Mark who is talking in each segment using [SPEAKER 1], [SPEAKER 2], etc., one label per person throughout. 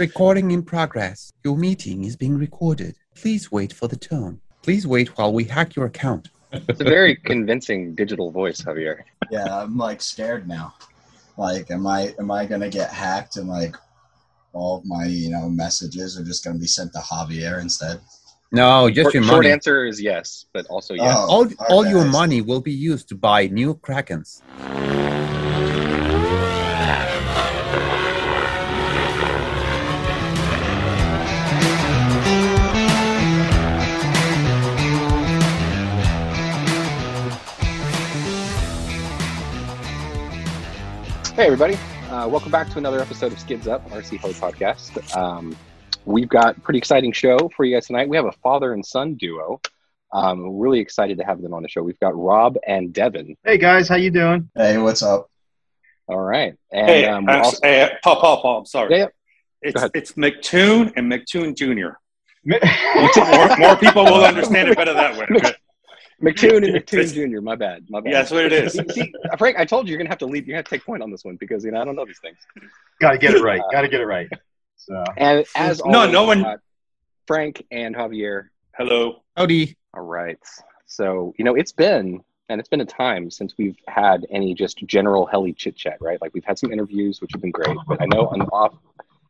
[SPEAKER 1] Recording in progress. Your meeting is being recorded. Please wait for the tone. Please wait while we hack your account.
[SPEAKER 2] It's a very convincing digital voice, Javier.
[SPEAKER 3] Yeah, I'm like scared now. Like, am I am I gonna get hacked and like all of my you know messages are just gonna be sent to Javier instead?
[SPEAKER 1] No, just
[SPEAKER 2] Short,
[SPEAKER 1] your
[SPEAKER 2] short
[SPEAKER 1] money.
[SPEAKER 2] answer is yes, but also oh, yes.
[SPEAKER 3] Oh.
[SPEAKER 1] all, all
[SPEAKER 3] okay,
[SPEAKER 1] your money will be used to buy new Krakens.
[SPEAKER 2] Hey, everybody. Uh, welcome back to another episode of Skids Up, RC Hole Podcast. Um, we've got a pretty exciting show for you guys tonight. We have a father and son duo. Um, we're really excited to have them on the show. We've got Rob and Devin.
[SPEAKER 4] Hey guys, how you doing?
[SPEAKER 3] Hey, what's up?
[SPEAKER 2] All right. And
[SPEAKER 5] Hey,
[SPEAKER 2] um,
[SPEAKER 5] I'm,
[SPEAKER 2] also-
[SPEAKER 5] hey, Paul, Paul, Paul, I'm sorry.
[SPEAKER 2] Yeah, yeah.
[SPEAKER 5] It's, it's McToon and McToon Jr. More, more people will understand it better that way. okay?
[SPEAKER 2] McToon and McToon Jr., my bad. My bad.
[SPEAKER 5] Yeah, that's what it is.
[SPEAKER 2] See, Frank, I told you you're going to have to leave. You have to take point on this one because, you know, I don't know these things.
[SPEAKER 4] Got to get it right. Got to get it right. So
[SPEAKER 2] And as
[SPEAKER 5] No,
[SPEAKER 2] always,
[SPEAKER 5] no one-
[SPEAKER 2] got Frank and Javier
[SPEAKER 5] Hello.
[SPEAKER 1] Howdy.
[SPEAKER 2] All right. So, you know, it's been, and it's been a time since we've had any just general heli chit chat, right? Like we've had some interviews, which have been great, but I know on off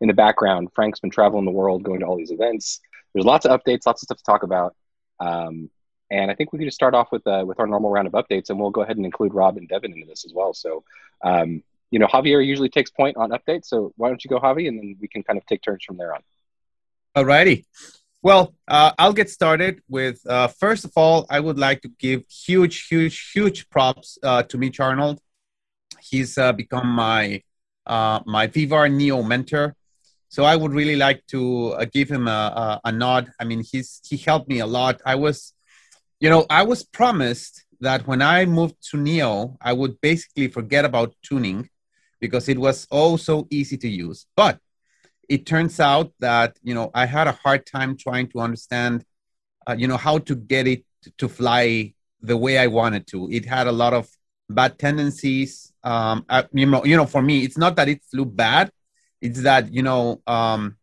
[SPEAKER 2] in the background, Frank's been traveling the world, going to all these events. There's lots of updates, lots of stuff to talk about. Um, and I think we could just start off with uh, with our normal round of updates, and we'll go ahead and include Rob and Devin into this as well. So, um, you know, Javier usually takes point on updates, so why don't you go, Javi, and then we can kind of take turns from there on.
[SPEAKER 1] Alrighty. Well, uh, I'll get started with uh, first of all, I would like to give huge, huge, huge props uh, to Mitch Arnold. He's uh, become my uh, my VBar Neo mentor, so I would really like to give him a, a, a nod. I mean, he's he helped me a lot. I was, you know, I was promised that when I moved to Neo, I would basically forget about tuning because it was oh so easy to use, but it turns out that you know I had a hard time trying to understand, uh, you know, how to get it to fly the way I wanted to. It had a lot of bad tendencies. Um, I, you know, you know, for me, it's not that it flew bad; it's that you know, um,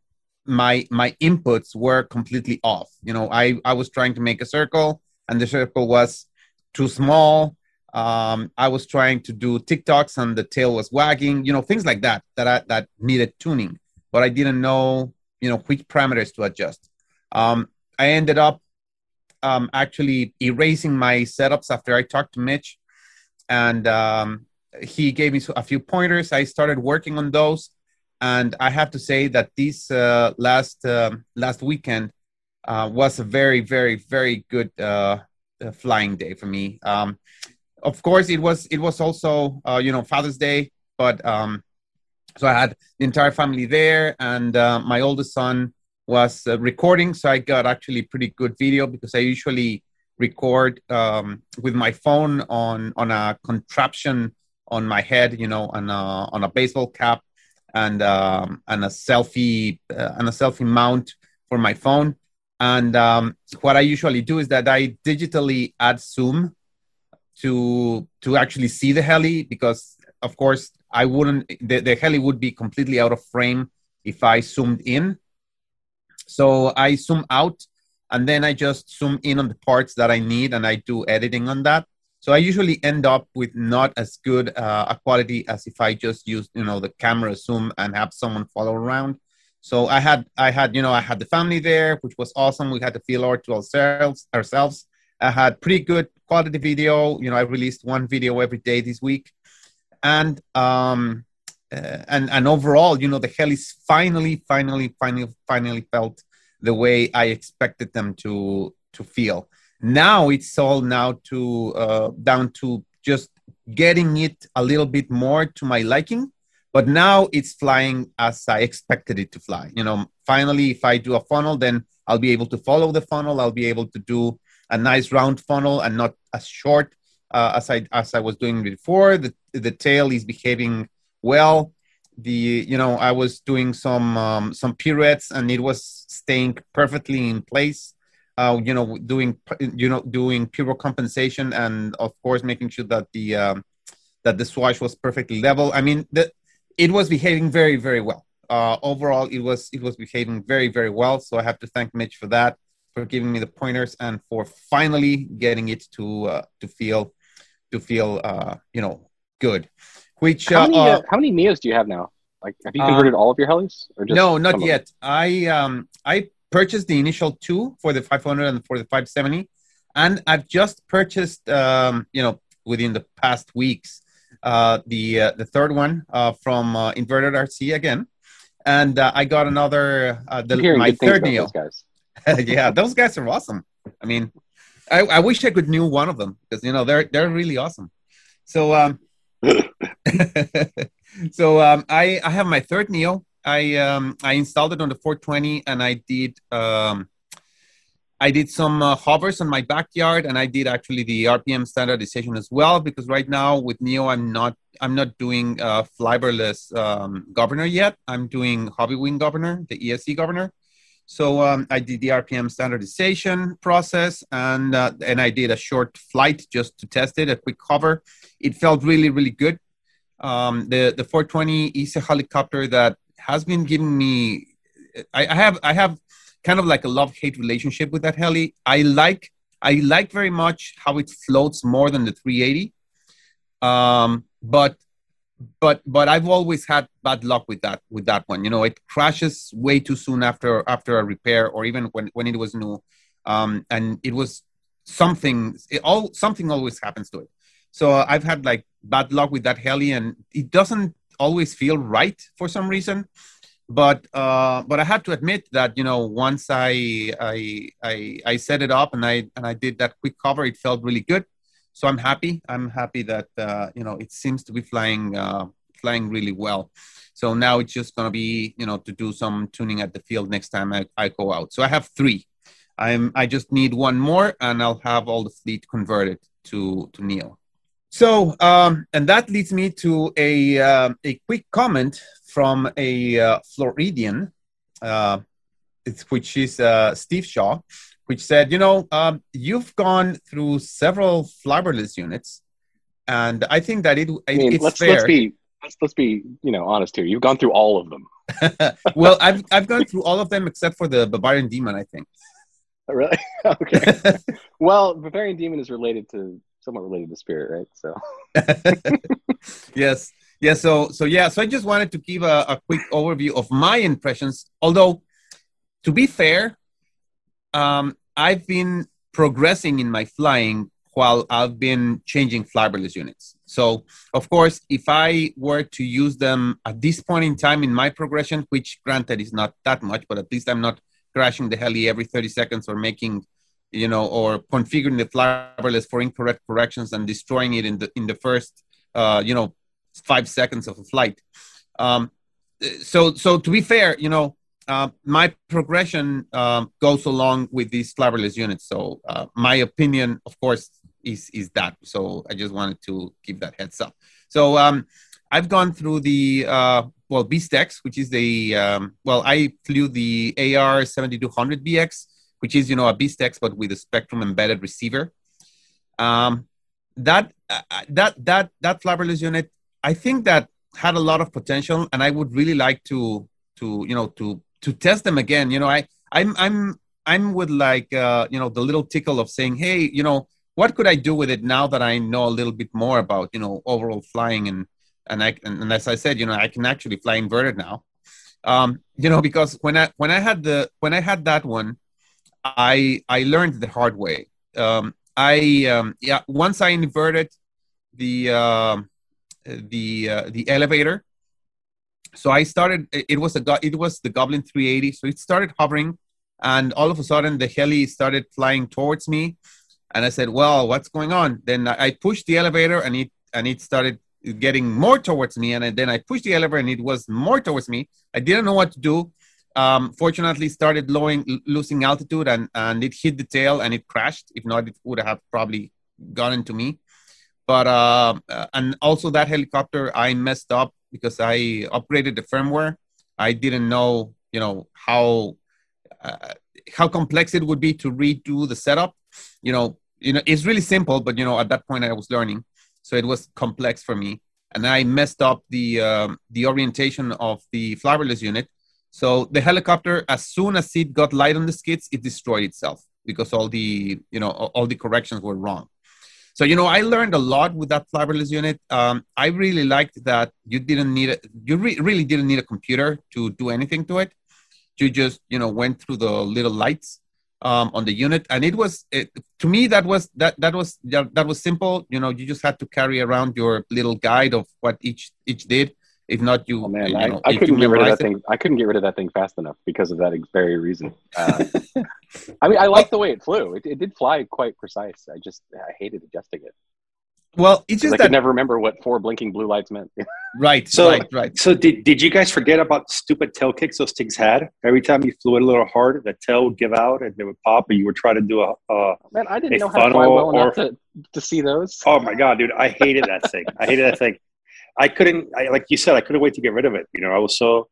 [SPEAKER 1] my my inputs were completely off. You know, I I was trying to make a circle, and the circle was too small. Um, I was trying to do TikToks, and the tail was wagging. You know, things like that that I, that needed tuning but I didn't know, you know, which parameters to adjust. Um, I ended up um, actually erasing my setups after I talked to Mitch, and um, he gave me a few pointers. I started working on those, and I have to say that this uh, last um last weekend uh, was a very, very, very good uh, uh, flying day for me. Um, of course, it was it was also uh, you know Father's Day, but um, so I had the entire family there, and uh, my oldest son was recording. So I got actually pretty good video because I usually record um, with my phone on on a contraption on my head, you know, on a on a baseball cap, and um, and a selfie uh, and a selfie mount for my phone. And um, what I usually do is that I digitally add zoom to to actually see the heli because of course I wouldn't the, the heli would be completely out of frame if I zoomed in. So I zoom out and then I just zoom in on the parts that I need and I do editing on that. So I usually end up with not as good uh, a quality as if I just use you know the camera zoom and have someone follow around. So I had I had you know I had the family there, which was awesome. We had to feel our to ourselves ourselves. I had pretty good quality video. You know I released one video every day this week and um uh, and and overall you know the helis finally finally finally finally felt the way i expected them to to feel now it's all now to uh, down to just getting it a little bit more to my liking but now it's flying as i expected it to fly you know finally if i do a funnel then i'll be able to follow the funnel i'll be able to do a nice round funnel and not as short uh, as I as I was doing before. The the tail is behaving well. The you know I was doing some um, some pirouettes and it was staying perfectly in place. Uh, you know, doing you know doing piro compensation and of course making sure that the um, that the swash was perfectly level. I mean, the, it was behaving very very well. uh, overall, it was it was behaving very very well. So I have to thank Mitch for that, for giving me the pointers, and for finally getting it to uh, to feel to feel uh, you know good. Which
[SPEAKER 2] How many,
[SPEAKER 1] uh,
[SPEAKER 2] uh, how many Neos do you have now? Like, have you converted all of your helis? Or just
[SPEAKER 1] no, not
[SPEAKER 2] some of them?
[SPEAKER 1] yet. I um I purchased the initial two for the 500 and for the 570, and I've just purchased um you know within the past weeks uh the uh, the third one uh from uh, Inverted RC again, and uh, I got another uh, the my third Neo.
[SPEAKER 2] those
[SPEAKER 1] yeah, those guys are awesome. I mean, I, I wish I could knew one of them because you know they're they're really awesome. So um, so um, I I have my third Neo. I um I installed it on the 420 and I did um I did some uh, hovers on my backyard and I did actually the RPM standardization as well because right now with Neo I'm not I'm not doing uh, flybarless um, governor yet. I'm doing Hobbywing governor, the ESC governor. So um, I did the RPM standardization process, and uh, and I did a short flight just to test it, a quick hover. It felt really, really good. Um, the the 420 is a helicopter that has been giving me. I, I have I have kind of like a love hate relationship with that heli. I like I like very much how it floats more than the 380. Um, but but but I've always had bad luck with that with that one. You know, it crashes way too soon after after a repair or even when when it was new, um, and it was something. It all something always happens to it. So uh, I've had like bad luck with that heli, and it doesn't always feel right for some reason. But uh, but I have to admit that you know once I I I, I set it up and I and I did that quick cover, it felt really good so I'm happy. I'm happy that uh, you know it seems to be flying uh, flying really well. So now it's just gonna be you know to do some tuning at the field next time I, I go out. So I have three. I'm I just need one more and I'll have all the fleet converted to to Neo. So um, and that leads me to a uh, a quick comment from a uh, Floridian, uh, it's, which is uh, Steve Shaw, which said, you know, um, you've gone through several flybarless units, and I think that it,
[SPEAKER 2] I mean,
[SPEAKER 1] it's
[SPEAKER 2] let's
[SPEAKER 1] fair.
[SPEAKER 2] let's be let's let's be you know honest here. You've gone through all of them.
[SPEAKER 1] well, I've I've gone through all of them except for the Bavarian Demon, I think.
[SPEAKER 2] Really? okay. well, Bavarian Demon is related to somewhat related to Spirit, right? So
[SPEAKER 1] yes, yes. So so yeah. So I just wanted to give a, a quick overview of my impressions. Although, to be fair, um, I've been progressing in my flying while I've been changing flybarless units. So, of course, if I were to use them at this point in time in my progression, which granted is not that much, but at least I'm not crashing the heli every 30 seconds or making, you know, or configuring the flybarless for incorrect corrections and destroying it in the in the first, uh, you know, five seconds of a flight. Um, so, so to be fair, you know, uh, my progression um, goes along with these flybarless units. So uh, my opinion, of course, is is that. So I just wanted to give that heads up. So um, I've gone through the uh, well BeastX, which is the um, well I flew the AR 7200 BX, which is you know a BeastX but with a Spektrum embedded receiver. Um, that uh, that that that flybarless unit, I think that had a lot of potential, and I would really like to to you know to to test them again. You know, I I'm I'm I'm with like uh, you know the little tickle of saying, hey, you know, what could I do with it now that I know a little bit more about you know overall flying and and I and, and as I said, you know, I can actually fly inverted now. Um, you know, because when I when I had the when I had that one, I I learned the hard way. Um, I um, yeah once I inverted the uh, the uh, the elevator so I started. It was a it was the Goblin 380. So it started hovering, and all of a sudden the heli started flying towards me, and I said, "Well, what's going on?" Then I pushed the elevator, and it and it started getting more towards me, and then I pushed the elevator, and it was more towards me. I didn't know what to do. Um, fortunately, started lowering, losing altitude, and and it hit the tail, and it crashed. If not, it would have probably gone into me. But uh, and also that helicopter, I messed up because I upgraded the firmware. I didn't know, you know, how uh, how complex it would be to redo the setup. You know, you know, it's really simple, but you know, at that point I was learning, so it was complex for me. and I messed up the um, the orientation of the flybarless unit. So the helicopter, as soon as it got light on the skids, it destroyed itself because all the you know all the corrections were wrong. So you know I learned a lot with that flybarless unit. Um, I really liked that you didn't need a, you re- really didn't need a computer to do anything to it. You just you know went through the little lights um, on the unit, and it was it, to me that was that that was that was simple. You know, you just had to carry around your little guide of what each each did. If not, you,
[SPEAKER 2] Oh man,
[SPEAKER 1] you
[SPEAKER 2] I,
[SPEAKER 1] know,
[SPEAKER 2] I couldn't
[SPEAKER 1] you
[SPEAKER 2] get rid of that
[SPEAKER 1] it-
[SPEAKER 2] thing. I couldn't get rid of that thing fast enough because of that very reason. Uh, I mean, I like the way it flew. It, it did fly quite precise. I just I hated adjusting it.
[SPEAKER 1] Well, it's
[SPEAKER 2] 'Cause
[SPEAKER 1] just
[SPEAKER 2] I could never remember what four blinking blue lights meant.
[SPEAKER 1] right,
[SPEAKER 5] So-
[SPEAKER 1] right, right.
[SPEAKER 5] So did, did you guys forget about stupid tail kicks those things had? Every time you flew it a little hard, the tail would give out and it would pop, and you would try to do a. Uh,
[SPEAKER 2] Man, I didn't
[SPEAKER 5] A
[SPEAKER 2] know how to fly
[SPEAKER 5] funnel
[SPEAKER 2] well enough to, to see those.
[SPEAKER 5] oh my god, dude! I hated that thing. I hated that thing. I couldn't. I, like you said, I couldn't wait to get rid of it. You know, I was so.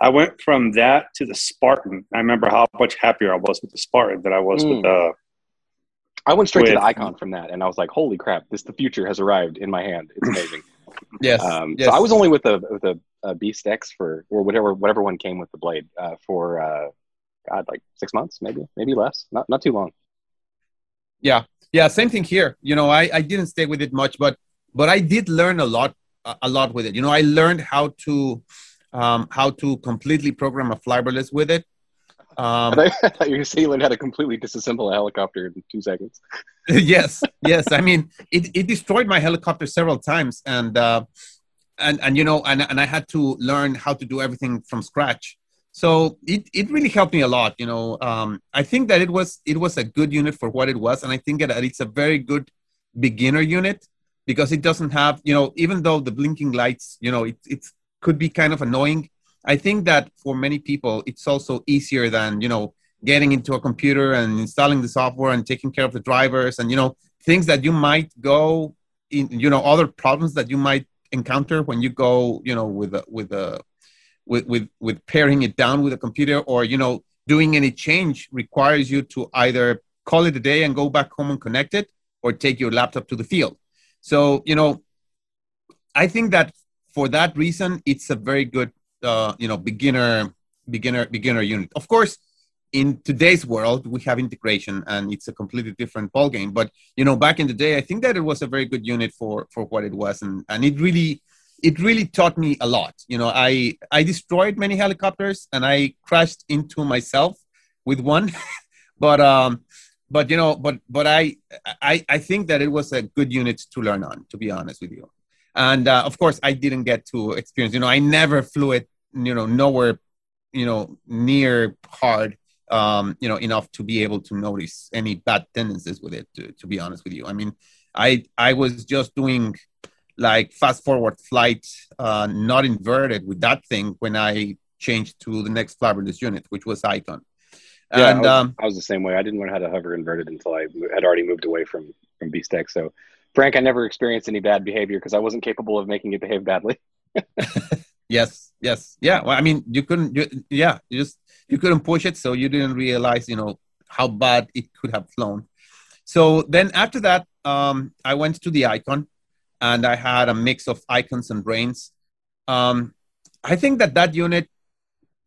[SPEAKER 5] I went from that to the Spartan. I remember how much happier I was with the Spartan than I was with
[SPEAKER 2] Mm.
[SPEAKER 5] the.
[SPEAKER 2] I went straight to the icon from that, and I was like, "Holy crap! This the future has arrived in my hand. It's amazing."
[SPEAKER 1] Yes,
[SPEAKER 2] Um,
[SPEAKER 1] yes.
[SPEAKER 2] So I was only with the with the uh, Beast X for or whatever whatever one came with the blade uh, for uh, God like six months maybe maybe less not not too long.
[SPEAKER 1] Yeah, yeah same thing here you know i i didn't stay with it much but but i did learn a lot a lot with it. You know i learned how to um how to completely program a flybarless with it. Um
[SPEAKER 2] I thought, I thought you were saying you learned how to completely disassemble a helicopter in two seconds.
[SPEAKER 1] yes yes. I mean it, it destroyed my helicopter several times and uh and and you know and, and i had to learn how to do everything from scratch. So it, it really helped me a lot you know. Um i think that it was it was a good unit for what it was and i think that it's a very good beginner unit because it doesn't have you know even though the blinking lights you know it, it could be kind of annoying i think that for many people it's also easier than you know getting into a computer and installing the software and taking care of the drivers and you know things that you might go in you know other problems that you might encounter when you go you know with a with a with with with paring it down with a computer or you know doing any change requires you to either call it a day and go back home and connect it or take your laptop to the field so you know i think that for that reason it's a very good uh, you know beginner beginner beginner unit. Of course in today's world we have integration and it's a completely different ballgame but you know back in the day i think that it was a very good unit for for what it was and and it really it really taught me a lot. You know i i destroyed many helicopters and i crashed into myself with one but um but you know but but i i i think that it was a good unit to learn on to be honest with you and uh, of course i didn't get to experience you know i never flew it you know nowhere you know near hard um, you know, enough to be able to notice any bad tendencies with it. To, to be honest with you, I mean, I I was just doing like fast forward flight, uh, not inverted with that thing when I changed to the next flybarless unit, which was Icon.
[SPEAKER 2] Yeah,
[SPEAKER 1] And
[SPEAKER 2] I, was,
[SPEAKER 1] um,
[SPEAKER 2] I was the same way. I didn't learn how to hover inverted until I had already moved away from from Beast So, Frank, I never experienced any bad behavior because I wasn't capable of making it behave badly.
[SPEAKER 1] yes, yes, yeah. Well, I mean, you couldn't, you, yeah, you just you couldn't push it, so you didn't realize, you know, how bad it could have flown. So then after that, um, I went to the Icon, and I had a mix of icons and brains. Um, I think that that unit,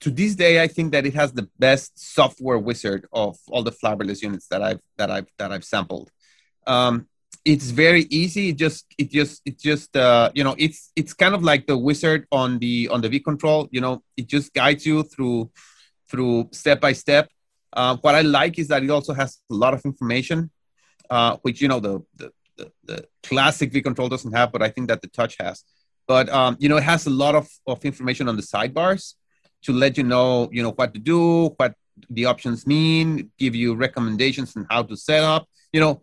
[SPEAKER 1] to this day, I think that it has the best software wizard of all the flybarless units that I've that I've that I've sampled. Um, it's very easy. It just it just it just uh, you know it's it's kind of like the wizard on the on the V control. You know, it just guides you through through step by step. Uh, what I like is that it also has a lot of information, uh, which you know the, the the the classic V control doesn't have, but I think that the touch has. But um, you know, it has a lot of, of information on the sidebars to let you know, you know, what to do, what the options mean, give you recommendations on how to set up. You know,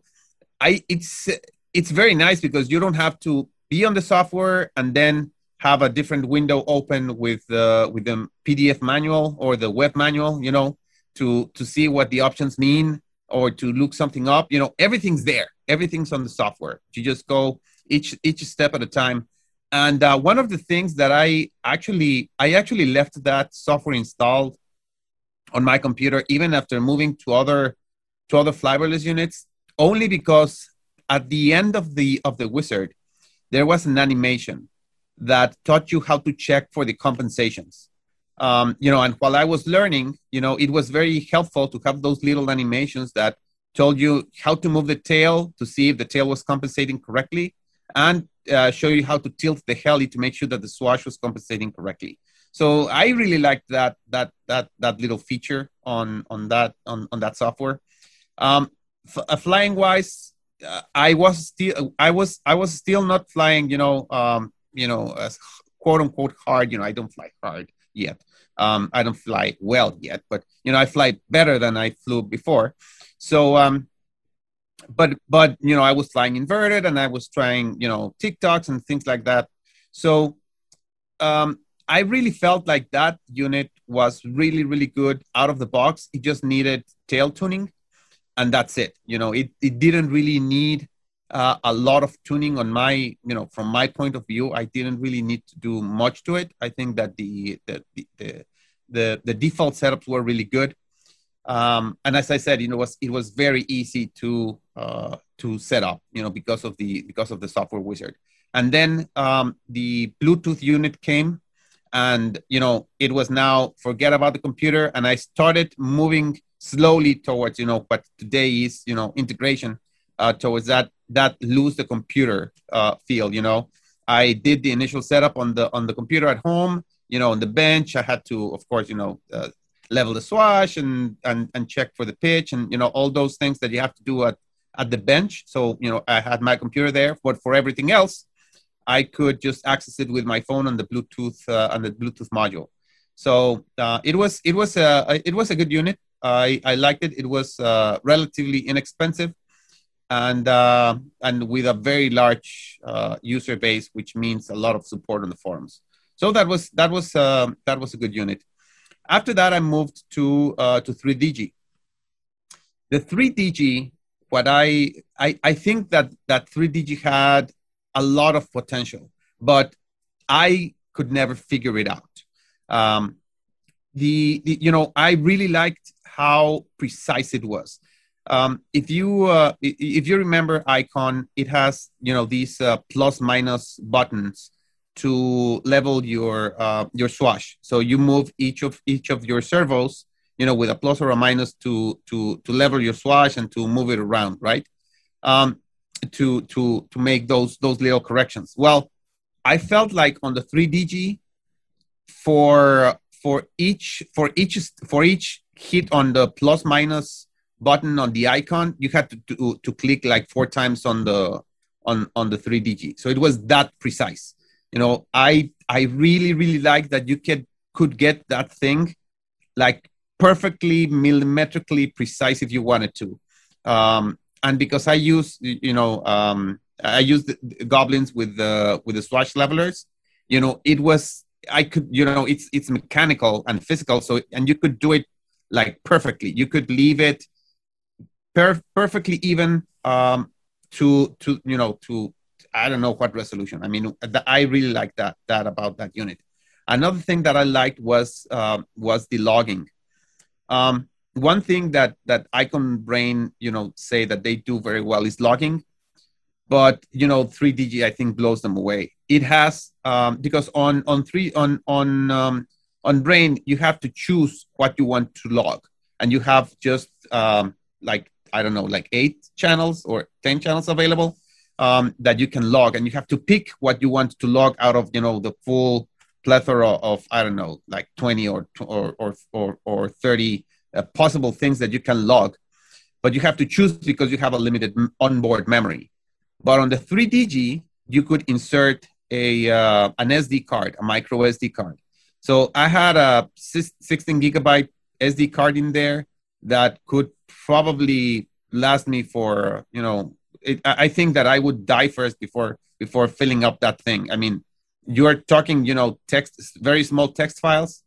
[SPEAKER 1] I it's it's very nice because you don't have to be on the software and then have a different window open with the with the PDF manual or the web manual, you know, to to see what the options mean or to look something up. You know, everything's there. Everything's on the software. You just go each each step at a time. And uh, one of the things that I actually I actually left that software installed on my computer even after moving to other to other flybarless units only because at the end of the of the wizard there was an animation that taught you how to check for the compensations. Um, you know, and while I was learning, you know, it was very helpful to have those little animations that told you how to move the tail to see if the tail was compensating correctly and uh, show you how to tilt the heli to make sure that the swash was compensating correctly. So I really liked that that that that little feature on on that on, on that software. Um, f- uh, flying wise, uh, I was still I was I was still not flying. You know, um, you know, quote unquote hard. You know, I don't fly hard yet. Um, I don't fly well yet, but you know, I fly better than I flew before. So, um, but but you know, I was flying inverted, and I was trying you know TikToks and things like that. So, um, I really felt like that unit was really really good out of the box. It just needed tail tuning, and that's it. You know, it it didn't really need uh, a lot of tuning on my you know from my point of view i didn't really need to do much to it i think that the the the the, the default setups were really good um, and as i said you know was it was very easy to uh, to set up you know because of the because of the software wizard and then um, the bluetooth unit came and you know it was now forget about the computer and i started moving slowly towards you know what today is you know integration uh, towards that that lose the computer uh, feel. You know, I did the initial setup on the on the computer at home. You know, on the bench, I had to, of course, you know, uh, level the swash and and and check for the pitch and you know all those things that you have to do at at the bench. So you know, I had my computer there, but for everything else, I could just access it with my phone on the Bluetooth uh, the Bluetooth module. So uh, it was it was a it was a good unit. I I liked it. It was uh, relatively inexpensive and uh, and with a very large uh, user base, which means a lot of support on the forums. So that was that was uh, that was a good unit. After that, I moved to uh, to 3DG. The 3DG, what I, I I think that that 3DG had a lot of potential, but I could never figure it out. Um, the, the you know I really liked how precise it was um, if you uh, if you remember icon it has you know these uh, plus minus buttons to level your uh, your swash so you move each of each of your servos you know with a plus or a minus to to to level your swash and to move it around right um, to to to make those those little corrections well i felt like on the 3dg for for each for each for each hit on the plus minus button on the icon, you had to, to, to click like four times on the on on the 3DG. So it was that precise. You know, I I really really like that you could could get that thing like perfectly millimetrically precise if you wanted to. Um, and because I use you know um, I use the, goblins with the with the swash levelers, you know, it was I could you know it's it's mechanical and physical. So and you could do it like perfectly. You could leave it per- perfectly even um, to to you know to I don't know what resolution. I mean, I really like that that about that unit. Another thing that I liked was uh, was the logging. Um, one thing that that Icon Brain you know say that they do very well is logging, but you know 3DG I think blows them away. It has um, because on on three on on um, on Brain you have to choose what you want to log, and you have just um, like I don't know, like eight channels or 10 channels available um, that you can log. And you have to pick what you want to log out of, you know, the full plethora of, I don't know, like 20 or, or, or, or, or 30 uh, possible things that you can log. But you have to choose because you have a limited onboard memory. But on the 3DG, you could insert a uh, an SD card, a micro SD card. So I had a 16 gigabyte SD card in there that could probably last me for you know it, i think that i would die first before before filling up that thing i mean you're talking you know text very small text files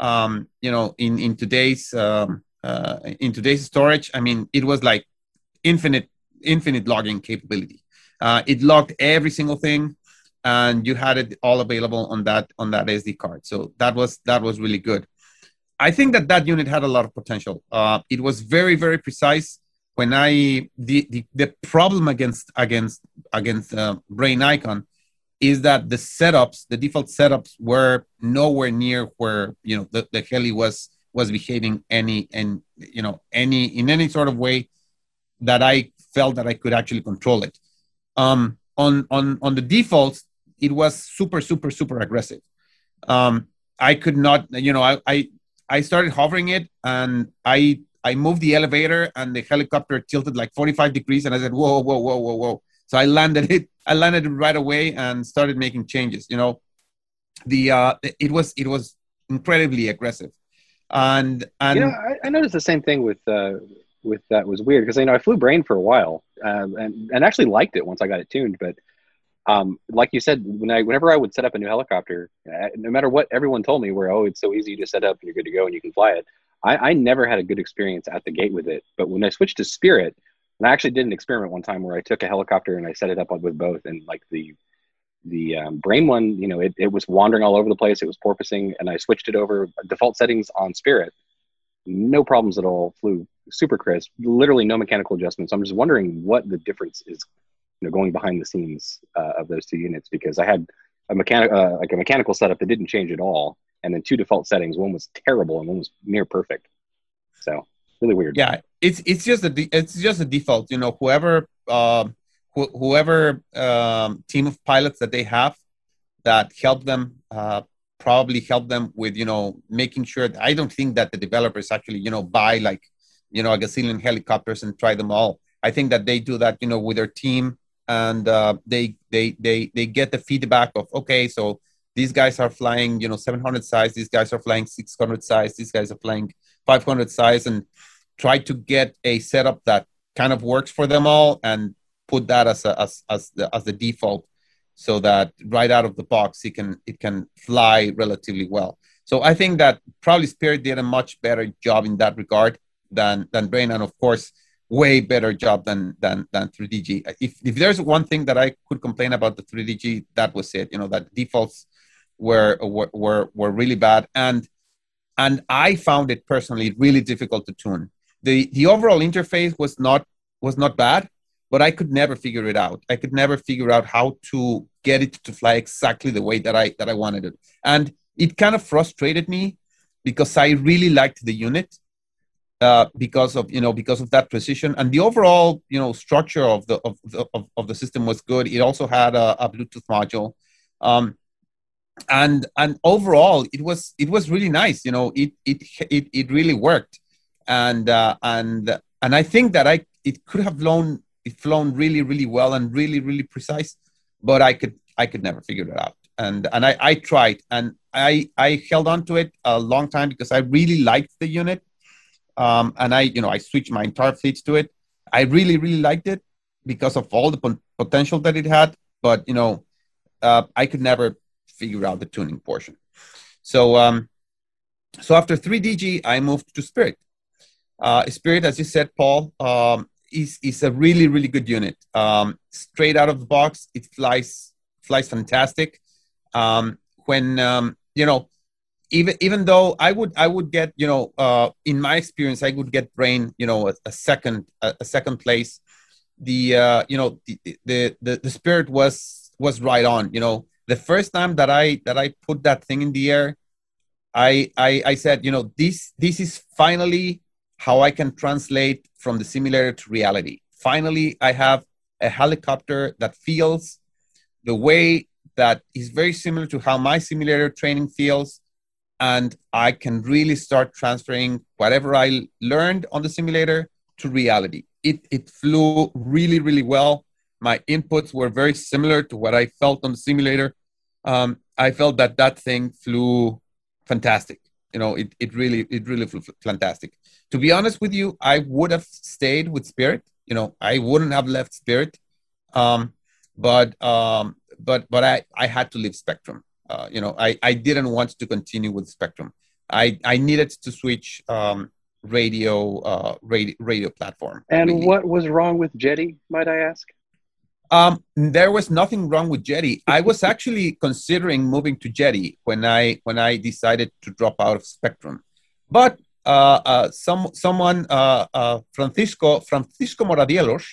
[SPEAKER 1] um you know in in today's um uh, in today's storage i mean it was like infinite infinite logging capability uh, it logged every single thing and you had it all available on that on that sd card so that was that was really good I think that that unit had a lot of potential. Uh, it was very, very precise. When I the, the, the problem against against against uh, Brain Icon is that the setups, the default setups, were nowhere near where you know the, the heli was was behaving any and you know any in any sort of way that I felt that I could actually control it. Um, on on on the defaults, it was super super super aggressive. Um, I could not, you know, I, I I started hovering it and I I moved the elevator and the helicopter tilted like 45 degrees and I said, whoa, whoa, whoa, whoa, whoa. So I landed it. I landed it right away and started making changes. You know, the uh, it was it was incredibly aggressive, and and
[SPEAKER 2] you know, I, I noticed the same thing with uh, with that was weird because you know I flew brain for a while um, and and actually liked it once I got it tuned, but um, like you said, when I whenever I would set up a new helicopter, uh, no matter what everyone told me, where oh it's so easy to set up and you're good to go and you can fly it, I, I never had a good experience at the gate with it. But when I switched to Spirit, and I actually did an experiment one time where I took a helicopter and I set it up with both, and like the the um, brain one, you know, it, it was wandering all over the place. It was porpoising, and I switched it over default settings on Spirit. No problems at all. Flew super crisp. Literally no mechanical adjustments. I'm just wondering what the difference is, you know, going behind the scenes uh, of those two units because I had a mechanic uh, like a mechanical setup that didn't change at all, and then two default settings. One was terrible and one was near perfect. So really weird.
[SPEAKER 1] Yeah, it's it's just a it's just a default. You know, whoever uh, wh- whoever um, team of pilots that they have that help them uh, probably help them with you know making sure. That, I don't think that the developers actually you know buy like you know a gazillion helicopters and try them all. I think that they do that you know with their team and uh, they they they they get the feedback of okay so these guys are flying you know 700 size these guys are flying 600 size these guys are flying 500 size and try to get a setup that kind of works for them all and put that as a, as as the, as the default so that right out of the box it can it can fly relatively well. So i think that probably spirit did a much better job in that regard than than brain and of course way better job than than than 3dg if if there's one thing that i could complain about the 3dg that was it you know that defaults were were were, were really bad. And and i found it personally really difficult to tune the the overall interface was not was not bad but i could never figure it out. I could never figure out how to get it to fly exactly the way that i that i wanted it. And it kind of frustrated me because i really liked the unit uh, because of you know because of that precision. And the overall you know structure of the of the, of, of the system was good. It also had a, a bluetooth module. Um, and and overall it was it was really nice. You know it it it, it really worked and uh, and and i think that i it could have flown it flown really really well and really really precise but i could i could never figure it out and and i i tried and i i held on to it a long time because i really liked the unit um, and i you know i switched my entire fleet to it i really really liked it because of all the potential that it had but you know uh, i could never figure out the tuning portion. So, um, so after 3DG, I moved to Spirit. Uh, Spirit, as you said, Paul, um, is is a really really good unit. Um, straight out of the box, it flies flies fantastic. Um, when um, you know, even even though I would I would get you know uh, in my experience I would get brain you know a, a second a, a, second place. The uh, you know the, the the the Spirit was was right on. You know the first time that I that I put that thing in the air, I I, I said, you know, this this is finally how I can translate from the simulator to reality. Finally, I have a helicopter that feels the way that is very similar to how my simulator training feels and I can really start transferring whatever I learned on the simulator to reality. It, it flew really, really well. My inputs were very similar to what I felt on the simulator um, I felt that that thing flew fantastic. You know, it, it really it really fantastic. To be honest with you, I would have stayed with Spirit. You know, I wouldn't have left Spirit. Um, but um, but but I I had to leave Spektrum. Uh, you know, I I didn't want to continue with Spektrum. I I needed to switch um, radio uh radio radio platform.
[SPEAKER 2] And really. what was wrong with Jeti, might I ask?
[SPEAKER 1] Um, there was nothing wrong with Jeti. I was actually considering moving to Jeti when I when I decided to drop out of Spektrum, but uh, uh, some someone uh, uh Francisco Francisco Moradielos,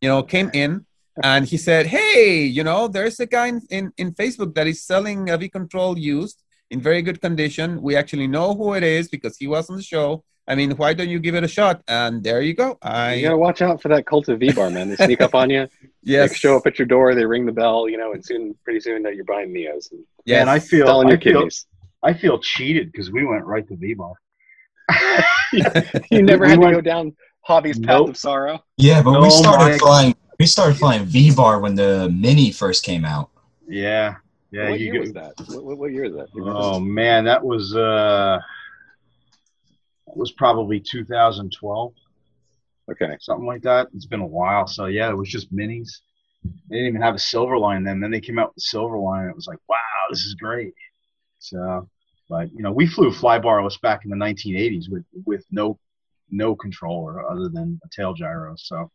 [SPEAKER 1] you know, came in and he said, "Hey, you know, there's a guy in, in, in Facebook that is selling a V Control used in very good condition. We actually know who it is because he was on the show. I mean, why don't you give it a shot?" And there you go. I
[SPEAKER 2] You gotta watch out for that cult of V bar, man. They sneak up on you.
[SPEAKER 1] yes,
[SPEAKER 2] They show up at your door. They ring the bell. You know, and soon, pretty soon, that you're buying Neos and
[SPEAKER 1] yes.
[SPEAKER 4] And I feel
[SPEAKER 2] selling
[SPEAKER 4] I feel,
[SPEAKER 2] kidneys.
[SPEAKER 4] I feel cheated because we went right to V bar.
[SPEAKER 2] You never
[SPEAKER 4] We
[SPEAKER 2] had to
[SPEAKER 4] went-
[SPEAKER 2] go down Hobby's path of sorrow.
[SPEAKER 3] Yeah, but
[SPEAKER 4] Oh
[SPEAKER 3] we started
[SPEAKER 4] my-
[SPEAKER 3] flying. We started flying V Bar when the Mini first came out.
[SPEAKER 4] Yeah, yeah.
[SPEAKER 2] what
[SPEAKER 4] you
[SPEAKER 2] year
[SPEAKER 4] go-
[SPEAKER 2] was that? What, what, what year is that? Do you remember?
[SPEAKER 4] Oh man, that was uh, that was probably 2012,
[SPEAKER 2] Okay.
[SPEAKER 4] something like that. It's been a while, so yeah, it was just minis. They didn't even have a silver line then. Then they came out with the silver line. And it was like, wow, this is great. So, but you know, we flew fly barless back in the 1980s with with no no controller other than a tail gyro. So,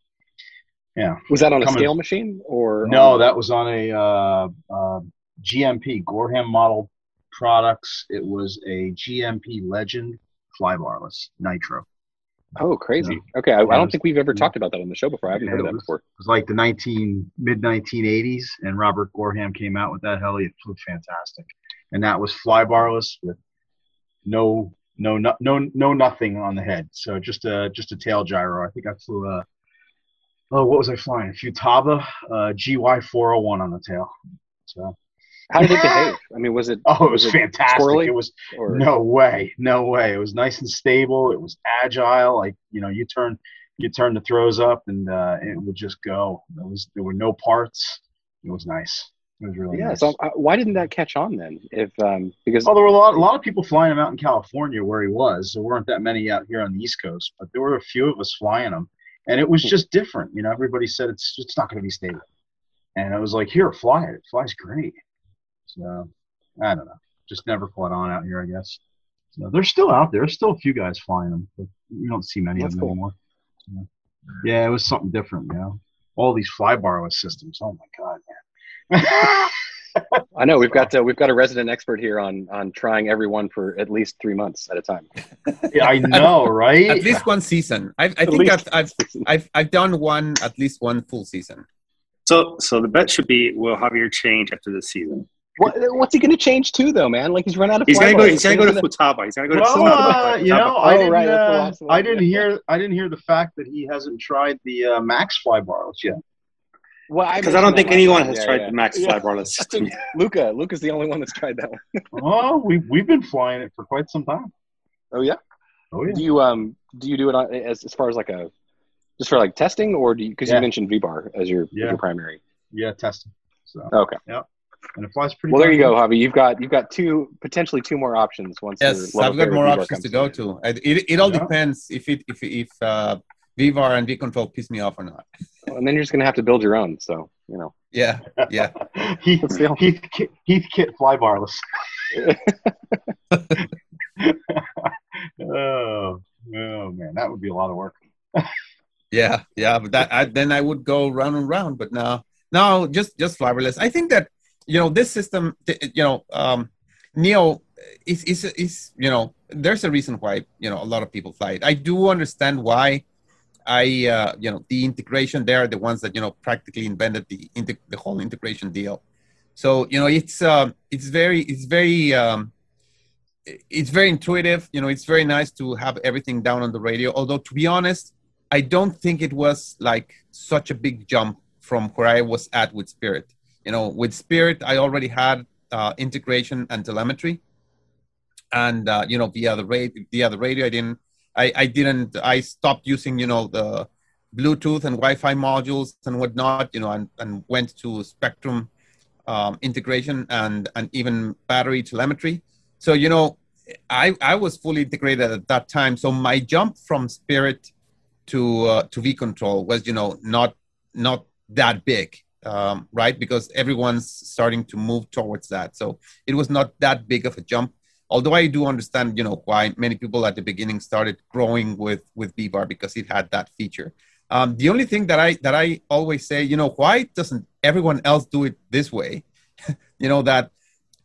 [SPEAKER 4] yeah.
[SPEAKER 2] Was that on a scale machine or?
[SPEAKER 4] No,
[SPEAKER 2] on-
[SPEAKER 4] that was on a uh, uh, GMP Gorham model products. It was a GMP Legend fly barless nitro.
[SPEAKER 2] Oh, crazy. Okay, I, I don't think we've ever talked about that on the show before. I haven't
[SPEAKER 4] Yeah,
[SPEAKER 2] heard of that
[SPEAKER 4] was-
[SPEAKER 2] before.
[SPEAKER 4] It was like the 19 mid 1980s, and Robert Gorham came out with that heli. It flew fantastic, and that was fly barless with no no no no no nothing on the head. So just a just a tail gyro. I think I flew a oh what was I flying? A Futaba uh, GY 401 on the tail. So
[SPEAKER 2] How did it behave? I mean, was it?
[SPEAKER 4] oh, it was
[SPEAKER 2] it
[SPEAKER 4] fantastic.
[SPEAKER 2] squirrely?
[SPEAKER 4] It was
[SPEAKER 2] Or,
[SPEAKER 4] no way, no way. It was nice and stable. It was agile. Like you know, you turn you turn the throws up, and uh, it would just go. There was there were no parts. It was nice. It was really
[SPEAKER 2] yeah.
[SPEAKER 4] nice.
[SPEAKER 2] So uh, why didn't that catch on then? If um, because
[SPEAKER 4] well, there were a lot, a lot of people flying him out in California where he was. There weren't that many out here on the East Coast, but there were a few of us flying him, and it was just different. You know, everybody said it's it's not going to be stable, and I was like, here, fly it. It flies great. So I don't know, just never caught on out here, I guess. So they're still out there. There's still a few guys flying them, but you don't see many
[SPEAKER 2] That's
[SPEAKER 4] of them
[SPEAKER 2] cool.
[SPEAKER 4] anymore. So, yeah, it was something different, you know. All these fly barless systems. Oh my god, man.
[SPEAKER 2] I know we've got uh, we've got a resident expert here on on trying every one for at least three months at a time.
[SPEAKER 4] yeah, I know, right?
[SPEAKER 1] at least one season. I, I
[SPEAKER 2] At
[SPEAKER 1] think I've, I've I've I've done one at least one full season.
[SPEAKER 5] So, so the bet should be we'll have your change after the season?
[SPEAKER 2] What, what's he going to change to though, man? Like he's run out of.
[SPEAKER 5] He's gonna go.
[SPEAKER 2] flyballs.
[SPEAKER 5] He's gonna go to Futaba. He's gonna go to
[SPEAKER 4] Well,
[SPEAKER 5] Futaba.
[SPEAKER 4] uh, you know, I
[SPEAKER 2] Oh,
[SPEAKER 4] didn't,
[SPEAKER 2] right,
[SPEAKER 4] uh, I didn't hear, I didn't hear the fact that he hasn't tried the uh, Max fly barless yet.
[SPEAKER 2] Well,
[SPEAKER 5] because I don't think anyone has
[SPEAKER 2] time.
[SPEAKER 5] tried
[SPEAKER 2] Yeah,
[SPEAKER 5] the Max
[SPEAKER 2] yeah.
[SPEAKER 5] Flybarless system. yet.
[SPEAKER 2] Luca, Luca's the only one that's tried that one.
[SPEAKER 4] oh, we we've been flying it for quite some time.
[SPEAKER 2] Oh yeah.
[SPEAKER 4] Oh yeah.
[SPEAKER 2] Do you um do you do it on, as as far as like a just for like testing or do you because
[SPEAKER 4] Yeah.
[SPEAKER 2] you mentioned V bar as your as your primary?
[SPEAKER 4] Yeah, testing. So
[SPEAKER 2] Okay.
[SPEAKER 4] And it flies pretty.
[SPEAKER 2] Well, there you
[SPEAKER 4] darn
[SPEAKER 2] go, Javi. You've got you've got two potentially two more options once.
[SPEAKER 1] Yes, I've got more options to go
[SPEAKER 2] in.
[SPEAKER 1] to. I- It, it all
[SPEAKER 4] Yeah.
[SPEAKER 1] depends if it if if uh, VBar and V Control piss me off or not.
[SPEAKER 2] And then you're just gonna have to build your own. So you know.
[SPEAKER 1] Yeah, yeah.
[SPEAKER 4] good. Heath,
[SPEAKER 2] That's the-
[SPEAKER 4] Heath, Kit- Heathkit fly barless. oh, oh man, that would be a lot of work.
[SPEAKER 1] Yeah, yeah, but that I, then I would go round and round. But now, now just just flybarless. I think that you know this system. You know, um, Neo is is is you know there's a reason why you know a lot of people fly it. I do understand why. I uh, you know the integration there, the ones that you know practically invented the the whole integration deal. So you know it's um, it's very it's very um, it's very intuitive. You know, it's very nice to have everything down on the radio. Although to be honest, I don't think it was like such a big jump from where I was at with Spirit. You know, with Spirit, I already had uh, integration and telemetry, and uh, you know, via the radio, via the radio, I didn't, I, I didn't, I stopped using, you know, the Bluetooth and Wi-Fi modules and whatnot, you know, and, and went to Spektrum um, integration and and even battery telemetry. So you know, I I was fully integrated at that time. So my jump from Spirit to uh, to V control was you know not not that big, um, right? Because everyone's starting to move towards that. So it was not that big of a jump. Although I do understand, you know, why many people at the beginning started growing with with V bar because it had that feature. Um, the only thing that I that I always say, you know, why doesn't everyone else do it this way? you know that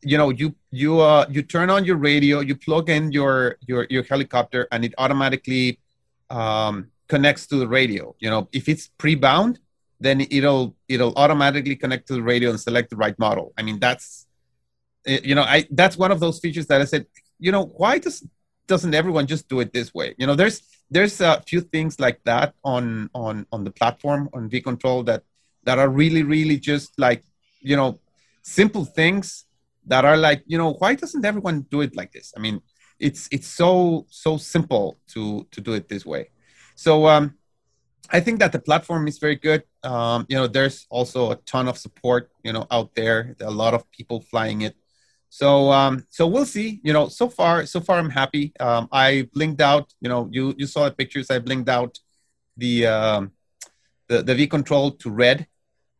[SPEAKER 1] you know you you uh you turn on your radio you plug in your your your helicopter and it automatically um connects to the radio you know if it's pre-bound then it'll it'll automatically connect to the radio and select the right model. I mean, that's you know, I that's one of those features that I said, you know, why does doesn't everyone just do it this way? You know, there's there's a few things like that on on on the platform on V Control that that are really really just like you know simple things that are like you know why doesn't everyone do it like this? I mean, it's it's so so simple to to do it this way. So um, I think that the platform is very good. Um, you know, there's also a ton of support, you know, out there. There a lot of people flying it. So, um, so we'll see. You know, so far, so far, I'm happy. Um, I blinked out. You know, you you saw the pictures. I blinked out the um, the the V control to red,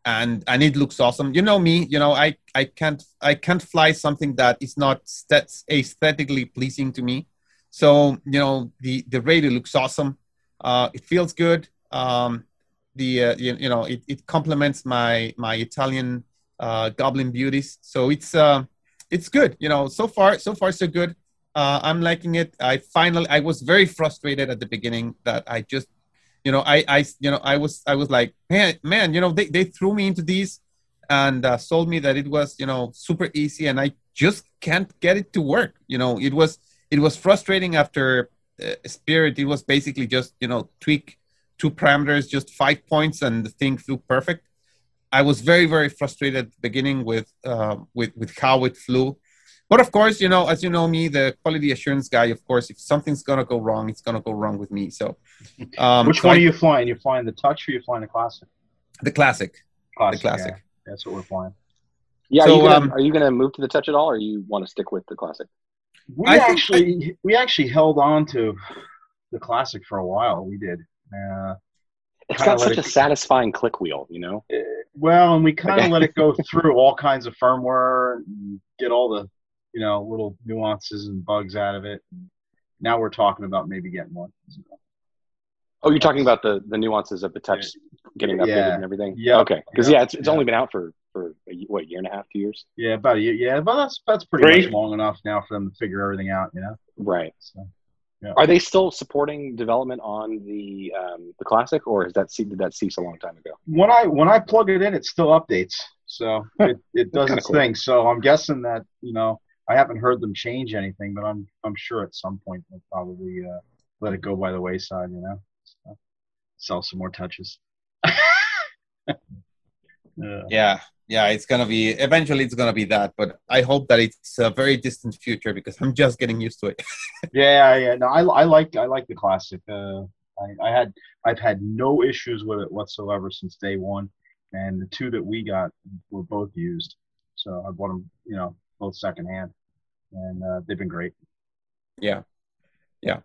[SPEAKER 1] and and it looks awesome. You know me. You know, I I can't I can't fly something that is not aesthetically pleasing to me. So you know, the the radio looks awesome. Uh, it feels good. Um, the uh, you, you know it, it complements my my Italian uh, Goblin beauties. So it's uh, it's good. You know, so far so far so good. Uh, I'm liking it. I finally I was very frustrated at the beginning that I just you know I I you know I was I was like man man you know they they threw me into these and uh, told me that it was you know super easy and I just can't get it to work. You know it was it was frustrating after uh, Spirit. It was basically just you know tweak two parameters, just five points, and the thing flew perfect. I was very, very frustrated at the beginning with uh, with with how it flew. But of course, you know, as you know me, the quality assurance guy. Of course, if something's gonna go wrong, it's gonna go wrong with me. So, um,
[SPEAKER 4] Which
[SPEAKER 1] so
[SPEAKER 4] one
[SPEAKER 1] I-
[SPEAKER 4] are you flying? You're flying the touch or you flying the classic?
[SPEAKER 1] The classic.
[SPEAKER 4] Classic.
[SPEAKER 1] classic.
[SPEAKER 4] yeah. That's what we're flying.
[SPEAKER 2] Yeah,
[SPEAKER 1] So,
[SPEAKER 2] are, you gonna,
[SPEAKER 1] um,
[SPEAKER 2] are you gonna move to the touch at all, or you want to stick with the classic?
[SPEAKER 4] We
[SPEAKER 1] I think
[SPEAKER 4] actually we actually held on to the classic for a while. We did. Uh,
[SPEAKER 2] It's got such
[SPEAKER 4] it-
[SPEAKER 2] a satisfying click wheel, you know.
[SPEAKER 4] eh, well, and we kind of let it go through all kinds of firmware and get all the you know little nuances and bugs out of it. Now we're talking about maybe getting one.
[SPEAKER 2] Oh, you're talking about the the nuances of the touch getting updated
[SPEAKER 4] Yeah.
[SPEAKER 2] and everything.
[SPEAKER 4] Yeah.
[SPEAKER 2] Okay. Because
[SPEAKER 4] Yeah.
[SPEAKER 2] yeah, it's, it's
[SPEAKER 4] Yeah.
[SPEAKER 2] only been out for for a, what year and a half, two years.
[SPEAKER 4] Yeah, about a year. Yeah, but that's that's pretty
[SPEAKER 5] Three?
[SPEAKER 4] much long enough now for them to figure everything out. You know.
[SPEAKER 2] Right.
[SPEAKER 4] So.
[SPEAKER 2] Are they still supporting development on the um, the classic, or has that ce- did that cease a long time ago?
[SPEAKER 4] when I when I plug it in, it still updates. So it, it does its
[SPEAKER 2] cool.
[SPEAKER 4] thing. So I'm guessing that you know I haven't heard them change anything, but I'm I'm sure at some point they'll probably uh, let it go by the wayside. You know, so, sell some more touches. yeah.
[SPEAKER 1] Yeah, yeah. It's gonna be eventually. It's gonna be that, but I hope that it's a very distant future because I'm just getting used to it.
[SPEAKER 4] yeah, yeah. No, I, I like I like the classic. Uh, I, I had I've had no issues with it whatsoever since day one, and the two that we got were both used. So I bought them, you know, both secondhand, and uh, they've been great.
[SPEAKER 1] yeah yeah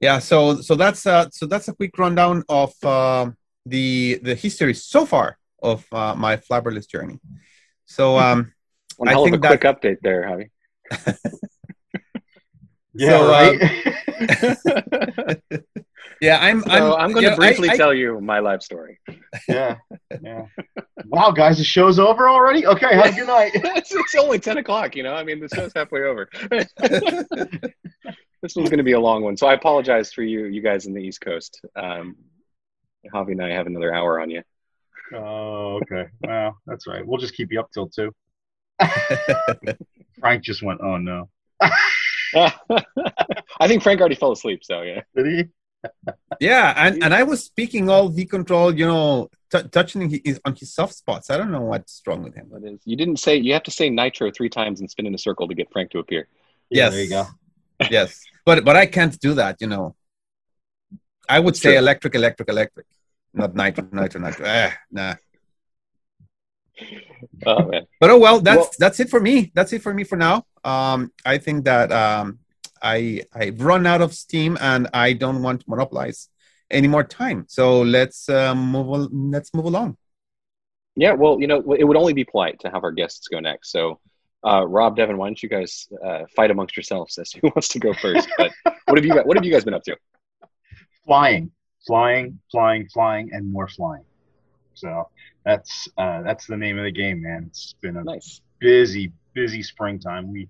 [SPEAKER 1] yeah so so that's uh so that's a quick rundown of um the the history so far of uh, my flybarless journey so um
[SPEAKER 2] One
[SPEAKER 1] I
[SPEAKER 2] hell of a
[SPEAKER 1] think
[SPEAKER 2] quick update there, Javi.
[SPEAKER 1] So,
[SPEAKER 4] right.
[SPEAKER 1] yeah i'm
[SPEAKER 2] So
[SPEAKER 1] i'm
[SPEAKER 2] I'm, going
[SPEAKER 1] you
[SPEAKER 2] to
[SPEAKER 1] know, I-
[SPEAKER 2] briefly
[SPEAKER 1] I-
[SPEAKER 2] tell you my life story.
[SPEAKER 4] yeah, yeah. Wow, guys, the show's over already. Okay, have a good night.
[SPEAKER 2] it's, it's only ten o'clock. You know, I mean, the show's halfway over. this one's going to be a long one, so I apologize for you, you guys in the East Coast. Um, Javi and I have another hour on you.
[SPEAKER 4] Oh, okay. Well, that's right. We'll just keep you up till two. Frank just went, "Oh no."
[SPEAKER 2] I think Frank already fell asleep. So yeah.
[SPEAKER 4] Did he?
[SPEAKER 1] yeah and and i was speaking all v control you know t- touching his, on his soft spots i don't know what's wrong with him
[SPEAKER 2] That is, you didn't say you have to say nitro three times and spin in a circle to get Frank to appear.
[SPEAKER 4] Yeah,
[SPEAKER 1] Yes.
[SPEAKER 4] There you go.
[SPEAKER 1] yes but but i can't do that you know i would
[SPEAKER 2] It's
[SPEAKER 1] say
[SPEAKER 2] true.
[SPEAKER 1] electric electric electric not nitro nitro nitro ah, nah
[SPEAKER 2] Oh man.
[SPEAKER 1] but oh well that's
[SPEAKER 2] Well-
[SPEAKER 1] that's it for me that's it for me for now um i think that um i i've run out of steam and i don't want to monopolize any more time so let's um move al- let's move along
[SPEAKER 2] Yeah, well, you know, it would only be polite to have our guests go next. So, uh, Rob, Devin, why don't you guys uh, fight amongst yourselves as who wants to go first? But what have you got, what have you guys been up to?
[SPEAKER 4] Flying, flying, flying, flying, and more flying. So that's uh, that's the name of the game, man. It's been a
[SPEAKER 2] Nice.
[SPEAKER 4] busy, busy springtime. We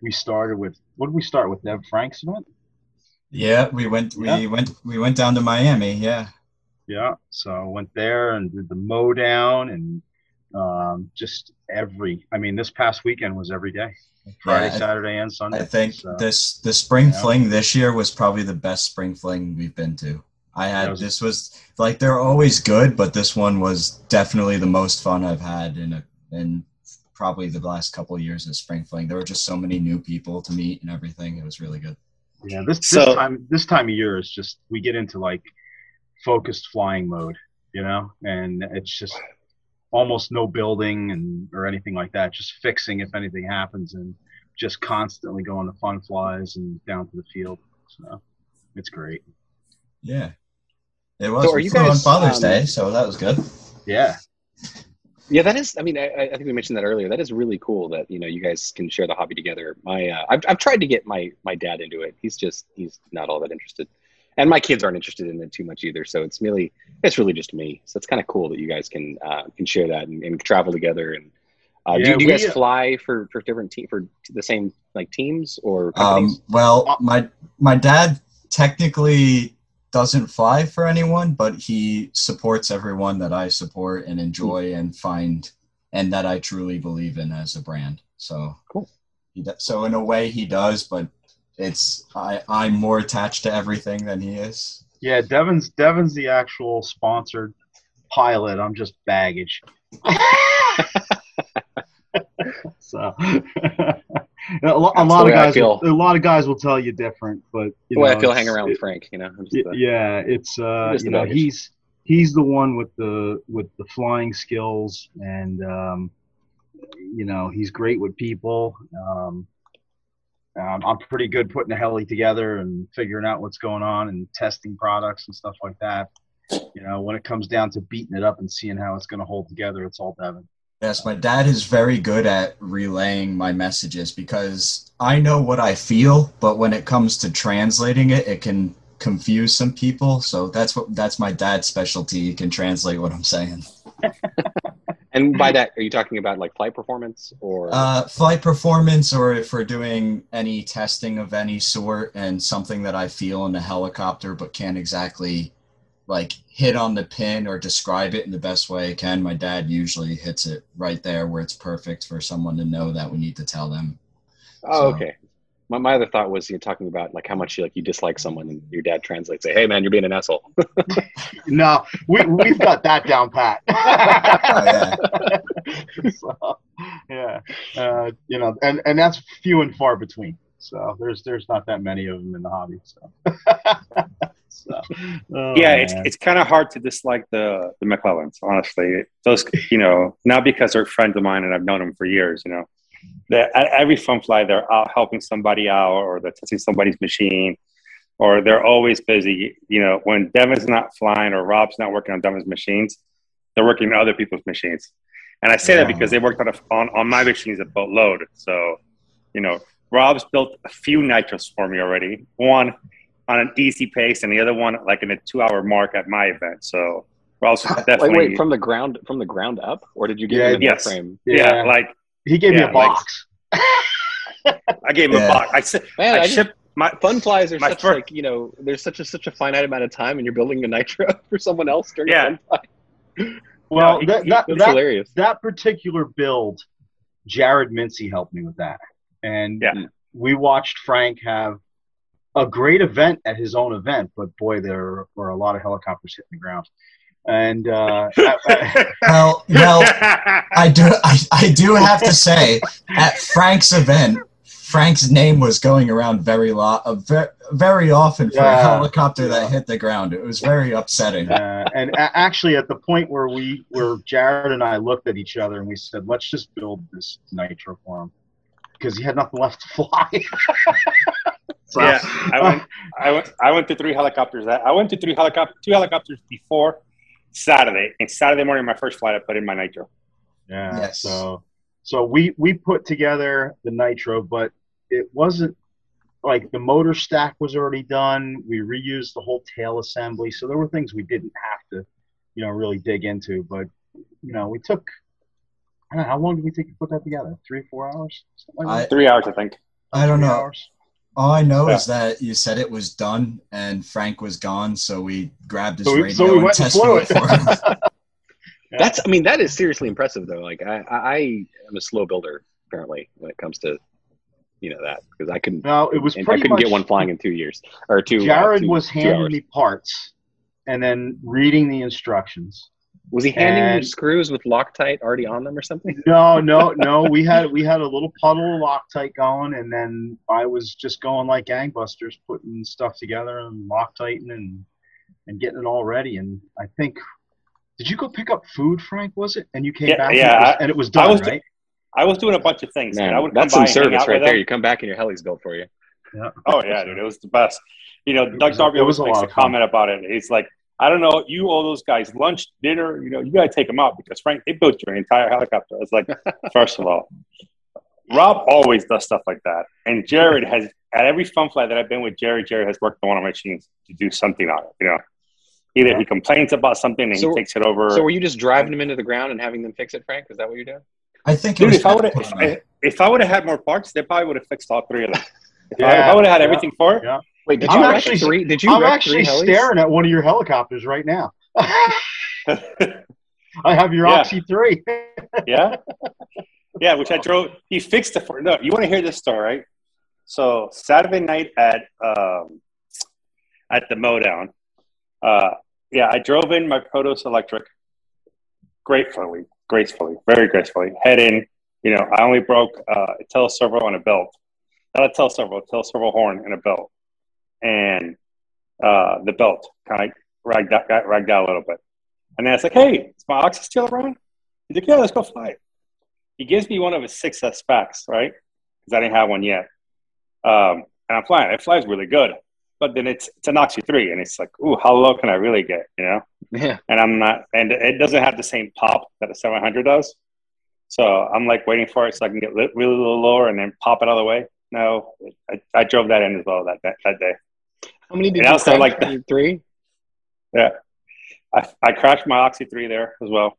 [SPEAKER 4] we started with what did we start with? Dev Franks event.
[SPEAKER 3] Yeah, we went we
[SPEAKER 4] Yeah.
[SPEAKER 3] went we went down to Miami. Yeah.
[SPEAKER 4] Yeah, so I went there and did the mow down and um, just every. I mean, this past weekend was every day, Friday,
[SPEAKER 3] Yeah,
[SPEAKER 4] Saturday, and Sunday.
[SPEAKER 3] I think
[SPEAKER 4] So,
[SPEAKER 3] this the spring
[SPEAKER 4] Yeah.
[SPEAKER 3] fling this year was probably the best spring fling we've been to. I had
[SPEAKER 4] was-
[SPEAKER 3] this was like they're always good, but this one was definitely the most fun I've had in a in probably the last couple of years of spring fling. There were just so many new people to meet and everything. It was really good.
[SPEAKER 4] yeah, this this
[SPEAKER 5] So-
[SPEAKER 4] time this time of year is just we get into like focused flying mode, you know, and it's just almost no building and or anything like that. Just fixing if anything happens, and just constantly going to fun flies and down to the field. So it's great.
[SPEAKER 3] Yeah. It was
[SPEAKER 2] So are
[SPEAKER 3] We
[SPEAKER 2] you
[SPEAKER 3] flew on
[SPEAKER 2] guys,
[SPEAKER 3] Father's
[SPEAKER 2] um,
[SPEAKER 3] Day, so that was good.
[SPEAKER 4] Yeah.
[SPEAKER 2] Yeah, that is. I mean, I, I think we mentioned that earlier. That is really cool that you know you guys can share the hobby together. My, uh, I've I've tried to get my my dad into it. He's just he's not all that interested, and my kids aren't interested in it too much either. So it's really it's really just me. So it's kind of cool that you guys can uh, can share that and, and travel together. And uh,
[SPEAKER 4] Yeah,
[SPEAKER 2] do, do you
[SPEAKER 4] we,
[SPEAKER 2] guys
[SPEAKER 4] uh,
[SPEAKER 2] fly for for different team for the same like teams or
[SPEAKER 3] Um, well, my my dad technically doesn't fly for anyone, but he supports everyone that I support and enjoy and find, and that I truly believe in as a brand. So
[SPEAKER 2] Cool.
[SPEAKER 3] He do, so in a way he does, but it's I I'm more attached to everything than he is.
[SPEAKER 4] Yeah, Devin's Devin's the actual sponsored pilot. I'm just baggage. so a lo- a lot of guys,
[SPEAKER 2] feel.
[SPEAKER 4] will, a lot of guys will tell you different, but you
[SPEAKER 2] the way
[SPEAKER 4] know,
[SPEAKER 2] I feel hanging around with
[SPEAKER 4] it-
[SPEAKER 2] Frank, you know. I'm just
[SPEAKER 4] y-
[SPEAKER 2] the-
[SPEAKER 4] yeah, it's uh, you know
[SPEAKER 2] baggage.
[SPEAKER 4] he's he's the one with the with the flying skills, and um, you know he's great with people. Um, um, I'm pretty good putting a heli together and figuring out what's going on and testing products and stuff like that. You know, when it comes down to beating it up and seeing how it's going to hold together, it's all Devin.
[SPEAKER 3] Yes, my dad is very good at relaying my messages because I know what I feel, but when it comes to translating it, it can confuse some people. So that's what that's my dad's specialty. He can translate what I'm saying.
[SPEAKER 2] And by that, are you talking about like flight performance or?
[SPEAKER 3] Uh, flight performance, or if we're doing any testing of any sort, and something that I feel in the helicopter, but can't exactly like hit on the pin or describe it in the best way I can. My dad usually hits it right there where it's perfect for someone to know that we need to tell them.
[SPEAKER 2] oh,
[SPEAKER 3] so-
[SPEAKER 2] okay. My, my other thought was you're talking about like how much you like you dislike someone, and your dad translates, say, "Hey, man, you're being an asshole."
[SPEAKER 4] No, we we've got that down pat.
[SPEAKER 3] Oh, yeah.
[SPEAKER 4] so, yeah, uh, you know, and and that's few and far between. So there's there's not that many of them in the hobby. So, so oh,
[SPEAKER 5] yeah, it's oh,
[SPEAKER 4] man.
[SPEAKER 5] it's kind of hard to dislike the the McClellans. Honestly, those you know, not because they're friends of mine and I've known them for years. You know, that at every fun fly they're out helping somebody out or they're testing somebody's machine, or they're always busy. You know, when Devin's not flying or Rob's not working on Devin's machines, they're working on other people's machines. And I say that because they worked on, a, on on my machines at boat load. So, you know, Rob's built a few nitros for me already. One on an easy pace, and the other one like in a two-hour mark at my event. So Rob's
[SPEAKER 2] Wait,
[SPEAKER 5] definitely
[SPEAKER 2] wait, from the ground from the ground up, or did you get
[SPEAKER 4] Yeah,
[SPEAKER 2] him a
[SPEAKER 5] yes.
[SPEAKER 2] frame?
[SPEAKER 5] yeah,
[SPEAKER 4] Yeah.
[SPEAKER 5] like
[SPEAKER 4] he gave me
[SPEAKER 5] yeah,
[SPEAKER 4] a
[SPEAKER 5] like-
[SPEAKER 4] box.
[SPEAKER 5] I gave him
[SPEAKER 3] Yeah.
[SPEAKER 5] a box. I, said,
[SPEAKER 2] Man,
[SPEAKER 5] I
[SPEAKER 2] I
[SPEAKER 5] shipped my
[SPEAKER 2] Fun flies are
[SPEAKER 5] My
[SPEAKER 2] such
[SPEAKER 5] fir-
[SPEAKER 2] like you know, there's such a such a finite amount of time, and you're building a nitro for someone else during
[SPEAKER 5] Yeah.
[SPEAKER 2] a fun fly.
[SPEAKER 4] well,
[SPEAKER 5] he-
[SPEAKER 4] that,
[SPEAKER 5] he-
[SPEAKER 4] that,
[SPEAKER 2] That's
[SPEAKER 4] that,
[SPEAKER 2] hilarious.
[SPEAKER 4] that particular build, Jared Mincy helped me with that, and
[SPEAKER 5] Yeah.
[SPEAKER 4] we watched Frank have a great event at his own event. But boy, there were a lot of helicopters hitting the ground, and uh,
[SPEAKER 3] Well, well, I do. I, I do have to say, at Frank's event, Frank's name was going around very lot, uh, very, very often for a helicopter that hit the ground. It was very upsetting.
[SPEAKER 4] uh, and a- actually, at the point where we, where Jared and I looked at each other and we said, "Let's just build this nitro for him," because he had nothing left to fly. So,
[SPEAKER 5] yeah, I went, I went, I went to three helicopters. I I went to three helicopter, two helicopters before Saturday. And Saturday morning, my first flight, I put in my nitro.
[SPEAKER 4] Yeah.
[SPEAKER 3] Yes.
[SPEAKER 4] So so we we put together the nitro, but it wasn't like the motor stack was already done. We reused the whole tail assembly, so there were things we didn't have to, you know, really dig into. But you know, we took. I don't know how long did we take to put that together? Three, four hours, like
[SPEAKER 3] I-
[SPEAKER 5] Three hours, I think.
[SPEAKER 3] I don't
[SPEAKER 4] Three
[SPEAKER 3] know.
[SPEAKER 4] Hours?
[SPEAKER 3] All I know
[SPEAKER 5] Yeah.
[SPEAKER 3] is that you said it was done and Frank was gone, so we grabbed his
[SPEAKER 4] So we-
[SPEAKER 3] radio
[SPEAKER 4] so we
[SPEAKER 3] and
[SPEAKER 4] went and
[SPEAKER 3] tested
[SPEAKER 4] flew
[SPEAKER 3] it
[SPEAKER 4] it.
[SPEAKER 3] for him.
[SPEAKER 4] Yeah.
[SPEAKER 2] That's, I mean, that is seriously impressive, though. Like, I, I I am a slow builder, apparently, when it comes to, you know, that because I couldn't,
[SPEAKER 4] No, it was
[SPEAKER 2] and I couldn't
[SPEAKER 4] much.
[SPEAKER 2] get one flying in two years or two. uh,
[SPEAKER 4] Jared
[SPEAKER 2] two-
[SPEAKER 4] was
[SPEAKER 2] two
[SPEAKER 4] handing
[SPEAKER 2] hours.
[SPEAKER 4] me parts, and then reading the instructions.
[SPEAKER 2] Was he handing you screws with Loctite already on them or something?
[SPEAKER 4] No, no, no. We had we had a little puddle of Loctite going, and then I was just going like gangbusters, putting stuff together and Loctiting and and getting it all ready. And I think, did you go pick up food, Frank? Was it? And you came
[SPEAKER 5] Yeah,
[SPEAKER 4] back,
[SPEAKER 5] yeah,
[SPEAKER 4] and, it was,
[SPEAKER 5] I-
[SPEAKER 4] and it was
[SPEAKER 5] I
[SPEAKER 4] done,
[SPEAKER 5] was-
[SPEAKER 4] right?
[SPEAKER 5] I was doing a bunch of things.
[SPEAKER 2] Man,
[SPEAKER 5] I would
[SPEAKER 2] that's some service right there.
[SPEAKER 5] him.
[SPEAKER 2] You come back and your heli's built for you. Yeah.
[SPEAKER 5] Oh yeah, dude, it was the best. You know,
[SPEAKER 4] It
[SPEAKER 5] Doug
[SPEAKER 4] was-
[SPEAKER 5] Darby always makes
[SPEAKER 4] lot
[SPEAKER 5] a comment about it. He's like, I don't know, you owe those guys lunch, dinner. You know, you got to take them out because Frank, they built your entire helicopter. It's like, first of all, Rob always does stuff like that, and Jared has at every fun flight that I've been with Jared. Jared has worked on one of my machines to do something on it. You know, either he complains about something and
[SPEAKER 2] So-
[SPEAKER 5] he takes it over.
[SPEAKER 2] So were you just driving them into the ground and having them fix it, Frank? Is that what you're doing?
[SPEAKER 3] I think
[SPEAKER 5] Dude, if I would have if. I- if I would have had more parts, they probably would have fixed all three of them. If I,
[SPEAKER 4] Yeah,
[SPEAKER 5] would have had
[SPEAKER 4] yeah.
[SPEAKER 5] everything for it,
[SPEAKER 4] Yeah.
[SPEAKER 2] Wait, did
[SPEAKER 4] I'm
[SPEAKER 2] you
[SPEAKER 4] actually-
[SPEAKER 2] three? Did you
[SPEAKER 4] I'm actually staring at one of your helicopters right now. I have your
[SPEAKER 5] Yeah.
[SPEAKER 4] Oxy three.
[SPEAKER 5] yeah, yeah. Which I drove. He fixed it for. No, you want to hear this story, right? So Saturday night at um, at the Modown, uh, yeah, I drove in my Protos Electric gratefully, gracefully, very gracefully. Head in. You know, I only broke uh, a tail servo and a belt. Not a tail servo, a tail servo horn and a belt, and uh, the belt kind of ragged out, got ragged out a little bit. And then it's like, hey, is my oxy still around? He's like, yeah, let's go fly it. He gives me one of his 6S specs, right? Because I didn't have one yet. Um, and I'm flying. It flies really good. But then it's it's an Oxy 3, and it's like, ooh, how low can I really get, you know?
[SPEAKER 2] Yeah.
[SPEAKER 5] And I'm not, and it doesn't have the same pop that a 700 does. So I'm like waiting for it so I can get li- really little lower and then pop it all the way. No, I, I drove that in as well that, that, that day.
[SPEAKER 2] How many did
[SPEAKER 5] And
[SPEAKER 2] you crash?
[SPEAKER 5] like,
[SPEAKER 2] three?
[SPEAKER 5] Yeah. I, I crashed my Oxy 3 there as well.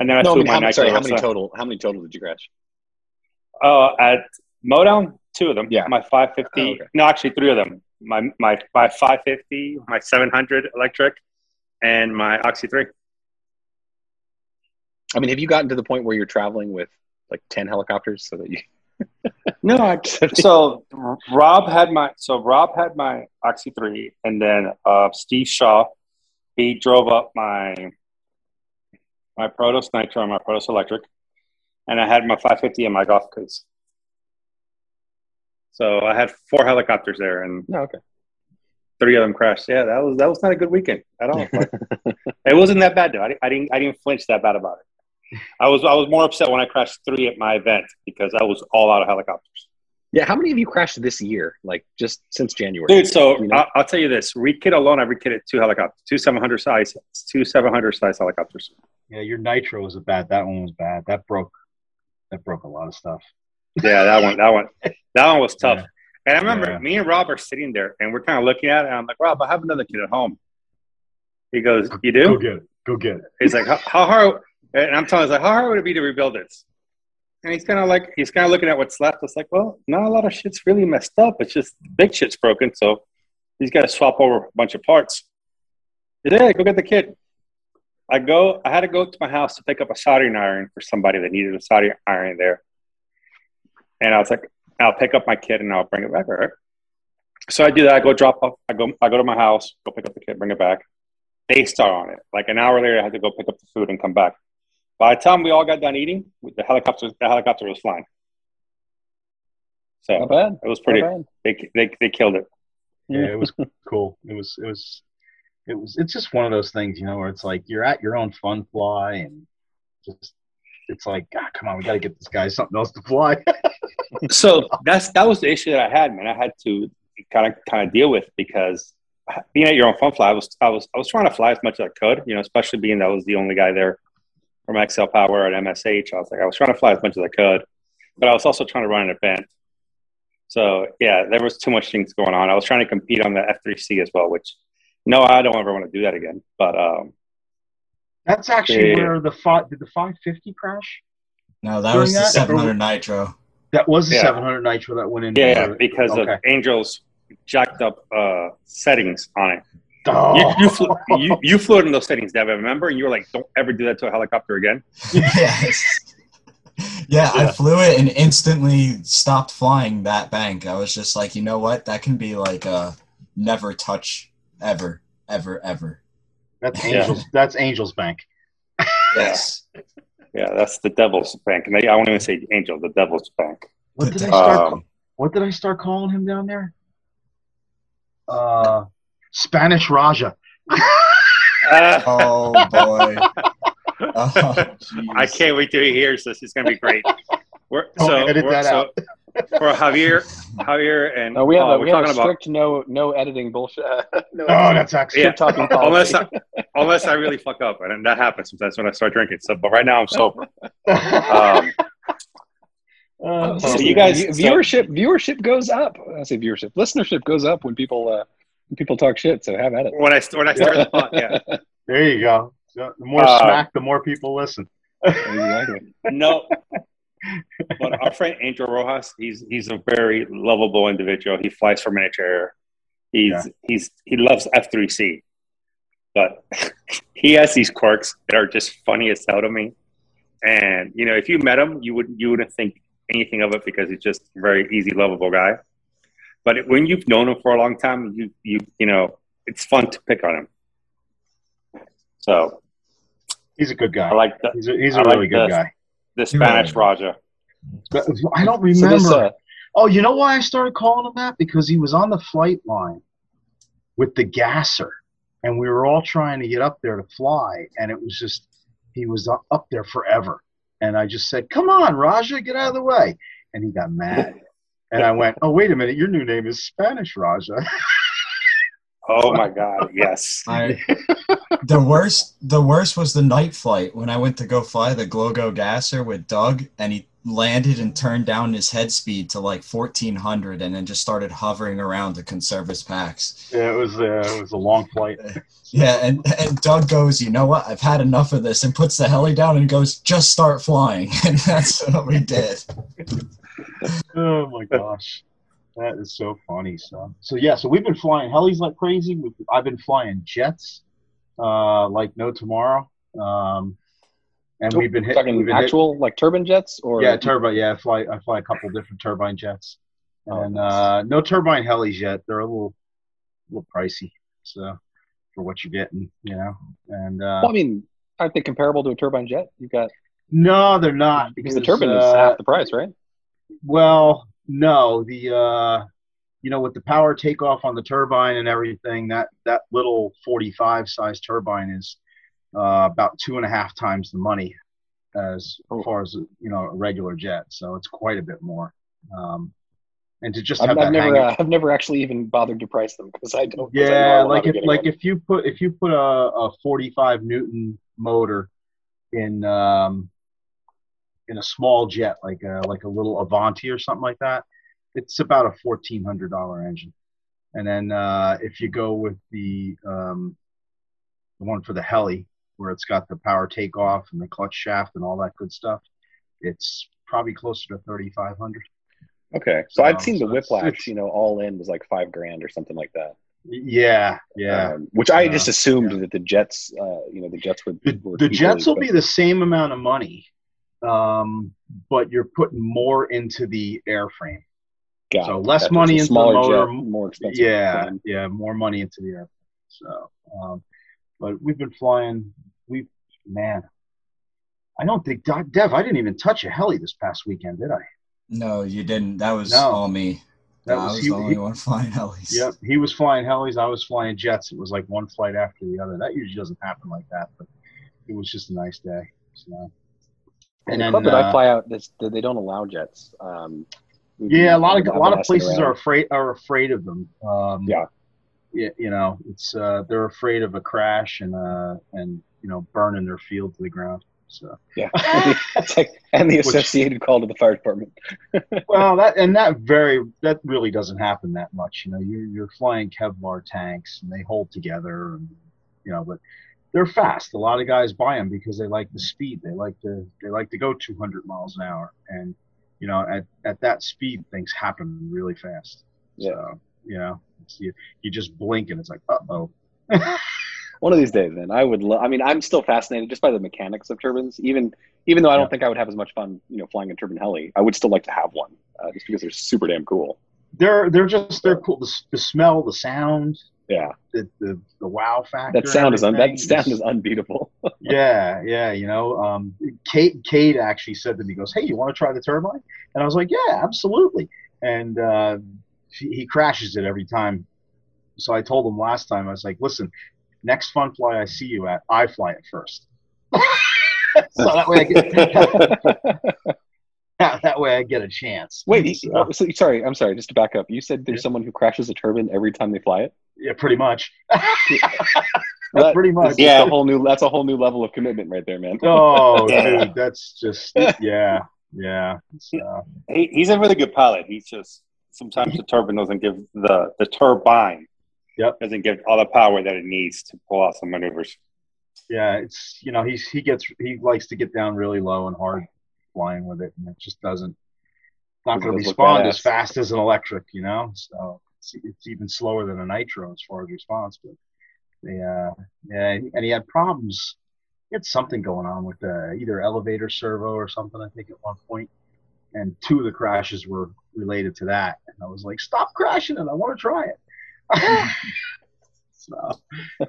[SPEAKER 5] And then I
[SPEAKER 2] No, I
[SPEAKER 5] flew
[SPEAKER 2] mean,
[SPEAKER 5] my
[SPEAKER 2] how,
[SPEAKER 5] Nitro
[SPEAKER 2] sorry, how many total? How many total did you crash?
[SPEAKER 5] Uh, at Modown, two of them.
[SPEAKER 2] Yeah.
[SPEAKER 5] My 550.
[SPEAKER 2] Oh, okay.
[SPEAKER 5] No, actually, three of them. My my my 550, my 700 electric, and my Oxy 3.
[SPEAKER 2] I mean, have you gotten to the point where you're traveling with like ten helicopters so that you?
[SPEAKER 5] No, I, so Rob had my so Rob had my Oxy 3, and then uh, Steve Shaw, he drove up my my Protos Nitro and my Protos Electric, and I had my 550 and my golf cruise. So I had four helicopters there, and
[SPEAKER 2] No, okay.
[SPEAKER 5] three of them crashed. Yeah, that was that was not a good weekend at all. It wasn't that bad though. I, I didn't I didn't flinch that bad about it. I was I was more upset when I crashed three at my event because I was all out of helicopters.
[SPEAKER 2] Yeah, how many of you crashed this year? Like just since January?
[SPEAKER 5] Dude, so
[SPEAKER 2] You know?
[SPEAKER 5] I'll, I'll tell you this: rekit alone, I rekitted two helicopters, two 700 size, two 700 size helicopters.
[SPEAKER 4] Yeah, your nitro was bad. That one was bad. That broke. That broke a lot of stuff.
[SPEAKER 5] Yeah, that one, that one, that one was tough.
[SPEAKER 4] Yeah.
[SPEAKER 5] And I remember
[SPEAKER 4] Yeah.
[SPEAKER 5] me and Rob are sitting there, and we're kind of looking at it. And I'm like, Rob, I have another kid at home. He goes, "You do?
[SPEAKER 4] Go get it. Go get it.
[SPEAKER 5] He's like, how, how hard? And I'm telling him, like, how hard would it be to rebuild this? And he's kind of like, he's kind of looking at what's left. It's like, well, not a lot of shit's really messed up. It's just big shit's broken. So he's got to swap over a bunch of parts. Yeah, go get the kid. I go. I had to go to my house to pick up a soldering iron for somebody that needed a soldering iron there. And I was like, I'll pick up my kid and I'll bring it back. Right. So I do that. I go drop off. I go. I go to my house. Go pick up the kid. Bring it back. They start on it. Like an hour later, I had to go pick up the food and come back. By the time we all got done eating, the helicopter the helicopter was flying. So
[SPEAKER 2] Not bad.
[SPEAKER 5] it was pretty.
[SPEAKER 2] Bad.
[SPEAKER 5] They, they they killed it.
[SPEAKER 4] Yeah, it was cool. It was. It was. It was. It's just one of those things, you know, where it's like you're at your own fun fly, and just it's like, God, come on, we got to get this guy something else to fly.
[SPEAKER 5] so that's that was the issue that I had, man. I had to kind of kind of deal with because being at your own fun fly, I was I was I was trying to fly as much as I could, you know, especially being that I was the only guy there from XL Power at MSH. I was like I was trying to fly as much as I could, but I was also trying to run an event. So yeah, there was too much things going on. I was trying to compete on the F3C as well, which no, I don't ever want to do that again. But um,
[SPEAKER 4] That's actually
[SPEAKER 5] Yeah.
[SPEAKER 4] where the five did the 550 crash.
[SPEAKER 3] No, that was the
[SPEAKER 4] that?
[SPEAKER 3] 700 Nitro.
[SPEAKER 4] That was the
[SPEAKER 5] Yeah.
[SPEAKER 4] 700 nitro that went in.
[SPEAKER 5] Yeah, yeah, because
[SPEAKER 4] okay.
[SPEAKER 5] of Angel's jacked up uh, settings on it.
[SPEAKER 4] Oh.
[SPEAKER 5] You, you, flew, you, you flew it in those settings, Devin. Remember? And you were like, "Don't ever do that to a helicopter again."
[SPEAKER 3] yes. Yeah, I flew it and instantly stopped flying that bank. I was just like, you know what? That can be like a never touch ever, ever, ever.
[SPEAKER 4] That's
[SPEAKER 5] Yeah.
[SPEAKER 4] Angels. That's Angels Bank.
[SPEAKER 3] Yes.
[SPEAKER 5] Yeah, that's the Devil's Bank, and I, I won't even say Angel, the Devil's Bank.
[SPEAKER 4] What did I
[SPEAKER 3] Um,
[SPEAKER 4] start? what did I start calling him down there? Uh, Spanish Raja.
[SPEAKER 5] Uh,
[SPEAKER 3] Oh boy. Oh,
[SPEAKER 5] I can't wait till he hears this. It's gonna be great. We're,
[SPEAKER 4] Don't
[SPEAKER 5] so,
[SPEAKER 4] edit
[SPEAKER 5] we're-
[SPEAKER 4] that
[SPEAKER 5] so
[SPEAKER 4] out.
[SPEAKER 5] for Javier, Javier, and
[SPEAKER 2] No, we have
[SPEAKER 5] Paul,
[SPEAKER 2] a,
[SPEAKER 5] we're
[SPEAKER 2] we have
[SPEAKER 5] talking
[SPEAKER 2] a
[SPEAKER 5] about
[SPEAKER 2] strict no no editing bullshit. no
[SPEAKER 4] Oh, that's excellent.
[SPEAKER 5] Yeah.
[SPEAKER 2] talking
[SPEAKER 5] unless. I, unless I really fuck up, and that happens sometimes when I start drinking. So, but right now I'm sober. Um,
[SPEAKER 4] Uh,
[SPEAKER 5] So you guys-
[SPEAKER 2] View- viewership viewership goes up. I say viewership, listenership goes up when people uh, when people talk shit. So have at it.
[SPEAKER 5] when I when I started the pot, yeah.
[SPEAKER 4] there you go. So the more
[SPEAKER 5] Uh,
[SPEAKER 4] smack, the more people listen.
[SPEAKER 2] Exactly.
[SPEAKER 5] No. But our friend Angel Rojas, he's he's a very lovable individual. He flies for miniature. He's
[SPEAKER 4] Yeah.
[SPEAKER 5] he's he loves F three C, but he has these quirks that are just funny as hell to me. And you know, if you met him, you would you wouldn't think anything of it because he's just a very easy, lovable guy. But when you've known him for a long time, you you you know, it's fun to pick on him. So
[SPEAKER 4] He's a good guy.
[SPEAKER 5] I like the,
[SPEAKER 4] he's a, he's
[SPEAKER 5] I
[SPEAKER 4] a
[SPEAKER 5] like
[SPEAKER 4] really good
[SPEAKER 5] this.
[SPEAKER 4] guy.
[SPEAKER 5] the Spanish Raja.
[SPEAKER 4] But I don't
[SPEAKER 2] So
[SPEAKER 4] remember.
[SPEAKER 2] this, uh,
[SPEAKER 4] Oh, you know why I started calling him that? Because he was on the flight line with the gasser, and we were all trying to get up there to fly, and it was just he was up, up there forever. And I just said, "Come on, Raja, get out of the way," and he got mad. And I went, "Oh, wait a minute, your new name is Spanish Raja."
[SPEAKER 5] Oh my God! Yes.
[SPEAKER 3] I, the worst the worst was the night flight when I went to go fly the Glogo Gasser with Doug and he landed and turned down his head speed to like 1400 and then just started hovering around to conserve his packs.
[SPEAKER 4] yeah, it was uh, it was a long flight.
[SPEAKER 3] Yeah, and, and Doug goes, you know what? I've had enough of this and puts the heli down and goes, just start flying. And that's what we did.
[SPEAKER 4] Oh my gosh, that is so funny. So, so yeah, so we've been flying helis like crazy. We've, I've been flying jets, uh, like no tomorrow. Um, and we've been hit,
[SPEAKER 2] talking
[SPEAKER 4] we've been hit-
[SPEAKER 2] actual like turbine jets or
[SPEAKER 4] yeah, turbine. Yeah, I fly. I fly a couple different turbine jets,
[SPEAKER 2] Oh,
[SPEAKER 4] and
[SPEAKER 2] nice.
[SPEAKER 4] uh, no turbine helis yet. They're a little, a little pricey. So, for what you're getting, you know, and uh,
[SPEAKER 2] Well, I mean, aren't they comparable to a turbine jet? You've got
[SPEAKER 4] no, they're not
[SPEAKER 2] because the turbine
[SPEAKER 4] uh,
[SPEAKER 2] is half the price, right?
[SPEAKER 4] Well, no, the uh, you know, with the power takeoff on the turbine and everything, that that little 45 size turbine is uh, about two and a half times the money as
[SPEAKER 2] Oh.
[SPEAKER 4] far as you know a regular jet. So it's quite a bit more. Um, and to just
[SPEAKER 2] I've,
[SPEAKER 4] have
[SPEAKER 2] I've never, uh, I've never actually even bothered to price them because I don't. 'cause I
[SPEAKER 4] yeah, like if like
[SPEAKER 2] one.
[SPEAKER 4] if you put if you put a, a 45 newton motor in um, in a small jet like a like a little Avanti or something like that, it's about a fourteen hundred dollar engine. And then uh, if you go with the um, the one for the heli, where it's got the power takeoff and the clutch shaft and all that good stuff, it's probably closer to thirty five hundred.
[SPEAKER 2] okay, so I'd seen
[SPEAKER 4] so
[SPEAKER 2] the Whiplash. You know, all in was like five grand or something like that.
[SPEAKER 4] Yeah, yeah.
[SPEAKER 2] Um, which I
[SPEAKER 4] Uh,
[SPEAKER 2] just assumed
[SPEAKER 4] yeah.
[SPEAKER 2] that the jets, uh, you know, the jets would.
[SPEAKER 4] the, the Jets will be the same amount of money, um, but you're putting more into the airframe.
[SPEAKER 2] Got
[SPEAKER 4] so
[SPEAKER 2] it.
[SPEAKER 4] less
[SPEAKER 2] Gotcha.
[SPEAKER 4] money
[SPEAKER 2] It's
[SPEAKER 4] into the motor,
[SPEAKER 2] jet, more expensive.
[SPEAKER 4] Yeah,
[SPEAKER 2] plane.
[SPEAKER 4] yeah, more money into the airplane. So, um, but we've been flying. We, man, I don't think Dev. I didn't even touch a heli this past weekend, did I?
[SPEAKER 3] No, you didn't. That was
[SPEAKER 4] No.
[SPEAKER 3] all me.
[SPEAKER 4] That
[SPEAKER 3] I
[SPEAKER 4] was
[SPEAKER 3] was
[SPEAKER 4] he-
[SPEAKER 3] the only
[SPEAKER 4] he-
[SPEAKER 3] one flying helis.
[SPEAKER 4] Yep, he was flying helis. I was flying jets. It was like one flight after the other. That usually doesn't happen like that, but it was just a nice day. So,
[SPEAKER 2] And,
[SPEAKER 4] and
[SPEAKER 2] the club that I
[SPEAKER 4] uh,
[SPEAKER 2] fly out, this, they don't allow jets. Um,
[SPEAKER 4] Yeah, a lot of a lot of places
[SPEAKER 2] around.
[SPEAKER 4] are afraid are afraid of them. Um,
[SPEAKER 2] Yeah.
[SPEAKER 4] yeah, you know, it's uh, they're afraid of a crash and uh, and you know burning their field to the ground. So
[SPEAKER 2] Yeah, it's like, and the
[SPEAKER 4] Which-
[SPEAKER 2] associated call to the fire department.
[SPEAKER 4] well, that and that very that really doesn't happen that much. You know, you're you're flying Kevlar tanks and they hold together, and you know, but they're fast. A lot of guys buy them because they like the speed. They like to they like to go 200 miles an hour, and you know, at, at that speed, things happen really fast.
[SPEAKER 2] Yeah.
[SPEAKER 4] So, you know, you, you just blink and it's like, uh oh.
[SPEAKER 2] One of these days, man. I would. Lo- I mean, I'm still fascinated just by the mechanics of turbines. Even even though I don't
[SPEAKER 4] Yeah.
[SPEAKER 2] think I would have as much fun, you know, flying a turbine heli, I would still like to have one, uh, just because they're super damn cool.
[SPEAKER 4] they're they're just they're cool. The, the smell, the sound,
[SPEAKER 2] Yeah,
[SPEAKER 4] the the, the wow factor.
[SPEAKER 2] that sound is un- that sound is unbeatable.
[SPEAKER 4] yeah, yeah. You know, um, Kate Kate actually said to me, "Goes, hey, you want to try the turbine?" And I was like, "Yeah, absolutely." And uh, he, he crashes it every time. So I told him last time, I was like, "Listen, next fun fly I see you at, I fly it first. so that way I get that way I get a chance.
[SPEAKER 2] Wait,
[SPEAKER 4] So,
[SPEAKER 2] oh, so, sorry, I'm sorry. Just to back up, you said there's
[SPEAKER 4] Yeah.
[SPEAKER 2] someone who crashes a turbine every time they fly it.
[SPEAKER 4] yeah, pretty much.
[SPEAKER 2] That-
[SPEAKER 4] pretty much.
[SPEAKER 2] That's
[SPEAKER 5] Yeah.
[SPEAKER 2] a whole new. That's a whole new level of commitment right there, man.
[SPEAKER 4] Oh,
[SPEAKER 5] Yeah.
[SPEAKER 4] dude, that's just yeah, yeah. So,
[SPEAKER 5] He, he's a really good pilot. He's just sometimes the turbine doesn't give the the turbine
[SPEAKER 4] Yep.
[SPEAKER 5] doesn't give all the power that it needs to pull out some maneuvers.
[SPEAKER 4] yeah, it's you know he's he gets he likes to get down really low and hard flying with it, and it just doesn't not going to respond as fast as an electric, you know. So it's, it's even slower than a nitro as far as response. But they, uh, yeah, and he had problems. He had something going on with uh, either elevator servo or something. I think at one point, and two of the crashes were related to that. And I was like, "Stop crashing it! I want to try it." so,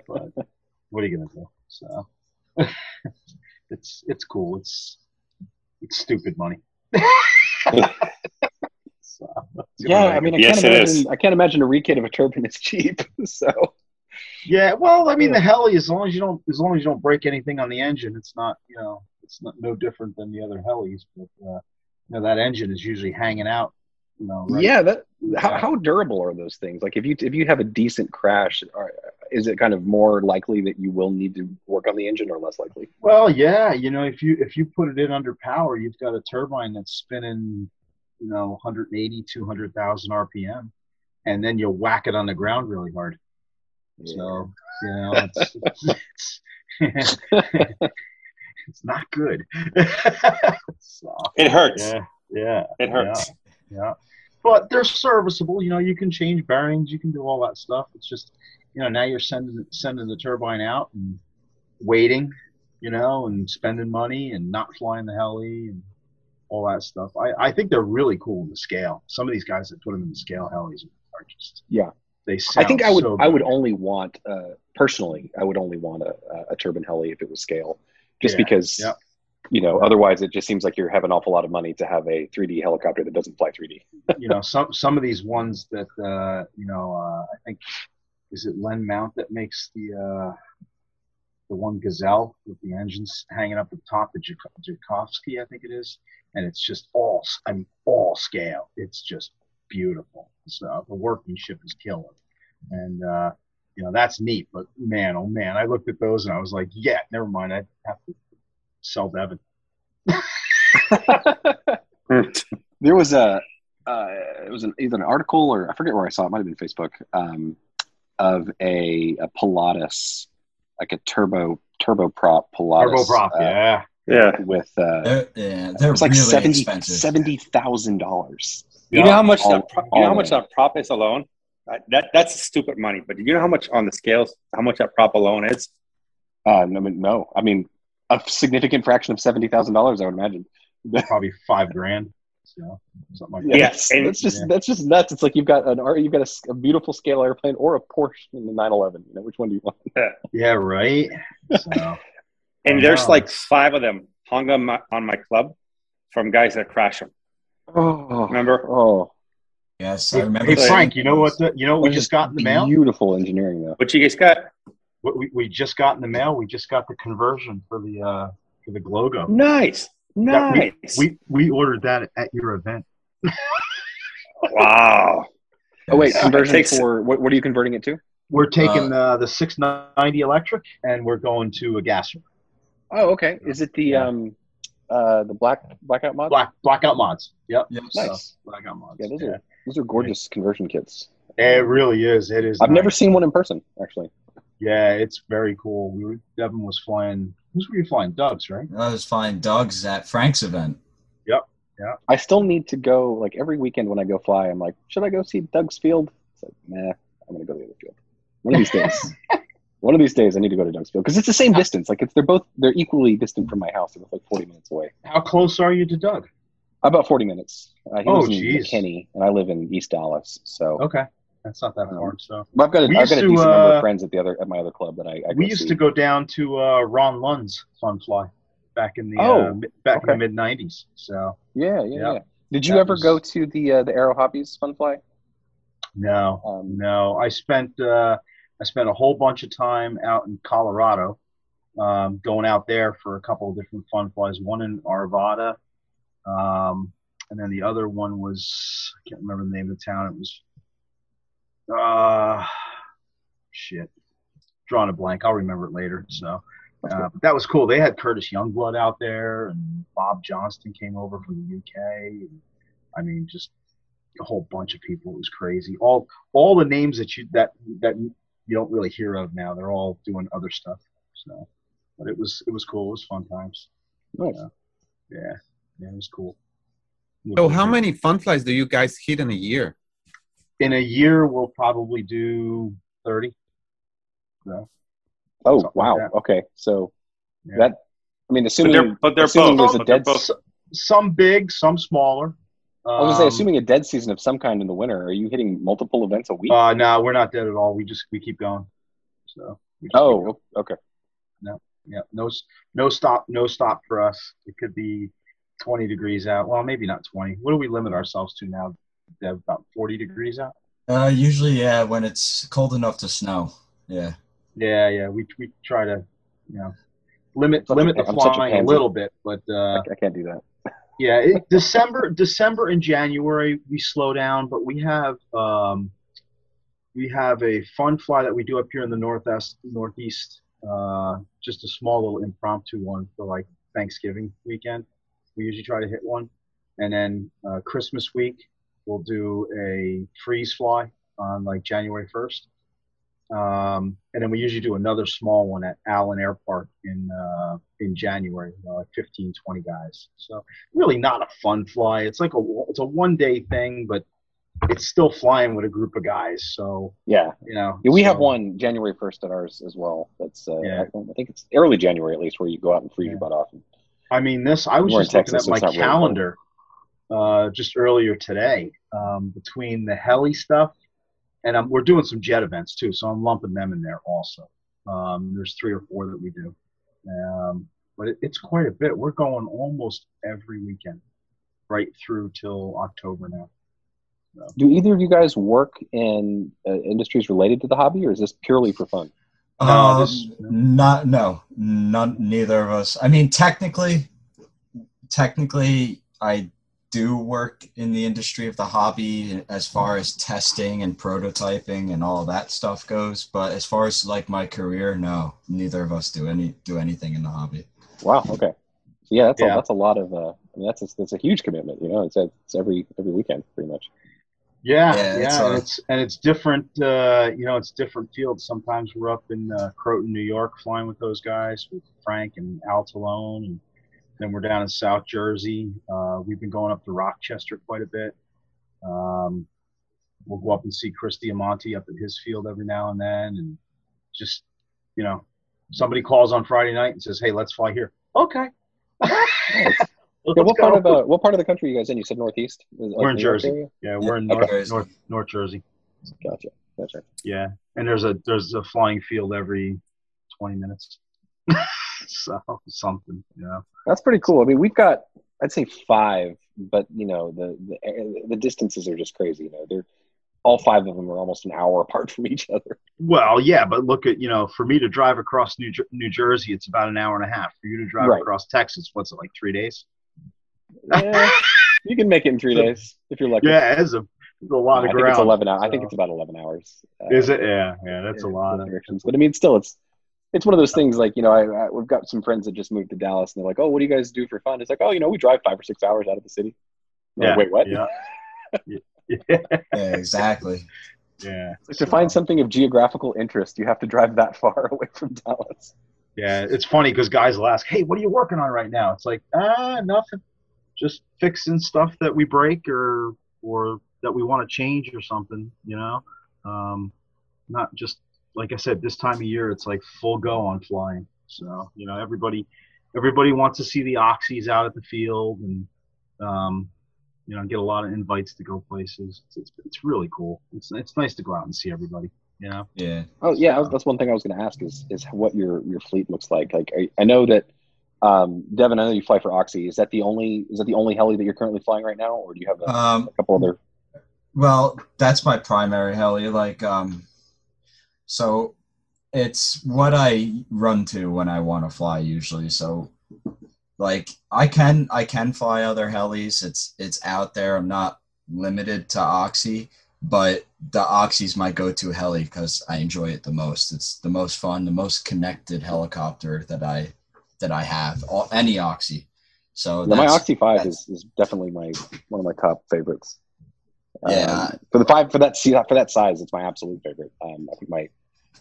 [SPEAKER 4] but what are you gonna do? So it's it's cool. It's it's stupid money. so,
[SPEAKER 2] Yeah, I mean, I
[SPEAKER 5] Yes,
[SPEAKER 2] can't imagine.
[SPEAKER 5] is.
[SPEAKER 2] I can't imagine a rekit of a turbine is cheap. So
[SPEAKER 4] yeah. Well, I mean, the heli, as long as you don't, as long as you don't break anything on the engine, it's not, you know, it's not no different than the other helis. But uh, you know, that engine is usually hanging out. You know, right?
[SPEAKER 2] yeah, that how, how durable are those things? Like if you if you have a decent crash, are, is it kind of more likely that you will need to work on the engine, or less likely?
[SPEAKER 4] Well, yeah, you know, if you if you put it in under power, you've got a turbine that's spinning, you know, 180, 200,000 RPM, and then you whack it on the ground really hard. So, you know, it's it's, it's, it's not good. so,
[SPEAKER 5] It hurts.
[SPEAKER 4] yeah, yeah,
[SPEAKER 5] It hurts.
[SPEAKER 4] yeah. But they're serviceable. You know, you can change bearings, you can do all that stuff. It's just, you know, now you're sending sending the turbine out and waiting, you know, and spending money and not flying the heli and all that stuff. I, I think they're really cool in the scale. Some of these guys that put them in the scale helis are just
[SPEAKER 2] Yeah.
[SPEAKER 4] They sound
[SPEAKER 2] I think I would
[SPEAKER 4] so
[SPEAKER 2] I would only want uh, personally I would only want a, a turbine heli if it was scale, just
[SPEAKER 4] Yeah,
[SPEAKER 2] because. You know otherwise it just seems like you have an awful lot of money to have a 3D helicopter that doesn't fly 3D.
[SPEAKER 4] you know some some of these ones that uh, you know uh, I think is it Len Mount that makes the uh, the one Gazelle with the engines hanging up the top, the Jak- Jakadofsky I think it is, and it's just all I mean all scale. It's just beautiful. So the workmanship is killer, and uh, you know that's neat. But man, oh man, I looked at those and I was like, yeah, never mind. I have to sell Devin.
[SPEAKER 2] There was a uh, it was an, either an article or I forget where I saw it. it might have been Facebook um, of a, a Pilatus like a turbo turboprop Pilatus
[SPEAKER 4] Turboprop,
[SPEAKER 2] uh,
[SPEAKER 4] yeah.
[SPEAKER 5] Yeah.
[SPEAKER 2] with uh,
[SPEAKER 3] They're, yeah,
[SPEAKER 2] it
[SPEAKER 3] they're
[SPEAKER 2] was like
[SPEAKER 3] really
[SPEAKER 2] seventy
[SPEAKER 3] expensive.
[SPEAKER 2] seventy thousand dollars.
[SPEAKER 5] You know how much
[SPEAKER 2] All-
[SPEAKER 5] that pro- you know how much that prop is alone? That, that that's stupid money. But do you know how much on the scales? How much that prop alone is?
[SPEAKER 2] Uh, no, no, I mean a significant fraction of seventy thousand dollars. I would imagine.
[SPEAKER 4] Probably five grand. So something like that.
[SPEAKER 2] Yeah,
[SPEAKER 5] Yeah,
[SPEAKER 2] that's,
[SPEAKER 5] and-
[SPEAKER 2] that's just
[SPEAKER 4] Yeah.
[SPEAKER 2] that's just nuts. It's like you've got an you've got a beautiful scale airplane or a Porsche in the 911. You know which one do you want?
[SPEAKER 4] Yeah, right. So
[SPEAKER 5] And there's
[SPEAKER 4] know.
[SPEAKER 5] like five of them hung on my on my club from guys that crash them.
[SPEAKER 2] Oh,
[SPEAKER 5] Remember?
[SPEAKER 2] oh,
[SPEAKER 3] Yes, I remember.
[SPEAKER 4] hey, Frank, you know what? The, you know what we just got in the mail.
[SPEAKER 2] Beautiful engineering though.
[SPEAKER 5] What you guys got?
[SPEAKER 4] What we, we just got in the mail. We just got the conversion for the uh for the logo.
[SPEAKER 5] Nice, nice.
[SPEAKER 4] We we ordered that at your event.
[SPEAKER 5] wow.
[SPEAKER 2] Oh wait, conversion
[SPEAKER 5] Takes-
[SPEAKER 2] for what? What are you converting it to?
[SPEAKER 4] We're taking uh, the 690 electric and we're going to a gas
[SPEAKER 2] Oh, okay. Is it the
[SPEAKER 4] Yeah.
[SPEAKER 2] um uh the black blackout mod?
[SPEAKER 4] black blackout mods. Yep.
[SPEAKER 3] Yes.
[SPEAKER 2] Nice.
[SPEAKER 4] Blackout mods.
[SPEAKER 2] Yeah, those
[SPEAKER 4] yeah.
[SPEAKER 2] are those are gorgeous conversion kits.
[SPEAKER 4] It really is. It is.
[SPEAKER 2] I've never seen one in person actually.
[SPEAKER 4] Yeah, it's very cool. We were, Devin was flying. Who's were you flying? Doug's, right?
[SPEAKER 3] I was flying Doug's at Frank's event. Yep. Yeah.
[SPEAKER 2] I still need to go. Like every weekend when I go fly, I'm like, should I go see Doug's Field? It's like, nah, I'm gonna go to the other field. One of these days. One of these days, I need to go to Doug's Field because it's the same distance. Like it's they're both they're equally distant from my house. They're both like 40 minutes away.
[SPEAKER 4] How close are you to Doug?
[SPEAKER 2] About 40 minutes. Uh, he
[SPEAKER 4] Oh,
[SPEAKER 2] lives in
[SPEAKER 4] geez.
[SPEAKER 2] McKinney, and I live in East Dallas. So
[SPEAKER 4] Okay, that's not that
[SPEAKER 2] Um,
[SPEAKER 4] far. So
[SPEAKER 2] but I've got a, I've got a
[SPEAKER 4] to,
[SPEAKER 2] decent number
[SPEAKER 4] uh,
[SPEAKER 2] of friends at the other at my other club that I, I
[SPEAKER 4] we used
[SPEAKER 2] see.
[SPEAKER 4] to go down to uh, Ron Lund's Fun Fly back in the
[SPEAKER 2] Oh,
[SPEAKER 4] uh, back
[SPEAKER 2] okay.
[SPEAKER 4] in the mid '90s. So
[SPEAKER 2] Yeah, yeah,
[SPEAKER 4] Yeah.
[SPEAKER 2] yeah. Did you
[SPEAKER 4] That
[SPEAKER 2] ever
[SPEAKER 4] was-
[SPEAKER 2] go to the uh, the Aero Hobbies Fun Fly?
[SPEAKER 4] no,
[SPEAKER 2] Um,
[SPEAKER 4] no, I spent uh, I spent a whole bunch of time out in Colorado, um, going out there for a couple of different fun flies. One in Arvada, um, and then the other one was I can't remember the name of the town. It was uh, shit, drawing a blank. I'll remember it later. So. Uh, but that was cool. They had Curtis Youngblood out there, and Bob Johnston came over from the UK. And, I mean, just a whole bunch of people. It was crazy. All all the names that you that that you don't really hear of now. They're all doing other stuff. So, but it was it was cool. It was fun times.
[SPEAKER 2] Nice.
[SPEAKER 4] Yeah, yeah, it was cool.
[SPEAKER 1] So, how many fun flies do you guys hit in a year?
[SPEAKER 4] In a year? We'll probably do thirty. So,
[SPEAKER 2] Oh
[SPEAKER 4] Something like
[SPEAKER 2] wow. okay, so
[SPEAKER 4] Yeah.
[SPEAKER 2] that I mean,
[SPEAKER 5] But
[SPEAKER 2] assuming
[SPEAKER 5] they're but they're
[SPEAKER 2] assuming
[SPEAKER 5] both.
[SPEAKER 2] there's a
[SPEAKER 5] but they're
[SPEAKER 2] dead.
[SPEAKER 5] both-
[SPEAKER 4] some big, some smaller.
[SPEAKER 2] I was gonna say,
[SPEAKER 4] Um,
[SPEAKER 2] assuming a dead season of some kind in the winter, are you hitting multiple events a week?
[SPEAKER 4] Uh, no, we're not dead at all. We just we keep going. So. We just keep going.
[SPEAKER 2] oh, okay.
[SPEAKER 4] Yeah, no, no stop, no stop for us. It could be 20 degrees out. Well, maybe not 20. What do we limit ourselves to now? Dev? About 40 degrees out.
[SPEAKER 3] Uh, usually, yeah, when it's cold enough to snow. Yeah.
[SPEAKER 4] Yeah, yeah. We we try to, you know, limit
[SPEAKER 2] Such a-
[SPEAKER 4] limit the
[SPEAKER 2] I'm such a
[SPEAKER 4] flying a, little bit, but uh,
[SPEAKER 2] I, I can't do that.
[SPEAKER 4] yeah, it, December December and January we slow down, but we have um, we have a fun fly that we do up here in the northwest northeast. Uh, just a small little impromptu one for like Thanksgiving weekend. We usually try to hit one, and then uh, Christmas week we'll do a freeze fly on like January first. Um, and then we usually do another small one at Allen Air Park in uh, in January, uh, like 15, 20 guys. So really not a fun fly. It's like a it's a one day thing, but it's still flying with a group of guys. So
[SPEAKER 2] Yeah.
[SPEAKER 4] you know,
[SPEAKER 2] Yeah, we have one January first at ours as well. That's uh,
[SPEAKER 4] Yeah.
[SPEAKER 2] I, think it's early January at least, where you go out and freeze
[SPEAKER 4] Yeah.
[SPEAKER 2] your butt off.
[SPEAKER 4] I mean, this I was just looking
[SPEAKER 2] Texas,
[SPEAKER 4] at my
[SPEAKER 2] not really
[SPEAKER 4] calendar uh, just earlier today um, between the heli stuff and um, we're doing some jet events too, so I'm lumping them in there also. Um, there's three or four that we do, um, but it, it's quite a bit. We're going almost every weekend, right through till October now.
[SPEAKER 2] Do either of you guys work in uh, industries related to the hobby, or is this purely for fun?
[SPEAKER 4] No,
[SPEAKER 3] Um,
[SPEAKER 4] this-
[SPEAKER 3] not no, none, neither of us. I mean, technically, technically, I do work in the industry of the hobby as far as testing and prototyping and all that stuff goes. But as far as like my career, no, neither of us do any do anything in the hobby.
[SPEAKER 2] Wow. Okay. So yeah, that's
[SPEAKER 4] Yeah.
[SPEAKER 2] a that's a lot of. Uh, I mean, that's a, that's a huge commitment. You know, it's it's every every weekend pretty much.
[SPEAKER 4] Yeah,
[SPEAKER 3] Yeah,
[SPEAKER 4] yeah,
[SPEAKER 3] it's,
[SPEAKER 4] and
[SPEAKER 3] uh,
[SPEAKER 4] it's and it's different. Uh, you know, it's different fields. Sometimes we're up in uh, Croton, New York, flying with those guys with Frank and Al Talone, and then we're down in South Jersey. Uh, we've been going up to Rochester quite a bit. Um, we'll go up and see Chris Diamante up at his field every now and then, and just you know, somebody calls on Friday night and says, "Hey, let's fly here." Okay.
[SPEAKER 2] Yeah, what part of uh, what part of the country are you guys in? You said northeast. Is it,
[SPEAKER 4] We're in
[SPEAKER 2] New
[SPEAKER 4] Jersey.
[SPEAKER 2] area?
[SPEAKER 4] Yeah, we're in North,
[SPEAKER 3] Jersey.
[SPEAKER 4] North North Jersey.
[SPEAKER 2] Gotcha. Gotcha.
[SPEAKER 4] Yeah, and there's a there's a flying field every 20 minutes. so something, Yeah.
[SPEAKER 2] That's pretty cool. I mean, we've got I'd say five, but you know the the the distances are just crazy. You know, they're all five of them are almost an hour apart from each other.
[SPEAKER 4] Well, yeah, but look at you know, for me to drive across New New Jersey, it's about an hour and a half. For you to drive
[SPEAKER 2] Right.
[SPEAKER 4] across Texas, what's it like three days?
[SPEAKER 2] Yeah, you can make it in three days if you're lucky.
[SPEAKER 4] Yeah, it's a, it's a lot
[SPEAKER 2] I
[SPEAKER 4] of
[SPEAKER 2] think
[SPEAKER 4] ground.
[SPEAKER 2] it's eleven hours. I think it's about eleven hours. Uh,
[SPEAKER 4] Is it? Yeah, yeah, that's a lot of.
[SPEAKER 2] directions. But I mean, still, it's it's one of those things. Like you know, I, I we've got some friends that just moved to Dallas, and they're like, "Oh, what do you guys do for fun?" It's like, "Oh, you know, we drive five or six hours out of the city." I'm like,
[SPEAKER 4] Yeah,
[SPEAKER 2] Wait, what?
[SPEAKER 4] Yeah. yeah,
[SPEAKER 3] Yeah, exactly.
[SPEAKER 4] yeah,
[SPEAKER 2] Like, to find something of geographical interest, you have to drive that far away from Dallas.
[SPEAKER 4] yeah. It's funny because guys will ask, "Hey, what are you working on right now?" It's like, ah, nothing. just fixing stuff that we break or or that we want to change or something. You know, um, not just like I said. This time of year, it's like full go on flying. So you know, everybody everybody wants to see the oxys out at the field and um, you know get a lot of invites to go places. It's, it's, it's really cool. It's it's nice to go out and see everybody. You know.
[SPEAKER 3] Yeah.
[SPEAKER 2] Oh yeah, I was- that's one thing I was going to ask is is what your your fleet looks like. Like I, I know that um, Devin, I know you fly for Oxy. Is that the only is that the only heli that you're currently flying right now, or do you have a,
[SPEAKER 3] Um,
[SPEAKER 2] a couple other?
[SPEAKER 3] Well, that's my primary heli. Like, um, so it's what I run to when I want to fly usually. So, like, I can I can fly other helis. It's it's out there. I'm not limited to Oxy, but the Oxy's my go-to heli because I enjoy it the most. It's the most fun, the most connected helicopter that I that I have. All, any Oxy. So
[SPEAKER 2] Yeah, my Oxy Five is, is definitely my one of my top favorites.
[SPEAKER 3] Yeah.
[SPEAKER 2] Um, for the five for that for that size, it's my absolute favorite. Um, I think my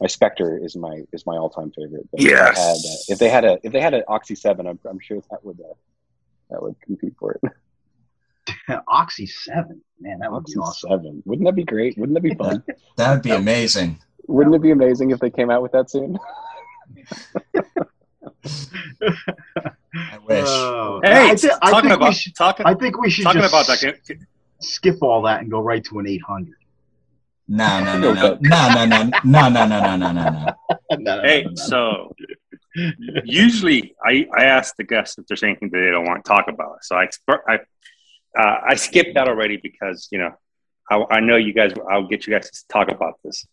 [SPEAKER 2] my Spectre is my is my all time favorite. But
[SPEAKER 5] Yes.
[SPEAKER 2] If they had, uh, if they had a if they had an Oxy Seven, I'm, I'm sure that would uh, that would compete for it.
[SPEAKER 4] Oxy Seven, man, that would be
[SPEAKER 2] Oxy
[SPEAKER 4] awesome.
[SPEAKER 2] Seven, wouldn't that be great? Wouldn't that be fun?
[SPEAKER 3] that would be amazing.
[SPEAKER 2] Wouldn't it be amazing if they came out with that soon?
[SPEAKER 3] I wish.
[SPEAKER 4] Oh.
[SPEAKER 5] Hey,
[SPEAKER 4] I, thi- I
[SPEAKER 5] talking
[SPEAKER 4] think we
[SPEAKER 5] about
[SPEAKER 4] should,
[SPEAKER 5] talking
[SPEAKER 4] I think we should
[SPEAKER 5] talking
[SPEAKER 4] just
[SPEAKER 5] about that. can-
[SPEAKER 4] skip all that and go right to an 800.
[SPEAKER 3] No, no, no, no, no, no, no, no, no, no, no, no, no, no.
[SPEAKER 5] Hey, so usually I, I ask the guests if there's anything that they don't want to talk about. So I I uh, I skipped that already because you know I, I know you guys. I'll get you guys to talk about this.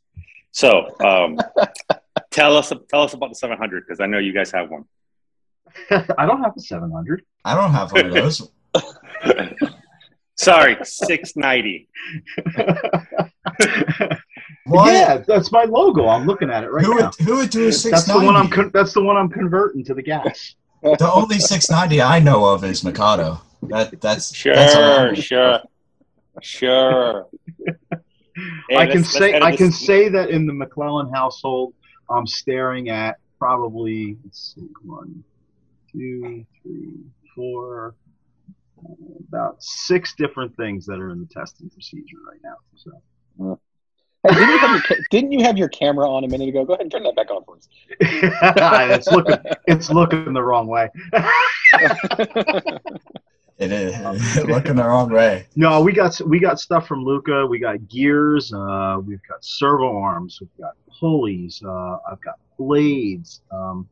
[SPEAKER 5] So um, tell us tell us about the 700 because I know you guys have one.
[SPEAKER 4] I don't have a 700.
[SPEAKER 3] I don't have one of those.
[SPEAKER 5] Sorry, 690.
[SPEAKER 3] What?
[SPEAKER 4] Yeah, that's my logo. I'm looking at it right
[SPEAKER 3] who
[SPEAKER 4] now.
[SPEAKER 3] would who would do a
[SPEAKER 4] That's the one I'm. Con- that's the one I'm converting to the gas.
[SPEAKER 3] The only six ninety I know of is Mikado. That that's
[SPEAKER 5] Sure,
[SPEAKER 3] That's
[SPEAKER 5] sure, sure. Hey,
[SPEAKER 4] I can
[SPEAKER 5] let's- let's
[SPEAKER 4] say I can
[SPEAKER 5] this-
[SPEAKER 4] say that in the McClellan household, I'm staring at probably let's see, one, two, three, four, about six different things that are in the testing procedure right now. So
[SPEAKER 2] Hey, didn't, you have your, ca- didn't you have your camera on a minute ago? Go ahead and turn that back on for us.
[SPEAKER 4] it's looking it's looking the wrong way.
[SPEAKER 3] it is looking the wrong way.
[SPEAKER 4] No, we got we got stuff from Luca. We got gears. Uh, we've got servo arms. We've got pulleys. Uh, I've got blades. Um,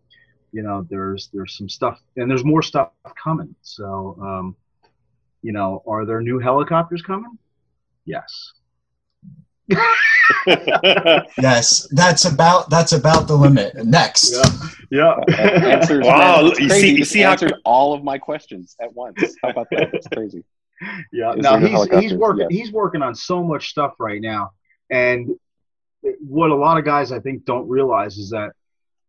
[SPEAKER 4] you know, there's there's some stuff, and there's more stuff coming. So, um, you know, are there new helicopters coming? Yes.
[SPEAKER 3] Yes, that's about that's about the limit. Next.
[SPEAKER 4] Yeah.
[SPEAKER 2] Answers,
[SPEAKER 5] Wow, you see- you
[SPEAKER 2] just
[SPEAKER 5] see how-
[SPEAKER 2] answered all of my questions at once. How about that? That's crazy.
[SPEAKER 4] Yeah,
[SPEAKER 2] Is
[SPEAKER 4] no,
[SPEAKER 2] there new
[SPEAKER 4] he's he's working
[SPEAKER 2] Yeah.
[SPEAKER 4] he's working on so much stuff right now, and what a lot of guys I think don't realize is that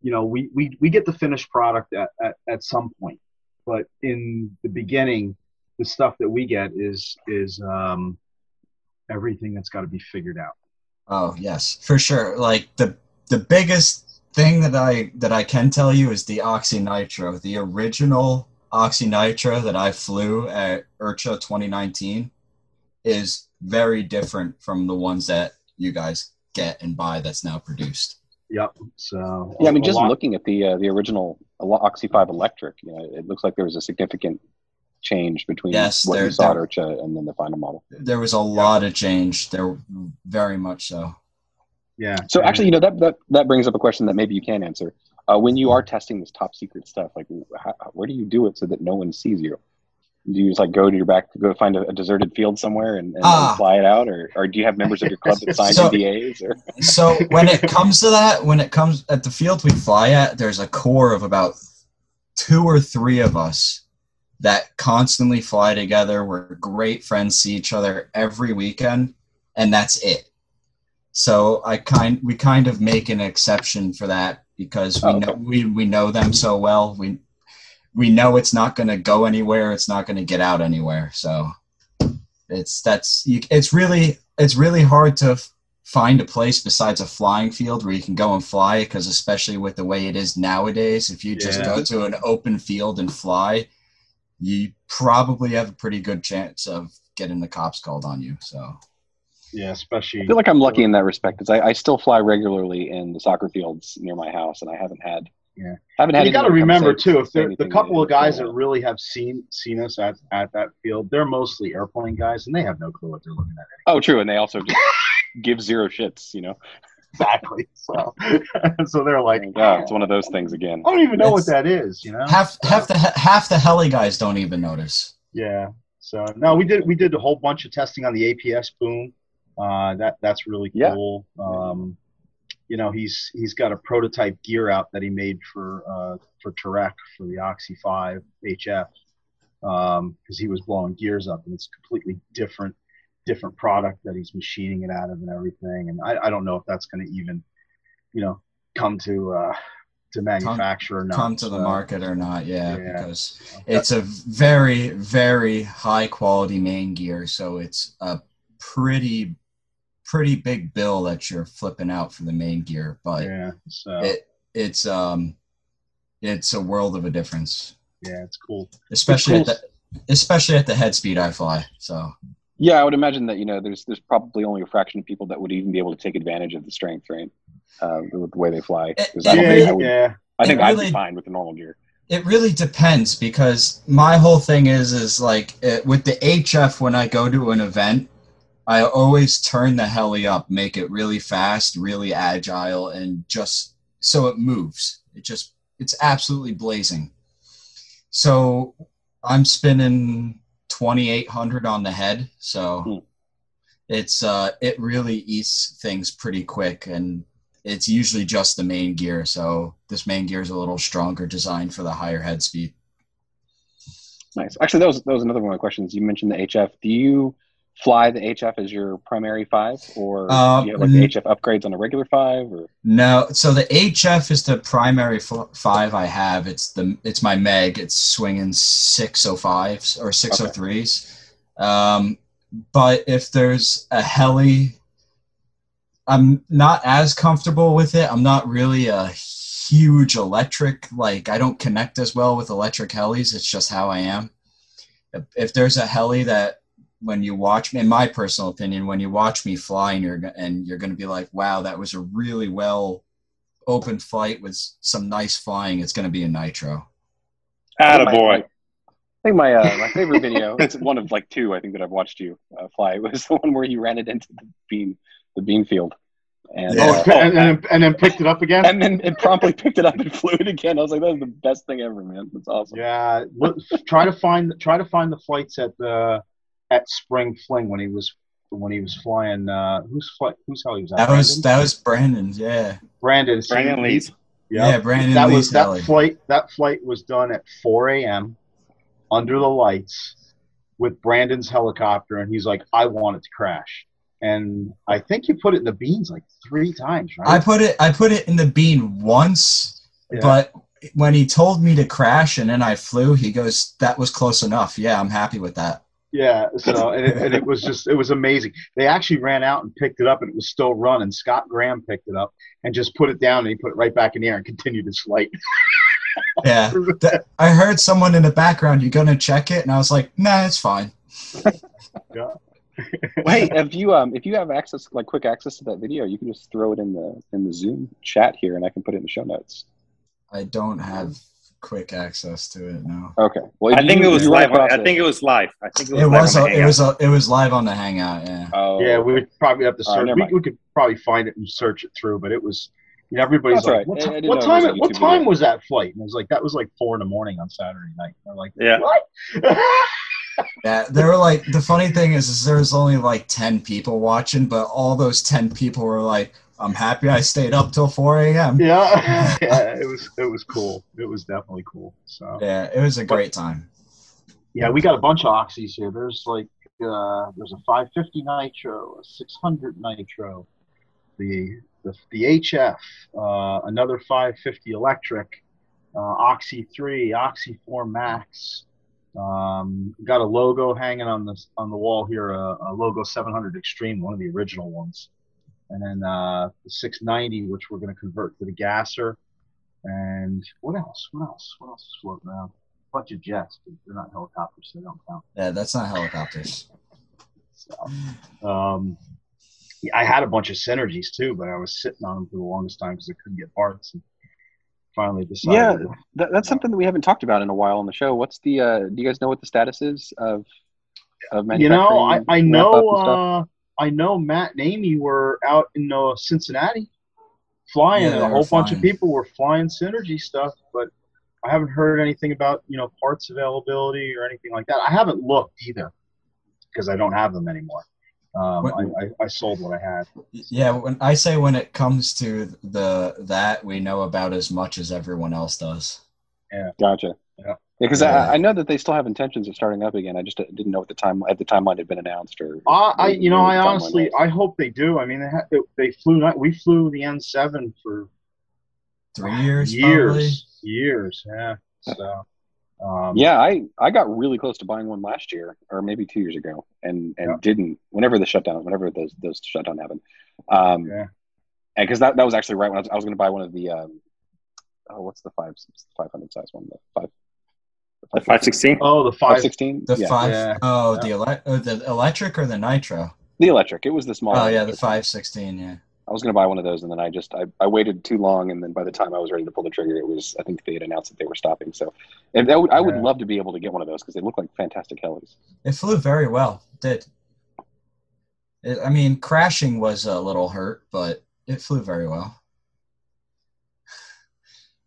[SPEAKER 4] you know we we, we get the finished product at, at at some point, but in the beginning, the stuff that we get is is um, everything that's got to be figured out.
[SPEAKER 3] Oh yes, for sure. Like the the biggest thing that I that I can tell you is the Oxy Nitro, the original Oxy Nitro that I flew at IRCHA 2019 is very different from the ones that you guys get and buy that's now produced.
[SPEAKER 4] Yep. So
[SPEAKER 2] Yeah, I mean, just
[SPEAKER 4] lot-
[SPEAKER 2] looking at the uh, the original Oxy Five Electric, you know, it looks like there was a significant change between
[SPEAKER 3] Yes,
[SPEAKER 2] what
[SPEAKER 3] there-
[SPEAKER 2] you saw at
[SPEAKER 3] there-
[SPEAKER 2] IRCHA and then the final model.
[SPEAKER 3] There was a lot of change. There very much so.
[SPEAKER 4] yeah.
[SPEAKER 2] So
[SPEAKER 4] and-
[SPEAKER 2] actually, you know, that that that brings up a question that maybe you can answer. Uh, when you are testing this top secret stuff, like how, where do you do it so that no one sees you? Do you just like go to your back, go find a, a deserted field somewhere and, and,
[SPEAKER 3] Ah.
[SPEAKER 2] fly it out, or, or do you have members of your club that sign
[SPEAKER 3] So-
[SPEAKER 2] NDAs? Or
[SPEAKER 3] So when it comes to that, when it comes at the field we fly at, there's a core of about two or three of us that constantly fly together. We're great friends, see each other every weekend, and that's it. So I kind we kind of make an exception for that because we
[SPEAKER 2] Oh,
[SPEAKER 3] know we, we know them so well. We we know it's not going to go anywhere. It's not going to get out anywhere. So it's that's you, it's really it's really hard to f- find a place besides a flying field where you can go and fly because especially with the way it is nowadays if you just
[SPEAKER 4] Yeah.
[SPEAKER 3] go to an open field and fly you probably have a pretty good chance of getting the cops called on you. So
[SPEAKER 4] Yeah, especially.
[SPEAKER 2] I feel like I'm lucky in that respect because I, I still fly regularly in the soccer fields near my house, and I haven't had
[SPEAKER 4] Yeah.
[SPEAKER 2] haven't had.
[SPEAKER 4] you got to remember
[SPEAKER 2] say-
[SPEAKER 4] too, if the couple of guys that really have seen seen us at, at that field, they're mostly airplane guys, and they have no clue what they're looking at.
[SPEAKER 2] Oh, true, and they also just give zero shits. You know,
[SPEAKER 4] Exactly. So, so they're like,
[SPEAKER 2] yeah, it's one of those things again.
[SPEAKER 4] I don't even know what that is. You know?
[SPEAKER 3] half half the half the heli guys don't even notice.
[SPEAKER 4] Yeah. So no, we did we did a whole bunch of testing on the APS boom. Uh, that that's really
[SPEAKER 2] Yeah.
[SPEAKER 4] cool. Um, you know, he's he's got a prototype gear out that he made for uh, for Turek for the Oxy Five HF because he was blowing gears up, and it's completely different different product that he's machining it out of and everything. And I, I don't know if that's going to even, you know, come to uh, to manufacture or not.
[SPEAKER 3] Come to the market or not, yeah,
[SPEAKER 4] Yeah.
[SPEAKER 3] because it's a very very high quality main gear, so it's a pretty pretty big bill that you're flipping out for the main gear, but
[SPEAKER 4] Yeah. So
[SPEAKER 3] it it's um it's a world of a difference,
[SPEAKER 4] yeah, it's cool.
[SPEAKER 3] especially
[SPEAKER 4] It's
[SPEAKER 3] at the especially at the head speed I fly. So
[SPEAKER 2] Yeah, I would imagine that you know there's there's probably only a fraction of people that would even be able to take advantage of the strength, right? Uh, with the way they fly. 'Cause I don't
[SPEAKER 4] Yeah,
[SPEAKER 2] think I would.
[SPEAKER 4] yeah.
[SPEAKER 2] I think
[SPEAKER 3] It
[SPEAKER 2] I'd be fine with the normal gear.
[SPEAKER 3] it really depends because my whole thing is is like it, with the HF when I go to an event, I always turn the heli up, make it really fast, really agile, and just so it moves. It just it's absolutely blazing. So I'm spinning 2800 on the head, so
[SPEAKER 2] Hmm.
[SPEAKER 3] it's uh it really eats things pretty quick and it's usually just the main gear. So this main gear is a little stronger, designed for the higher head speed.
[SPEAKER 2] Nice. Actually, that was that was another one of my questions. You mentioned the HF. Do you fly the HF as your primary five, or
[SPEAKER 3] Uh,
[SPEAKER 2] do you have like the HF upgrades on a regular five? Or
[SPEAKER 3] No, so the HF is the primary f- five I have. It's the it's my Meg. It's swinging six oh fives or six oh threes. Um, but if there's a heli, I'm not as comfortable with it. I'm not really a huge electric. Like I don't connect as well with electric helis. It's just how I am. If, if there's a heli that when you watch me, in my personal opinion, when you watch me fly and you're, and you're going to be like, wow, that was a really well open flight with some nice flying. It's going to be a nitro.
[SPEAKER 5] Attaboy.
[SPEAKER 2] I think my uh, my favorite video. it's one of like two I think that I've watched you uh, fly. Was the one where you ran it into the bean the bean field, and
[SPEAKER 4] Oh,
[SPEAKER 2] uh,
[SPEAKER 4] and, and, and then picked it up again.
[SPEAKER 2] and then it promptly picked it up and flew it again. I was like, that was the best thing ever, man. That's awesome.
[SPEAKER 4] Yeah, look, try to find try to find the flights at the at Spring Fling when he was when he was flying. Uh, who's flight? Whose hell he was at?
[SPEAKER 3] That was that was Brandon's. Yeah,
[SPEAKER 4] Brandon. see,
[SPEAKER 5] Brandon Lee's.
[SPEAKER 4] Yeah,
[SPEAKER 3] yeah, Brandon
[SPEAKER 4] that
[SPEAKER 3] Lee's
[SPEAKER 4] was that
[SPEAKER 3] heli.
[SPEAKER 4] flight. That flight was done at 4 a.m. under the lights with Brandon's helicopter, and he's like, "I want it to crash." And I think you put it in the beans like three times, right?
[SPEAKER 3] I put it I put it in the bean once,
[SPEAKER 4] Yeah.
[SPEAKER 3] but when he told me to crash and then I flew, he goes, "That was close enough. Yeah, I'm happy with that."
[SPEAKER 4] Yeah, so and it, and it was just it was amazing. They actually ran out and picked it up, and it was still running. Scott Graham picked it up and just put it down, and he put it right back in the air and continued his flight.
[SPEAKER 3] Yeah, I heard someone in the background. You gonna check it? And I was like, "Nah, it's fine."
[SPEAKER 2] Wait, if you um if you have access like quick access to that video, you can just throw it in the in the Zoom chat here, and I can put it in the show notes.
[SPEAKER 3] I don't have quick access to it now.
[SPEAKER 2] Okay. Well, if
[SPEAKER 5] I think it was live.
[SPEAKER 2] across
[SPEAKER 5] I think it was live. I think it was.
[SPEAKER 3] It
[SPEAKER 5] live
[SPEAKER 3] was
[SPEAKER 5] on
[SPEAKER 3] a,
[SPEAKER 5] the
[SPEAKER 3] it
[SPEAKER 5] Hangout.
[SPEAKER 3] was a, it was live on the Hangout. Yeah.
[SPEAKER 2] Oh,
[SPEAKER 4] yeah, we would probably have to search.
[SPEAKER 2] never
[SPEAKER 4] we, we could probably find it and search it through, but it was. You know, everybody's
[SPEAKER 2] That's
[SPEAKER 4] like,
[SPEAKER 2] right.
[SPEAKER 4] "What,
[SPEAKER 2] I-
[SPEAKER 4] ti-
[SPEAKER 2] I didn't
[SPEAKER 4] what time?
[SPEAKER 2] was
[SPEAKER 4] What
[SPEAKER 2] YouTube
[SPEAKER 4] time
[SPEAKER 2] video.
[SPEAKER 4] was that flight?" And it was like, "That was like four in the morning on Saturday night." They're like,
[SPEAKER 5] Yeah.
[SPEAKER 4] what?"
[SPEAKER 3] Yeah, there were like the funny thing is, is there was only like ten people watching, but all those ten people were like, "I'm happy I stayed up till 4 a.m."
[SPEAKER 4] yeah, yeah, it was it was cool. It was definitely cool. So
[SPEAKER 3] Yeah, it was a great time.
[SPEAKER 4] yeah, we got a bunch of oxys here. There's like uh, there's a 550 nitro, a 600 nitro, the the, the HF, uh, another 550 electric, uh, Oxy 3, Oxy 4 Max. Um, got a logo hanging on the on the wall here, a, a logo 700 Extreme, one of the original ones, and then uh, the 690, which we're going to convert to the gasser. And what else? What else? What else is floating around? A bunch of jets, but they're not helicopters, so they don't count.
[SPEAKER 3] Yeah, that's not helicopters.
[SPEAKER 4] So, um, I had a bunch of synergies too, but I was sitting on them for the longest time because I couldn't get parts. And finally decided.
[SPEAKER 2] Yeah, that, that's something that we haven't talked about in a while on the show. What's the? Uh, do you guys know what the status is of of
[SPEAKER 4] you know, I, I
[SPEAKER 2] ramp
[SPEAKER 4] know,
[SPEAKER 2] up and stuff?
[SPEAKER 4] I know Matt and Amy were out in uh, Cincinnati flying,
[SPEAKER 3] Yeah,
[SPEAKER 4] and a
[SPEAKER 3] were
[SPEAKER 4] whole bunch of people were flying synergy stuff, but I haven't heard anything about you know parts availability or anything like that. I haven't looked either because I don't have them anymore. Um,
[SPEAKER 3] What-
[SPEAKER 4] I, I, I sold what I had.
[SPEAKER 3] Yeah, when I say when it comes to the that we know about as much as everyone else does.
[SPEAKER 2] Yeah, gotcha.
[SPEAKER 4] Yeah.
[SPEAKER 2] because
[SPEAKER 3] Yeah.
[SPEAKER 2] I, I know that they still have intentions of starting up again. I just didn't know at the time if the timeline had been announced or.
[SPEAKER 4] I, I you know, I honestly,
[SPEAKER 2] was.
[SPEAKER 4] I hope they do. I mean, they, ha- they flew. Not, we flew the N7 for
[SPEAKER 3] Three years,
[SPEAKER 4] years,
[SPEAKER 3] probably.
[SPEAKER 4] years. Yeah. So, um,
[SPEAKER 2] Yeah, I, I got really close to buying one last year, or maybe two years ago, and and
[SPEAKER 4] Yeah.
[SPEAKER 2] didn't. Whenever the shutdown, whenever those those shutdown happened, um,
[SPEAKER 4] Yeah.
[SPEAKER 2] and because that, that was actually right when I was, I was going to buy one of the um, oh, what's the five five hundred size one, the five,
[SPEAKER 5] The 516?
[SPEAKER 4] Oh, the
[SPEAKER 2] five
[SPEAKER 4] five.
[SPEAKER 3] The
[SPEAKER 2] yeah,
[SPEAKER 3] five
[SPEAKER 4] Yeah.
[SPEAKER 3] oh
[SPEAKER 4] Yeah.
[SPEAKER 3] the ele- oh, the electric or the nitro?
[SPEAKER 2] the electric. It was the small.
[SPEAKER 3] Oh yeah, the five sixteen. Yeah.
[SPEAKER 2] I was going to buy one of those, and then I just I, I waited too long, and then by the time I was ready to pull the trigger, it was I think they had announced that they were stopping. So, and that would, I would
[SPEAKER 4] Yeah.
[SPEAKER 2] love to be able to get one of those because they look like fantastic helis.
[SPEAKER 3] It flew very well. It did. It, I mean, crashing was a little hurt, but it flew very well.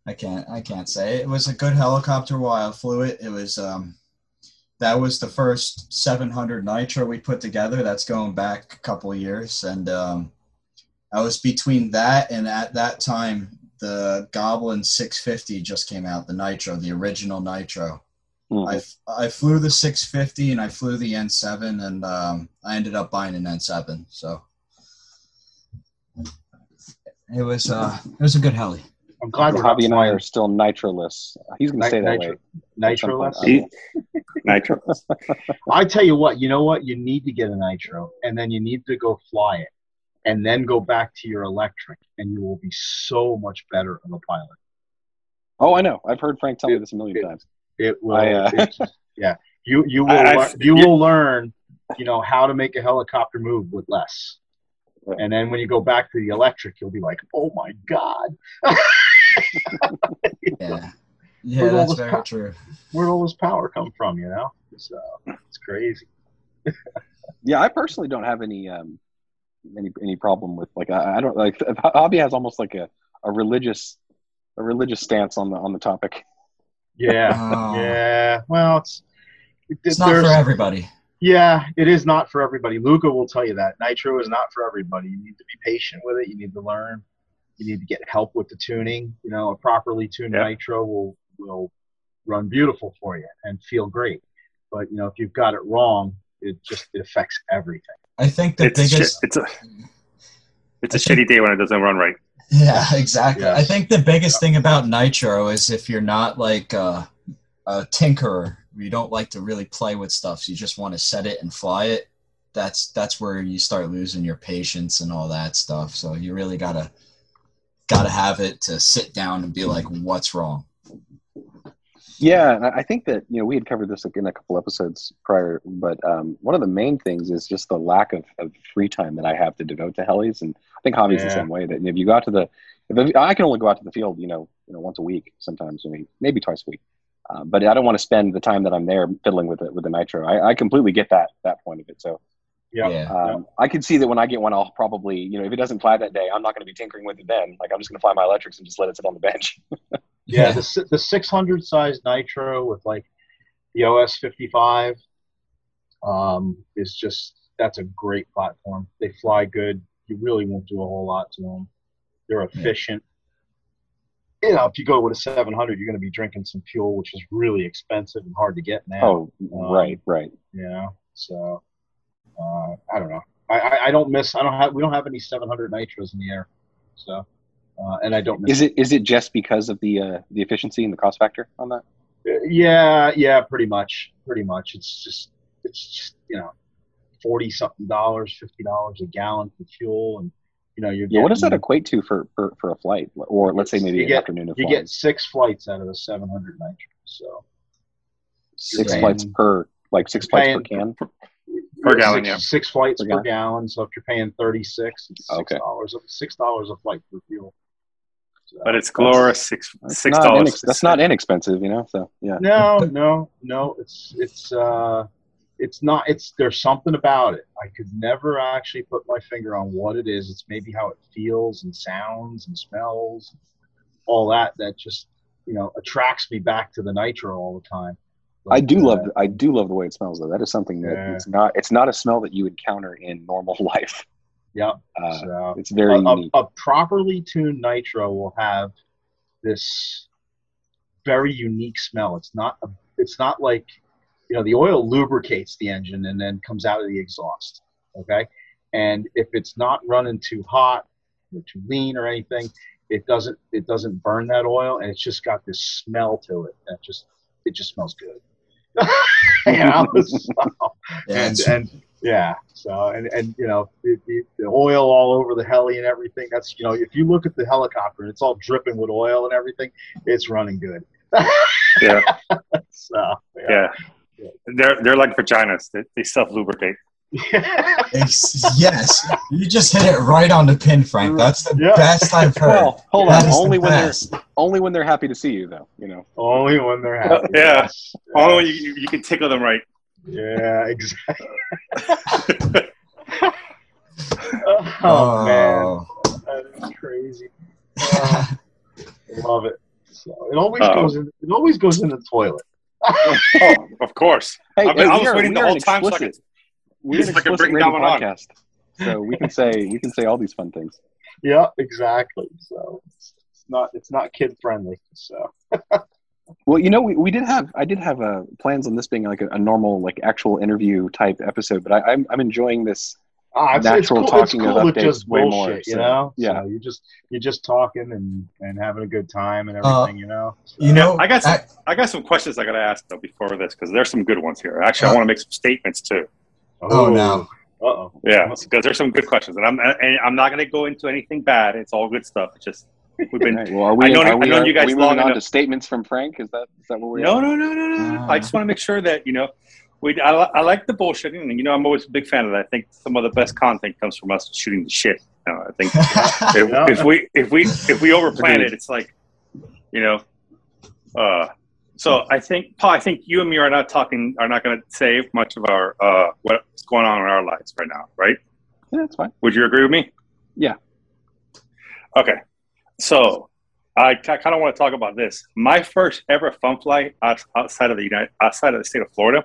[SPEAKER 3] I can't. I can't say it was a good helicopter while I flew it. It was. Um, that was the first 700 nitro we put together. That's going back a couple of years, and um, I was between that and at that time the Goblin 650 just came out. The nitro, the original nitro.
[SPEAKER 2] Mhm.
[SPEAKER 3] I, I flew the 650 and I flew the N7 and um, I ended up buying an N7. So it was uh, it was a good heli.
[SPEAKER 4] I'm glad we're not
[SPEAKER 2] Hobby and I are still nitroless. He's going to
[SPEAKER 4] Ni-
[SPEAKER 2] stay that
[SPEAKER 4] nitro-
[SPEAKER 2] way. at
[SPEAKER 4] nitroless.
[SPEAKER 5] Nitro.
[SPEAKER 4] I tell you what, you know what? You need to get a nitro, and then you need to go fly it, and then go back to your electric, and you will be so much better of a pilot.
[SPEAKER 2] Oh, I know. I've heard Frank tell me this a million
[SPEAKER 4] it-
[SPEAKER 2] times.
[SPEAKER 4] It will.
[SPEAKER 2] I, uh,
[SPEAKER 4] just- yeah, you you will
[SPEAKER 5] I- I-
[SPEAKER 4] lear- you will learn, you know, how to make a helicopter move with less.
[SPEAKER 2] Right.
[SPEAKER 4] And then when you go back to the electric, you'll be like, "Oh my god,
[SPEAKER 3] Yeah, yeah,
[SPEAKER 4] Where'd
[SPEAKER 3] that's very
[SPEAKER 4] co-
[SPEAKER 3] true.
[SPEAKER 4] where'd all this power come from?" You know, so it's crazy.
[SPEAKER 2] Yeah, I personally don't have any um, any any problem with like I, I don't like Hobby has almost like a, a religious a religious stance on the on the topic.
[SPEAKER 4] Yeah,
[SPEAKER 3] Oh,
[SPEAKER 4] yeah. Well, it's
[SPEAKER 3] It's not for everybody.
[SPEAKER 4] Yeah, it is not for everybody. Luca will tell you that. Nitro is not for everybody. You need to be patient with it. You need to learn. You need to get help with the tuning. You know, a properly tuned
[SPEAKER 5] Yeah.
[SPEAKER 4] nitro will will run beautiful for you and feel great. But you know, if you've got it wrong, it just it affects everything.
[SPEAKER 3] I think the
[SPEAKER 5] It's, shit,
[SPEAKER 3] biggest.
[SPEAKER 5] it's a it's a
[SPEAKER 3] I think-
[SPEAKER 5] shitty day when it doesn't run right.
[SPEAKER 3] Yeah, exactly.
[SPEAKER 4] Yes.
[SPEAKER 3] I think the biggest thing about nitro is if you're not like a, a tinkerer, you don't like to really play with stuff. So you just want to set it and fly it. That's that's where you start losing your patience and all that stuff. So you really gotta gotta have it to sit down and be like, what's wrong?
[SPEAKER 2] Yeah, and I I think that you know we had covered this in a couple episodes prior, but um, one of the main things is just the lack of, of free time that I have to devote to helis, and I think hobby's the same way. That if you go out to the, if I can only go out to the field, you know, you know, once a week, sometimes, I mean, maybe twice a week, uh, but I don't want to spend the time that I'm there fiddling with it with the nitro. I, I completely get that that point of it. So
[SPEAKER 4] Yeah.
[SPEAKER 3] Yeah.
[SPEAKER 2] um, I can see that when I get one, I'll probably, you know, if it doesn't fly that day, I'm not going to be tinkering with it then. Like I'm just going to fly my electrics and just let it sit on the bench.
[SPEAKER 4] Yeah, the the 600 size nitro with like the OS 55 um, is just that's a great platform. They fly good. You really won't do a whole lot to them. They're efficient. You know, if you go with a 700, you're going to be drinking some fuel, which is really expensive and hard to get now.
[SPEAKER 2] Oh, right, right.
[SPEAKER 4] You know, so uh, I don't know. I, I, I don't miss. I don't have. We don't have any 700 nitros in the air. So, uh, and I don't miss.
[SPEAKER 2] Is it is it just because of the uh, the efficiency and the cost factor on that?
[SPEAKER 4] Yeah, yeah, pretty much, pretty much. It's just, it's just, you know, forty something dollars, fifty dollars a gallon for fuel, and you know, you're
[SPEAKER 2] Yeah, what does that equate to for, for, for a flight, or let's say maybe an
[SPEAKER 4] get-
[SPEAKER 2] afternoon of
[SPEAKER 4] You
[SPEAKER 2] flying?
[SPEAKER 4] get six flights out of the seven hundred nitro. So,
[SPEAKER 2] six
[SPEAKER 3] You're
[SPEAKER 2] flights per like six flights
[SPEAKER 4] paying-
[SPEAKER 2] per can.
[SPEAKER 5] Per
[SPEAKER 4] Yeah,
[SPEAKER 5] gallon,
[SPEAKER 4] six,
[SPEAKER 5] yeah.
[SPEAKER 4] six flights
[SPEAKER 2] Per
[SPEAKER 4] per
[SPEAKER 2] gallon.
[SPEAKER 4] gallon. So if you're paying thirty six, it's six
[SPEAKER 2] Okay.
[SPEAKER 4] dollars. Six dollars a flight for fuel. So
[SPEAKER 5] But it's glorious six six dollars.
[SPEAKER 2] inex- that's not inexpensive, you know. So yeah.
[SPEAKER 4] No, no, no. It's it's uh, it's not. It's there's something about it. I could never actually put my finger on what it is. It's maybe how it feels and sounds and smells, all that. That just you know attracts me back to the nitro all the time.
[SPEAKER 2] I do
[SPEAKER 4] uh,
[SPEAKER 2] love I do love the way it smells though. That is something that
[SPEAKER 4] Yeah.
[SPEAKER 2] it's not it's not a smell that you encounter in normal life.
[SPEAKER 4] Yeah.
[SPEAKER 2] Uh,
[SPEAKER 4] so.
[SPEAKER 2] it's very
[SPEAKER 4] a, a, a properly tuned nitro will have this very unique smell. It's not a, it's not like you know the oil lubricates the engine and then comes out of the exhaust. Okay, and if it's not running too hot or too lean or anything, it doesn't it doesn't burn that oil and it's just got this smell to it that just it just smells good. you know, so,
[SPEAKER 3] Yeah,
[SPEAKER 4] and and yeah so and and you know the, the, the oil all over the heli and everything that's you know if you look at the helicopter and it's all dripping with oil and everything it's running good
[SPEAKER 5] Yeah,
[SPEAKER 4] so
[SPEAKER 5] yeah. They're they're like vaginas. They, they self lubricate.
[SPEAKER 3] yes, you just hit it right on the pin, Frank. That's the
[SPEAKER 4] Yeah.
[SPEAKER 3] best I've heard.
[SPEAKER 2] Well, hold
[SPEAKER 3] That
[SPEAKER 2] on. Only when they're only when they're happy to see you though. You know.
[SPEAKER 4] only when they're uh, happy
[SPEAKER 5] Yeah.
[SPEAKER 4] Yes.
[SPEAKER 5] Only when you, you, you can tickle them right.
[SPEAKER 4] yeah exactly oh, oh, man that is crazy Oh, I love it so it always
[SPEAKER 5] Uh-oh.
[SPEAKER 4] goes in it always goes in the toilet
[SPEAKER 5] oh, of course.
[SPEAKER 2] Hey,
[SPEAKER 5] I mean,
[SPEAKER 2] hey,
[SPEAKER 5] I was
[SPEAKER 2] are-
[SPEAKER 5] waiting the whole
[SPEAKER 2] an
[SPEAKER 5] time so I
[SPEAKER 2] explicit-
[SPEAKER 5] could-
[SPEAKER 2] We're an
[SPEAKER 5] so I could
[SPEAKER 2] explicit
[SPEAKER 5] bring
[SPEAKER 2] rated
[SPEAKER 5] that one on.
[SPEAKER 2] podcast, so we can say we can say all these fun things.
[SPEAKER 4] yeah exactly so it's, it's not it's not kid friendly so
[SPEAKER 2] Well, you know, we, we did have I did have uh, plans on this being like a, a normal like actual interview type episode, but I, I'm I'm enjoying this.
[SPEAKER 4] Ah, it's,
[SPEAKER 2] natural
[SPEAKER 4] it's cool,
[SPEAKER 2] talking
[SPEAKER 4] it's cool to
[SPEAKER 2] updates
[SPEAKER 4] just
[SPEAKER 2] way
[SPEAKER 4] bullshit,
[SPEAKER 2] more,
[SPEAKER 4] you
[SPEAKER 2] so,
[SPEAKER 4] know.
[SPEAKER 2] yeah.
[SPEAKER 4] so you just you're just talking and and having a good time and
[SPEAKER 3] Uh,
[SPEAKER 4] everything, you know. So-
[SPEAKER 3] You know,
[SPEAKER 5] I got some,
[SPEAKER 3] I-
[SPEAKER 5] I got some questions I got to ask though before this because there's some good ones here. Actually, I
[SPEAKER 3] Uh,
[SPEAKER 5] want to make some statements too.
[SPEAKER 3] Oh, no.
[SPEAKER 4] Uh oh.
[SPEAKER 5] Yeah, because there's some good questions, and I'm and I'm not going to go into anything bad. It's all good stuff. It's just we've been.
[SPEAKER 2] Right, well, are we?
[SPEAKER 5] I know-
[SPEAKER 2] are
[SPEAKER 5] I know
[SPEAKER 2] are,
[SPEAKER 5] you guys
[SPEAKER 2] are we
[SPEAKER 5] long
[SPEAKER 2] moving on
[SPEAKER 5] enough-
[SPEAKER 2] to statements from Frank? Is that is that what we're?
[SPEAKER 5] No, no, no, no, no.
[SPEAKER 3] Ah.
[SPEAKER 5] I just want to make sure that you know, we. I, I like the bullshitting, and you know, I'm always a big fan of that. I think some of the best content comes from us shooting the shit. You know, I think if,
[SPEAKER 4] Yeah.
[SPEAKER 5] if we if we if we overplan it, it's like, you know, uh. So I think Paul, I think you and me are not talking, are not going to save much of our uh what's going on in our lives right now, right?
[SPEAKER 2] Yeah, that's fine.
[SPEAKER 5] Would you agree with me?
[SPEAKER 2] Yeah.
[SPEAKER 5] Okay. So I kind of want to talk about this. My first ever fun flight outside of the United, outside of the state of Florida,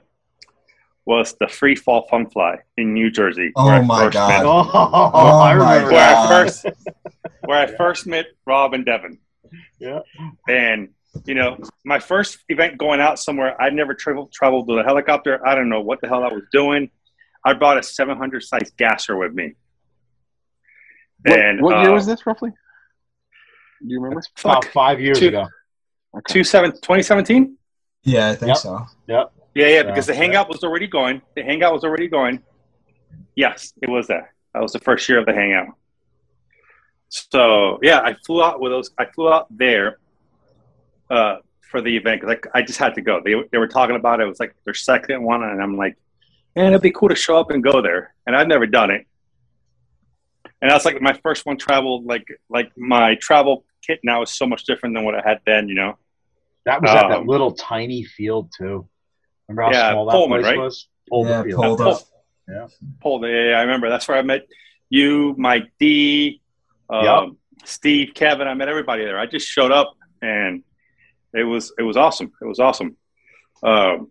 [SPEAKER 5] was the free fall fun fly in New Jersey.
[SPEAKER 3] Oh
[SPEAKER 5] where I
[SPEAKER 3] my
[SPEAKER 5] first
[SPEAKER 3] God.
[SPEAKER 5] met-
[SPEAKER 4] Oh,
[SPEAKER 3] Oh,
[SPEAKER 4] I
[SPEAKER 3] my
[SPEAKER 4] remember
[SPEAKER 5] where I first where I first met Rob and Devin.
[SPEAKER 4] Yeah.
[SPEAKER 5] And you know, my first event going out somewhere, I'd never traveled traveled with a helicopter. I don't know what the hell I was doing. I brought a 700 size gasser with me.
[SPEAKER 2] What,
[SPEAKER 5] and
[SPEAKER 2] what year
[SPEAKER 5] uh,
[SPEAKER 2] was this roughly? Do you remember?
[SPEAKER 4] About five years
[SPEAKER 5] Two-
[SPEAKER 4] ago.
[SPEAKER 2] Okay.
[SPEAKER 5] two seven, 2017?
[SPEAKER 3] yeah, I think
[SPEAKER 4] Yep.
[SPEAKER 3] so.
[SPEAKER 5] Yeah, yeah,
[SPEAKER 4] Yeah,
[SPEAKER 5] because the hangout was already going. The hangout was already going. Yes, it was that. That was the first year of the hangout. So yeah, I flew out with those. I flew out there uh, for the event because I, I just had to go. They they were talking about it. It was like their second one, and I'm like, man, it'd be cool to show up and go there. And I've never done it. And that's like my first one traveled. Like like my travel kit now is so much different than what I had then. You know.
[SPEAKER 4] That was at that
[SPEAKER 5] Um,
[SPEAKER 4] little tiny field too. Remember how
[SPEAKER 5] Yeah,
[SPEAKER 4] small that
[SPEAKER 5] Pullman,
[SPEAKER 4] place
[SPEAKER 5] right?
[SPEAKER 4] was? Pullman
[SPEAKER 3] Yeah,
[SPEAKER 4] Field.
[SPEAKER 3] pulled
[SPEAKER 5] Pull-
[SPEAKER 3] up.
[SPEAKER 5] Paul, yeah, yeah, I remember. That's where I met you, Mike D, um,
[SPEAKER 4] Yep.
[SPEAKER 5] Steve, Kevin. I met everybody there. I just showed up, and it was it was awesome. It was awesome. Um,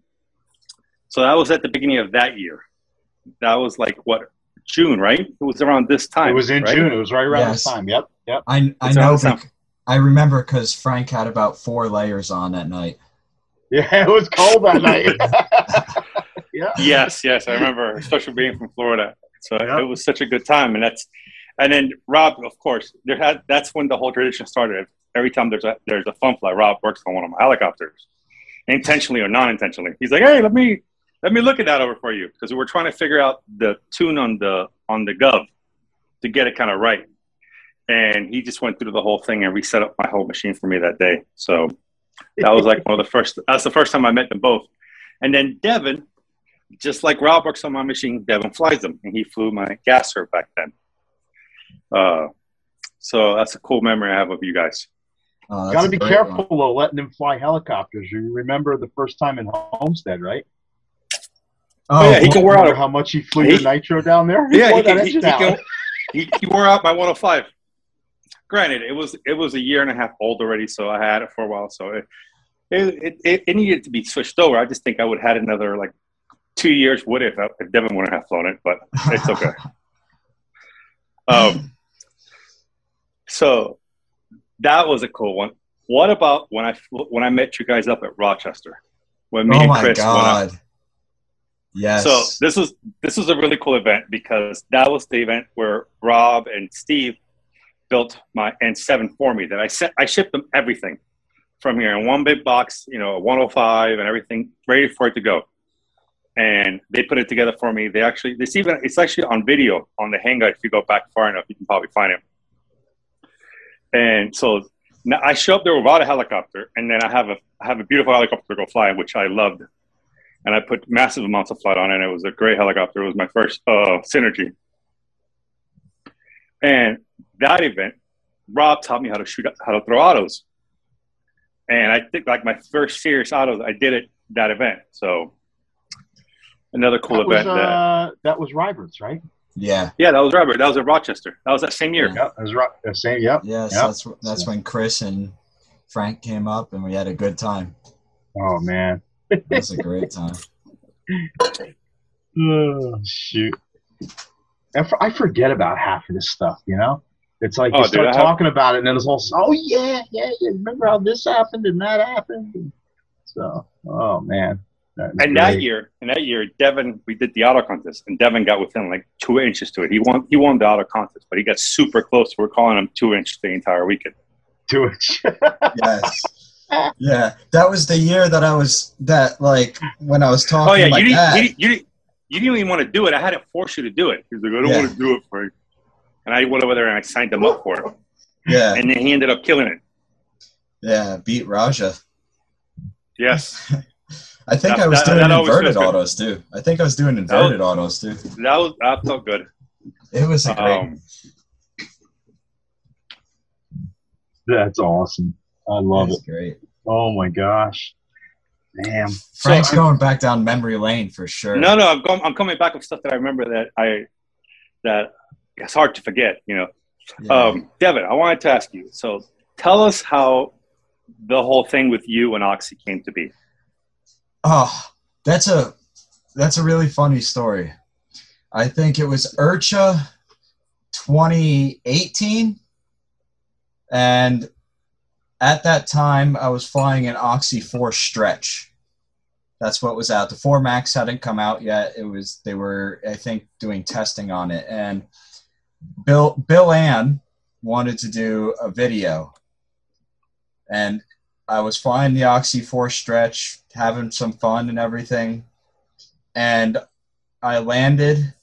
[SPEAKER 5] so that was at the beginning of that year. That was like what June, right? It was around this time.
[SPEAKER 4] It was in
[SPEAKER 5] right?
[SPEAKER 4] June. It was right around this time. Yep. Yep.
[SPEAKER 3] I I
[SPEAKER 5] It's
[SPEAKER 3] know.
[SPEAKER 5] around
[SPEAKER 3] I remember because Frank had about four layers on that night.
[SPEAKER 4] Yeah, it was cold that night. yeah.
[SPEAKER 5] Yes, yes, I remember, especially being from Florida. So
[SPEAKER 4] Yeah.
[SPEAKER 5] it was such a good time, and that's and then Rob, of course, there had that's when the whole tradition started. Every time there's a there's a fun fly, Rob works on one of my helicopters, intentionally or non-intentionally. He's like, "Hey, let me let me look at that over for you," because we were trying to figure out the tune on the on the gov to get it kind of right. And he just went through the whole thing and reset up my whole machine for me that day. So that was like one of the first. That's the first time I met them both. And then Devin, just like Rob works on my machine, Devin flies them, and he flew my gasser back then. Uh, so that's a cool memory I have of you guys.
[SPEAKER 3] Oh,
[SPEAKER 4] Got to be careful
[SPEAKER 3] one.
[SPEAKER 4] though, letting them fly helicopters. You remember the first time in Homestead, right?
[SPEAKER 5] Oh, yeah, he can wear out.
[SPEAKER 4] how much he flew
[SPEAKER 5] He-
[SPEAKER 4] your nitro down there? He
[SPEAKER 5] Yeah,
[SPEAKER 4] wore
[SPEAKER 5] he,
[SPEAKER 4] that
[SPEAKER 5] can, he, he,
[SPEAKER 4] out.
[SPEAKER 5] can, he, he wore out my 105. Granted, it was it was a year and a half old already, so I had it for a while. So it it, it, it needed to be switched over. I just think I would have had another like two years would if, if Devin wouldn't have flown it, but it's okay. um, so that was a cool one. What about when I when I met you guys up at Rochester when me
[SPEAKER 3] oh
[SPEAKER 5] and
[SPEAKER 3] my
[SPEAKER 5] Chris went up?
[SPEAKER 3] Yes.
[SPEAKER 5] So this was this was a really cool event because that was the event where Rob and Steve built my N7 for me. That I sent I shipped them everything from here in one big box, you know, a 105 and everything ready for it to go. And they put it together for me. They actually this even it's actually on video on the hangar. If you go back far enough, you can probably find it. And so now I show up there without a helicopter, and then I have a I have a beautiful helicopter to go fly, which I loved and I put massive amounts of flight on it. And It was a great helicopter. It was my first uh, synergy. And that event, Rob taught me how to shoot, how to throw autos. And I think like my first serious autos, I did it that event. So another cool
[SPEAKER 4] that was,
[SPEAKER 5] event. that,
[SPEAKER 4] uh, that was Ribert's, right?
[SPEAKER 3] yeah.
[SPEAKER 5] yeah, that was Robert. That was at Rochester. That was that same year.
[SPEAKER 3] Yeah.
[SPEAKER 4] That was right. The same. Yep.
[SPEAKER 3] Yes,
[SPEAKER 4] Yep.
[SPEAKER 3] that's that's when Chris and Frank came up and we had a good time.
[SPEAKER 4] Oh man.
[SPEAKER 3] It was a great time.
[SPEAKER 4] Oh shoot. I f- I forget about half of this stuff. You know. It's like
[SPEAKER 5] Oh,
[SPEAKER 4] you
[SPEAKER 5] dude,
[SPEAKER 4] start
[SPEAKER 5] have-
[SPEAKER 4] talking about it, and then it's all, oh yeah, yeah, yeah. Remember how this happened and that happened? So, oh man. That was
[SPEAKER 5] And that year, and that year, Devin, we did the auto contest, and Devin got within like two inches to it. He won, he won the auto contest, but he got super close. We're calling him two inch the entire weekend.
[SPEAKER 4] do it.
[SPEAKER 3] Yes. Yeah, that was the year that I was that like when I was talking
[SPEAKER 5] Oh yeah,
[SPEAKER 3] like
[SPEAKER 5] you didn't,
[SPEAKER 3] that.
[SPEAKER 5] you, didn't, you, didn't, you didn't even want to do it. I had to force you to do it. He's like, I don't
[SPEAKER 3] Yeah.
[SPEAKER 5] want to do it for you. And I went over there and I signed him up for it.
[SPEAKER 3] yeah,
[SPEAKER 5] And then he ended up killing it.
[SPEAKER 3] yeah, beat Raja.
[SPEAKER 5] Yes,
[SPEAKER 3] I think
[SPEAKER 5] That-
[SPEAKER 3] I was
[SPEAKER 5] that-
[SPEAKER 3] doing
[SPEAKER 5] that
[SPEAKER 3] inverted autos too. I think I was doing inverted autos too.
[SPEAKER 5] that was that felt good.
[SPEAKER 3] It was a great.
[SPEAKER 5] Um,
[SPEAKER 4] That's awesome. I
[SPEAKER 3] it
[SPEAKER 4] love it.
[SPEAKER 3] great.
[SPEAKER 4] Oh my gosh. Damn.
[SPEAKER 3] Frank's
[SPEAKER 5] So-
[SPEAKER 3] going back down memory lane for sure.
[SPEAKER 5] no, no, I'm, going, I'm coming back with stuff that I remember that I that it's hard to forget. You know,
[SPEAKER 3] Yeah.
[SPEAKER 5] um, Devin, I wanted to ask you. So, tell us how the whole thing with you and Oxy came to be.
[SPEAKER 3] Oh, that's a that's a really funny story. I think it was IRCHA 2018, and at that time I was flying an Oxy 4 stretch. That's what was out. The 4 Max hadn't come out yet. It was they were I think doing testing on it, and Bill Bill Ann wanted to do a video, and I was flying the Oxy 4 stretch, having some fun and everything. And I landed.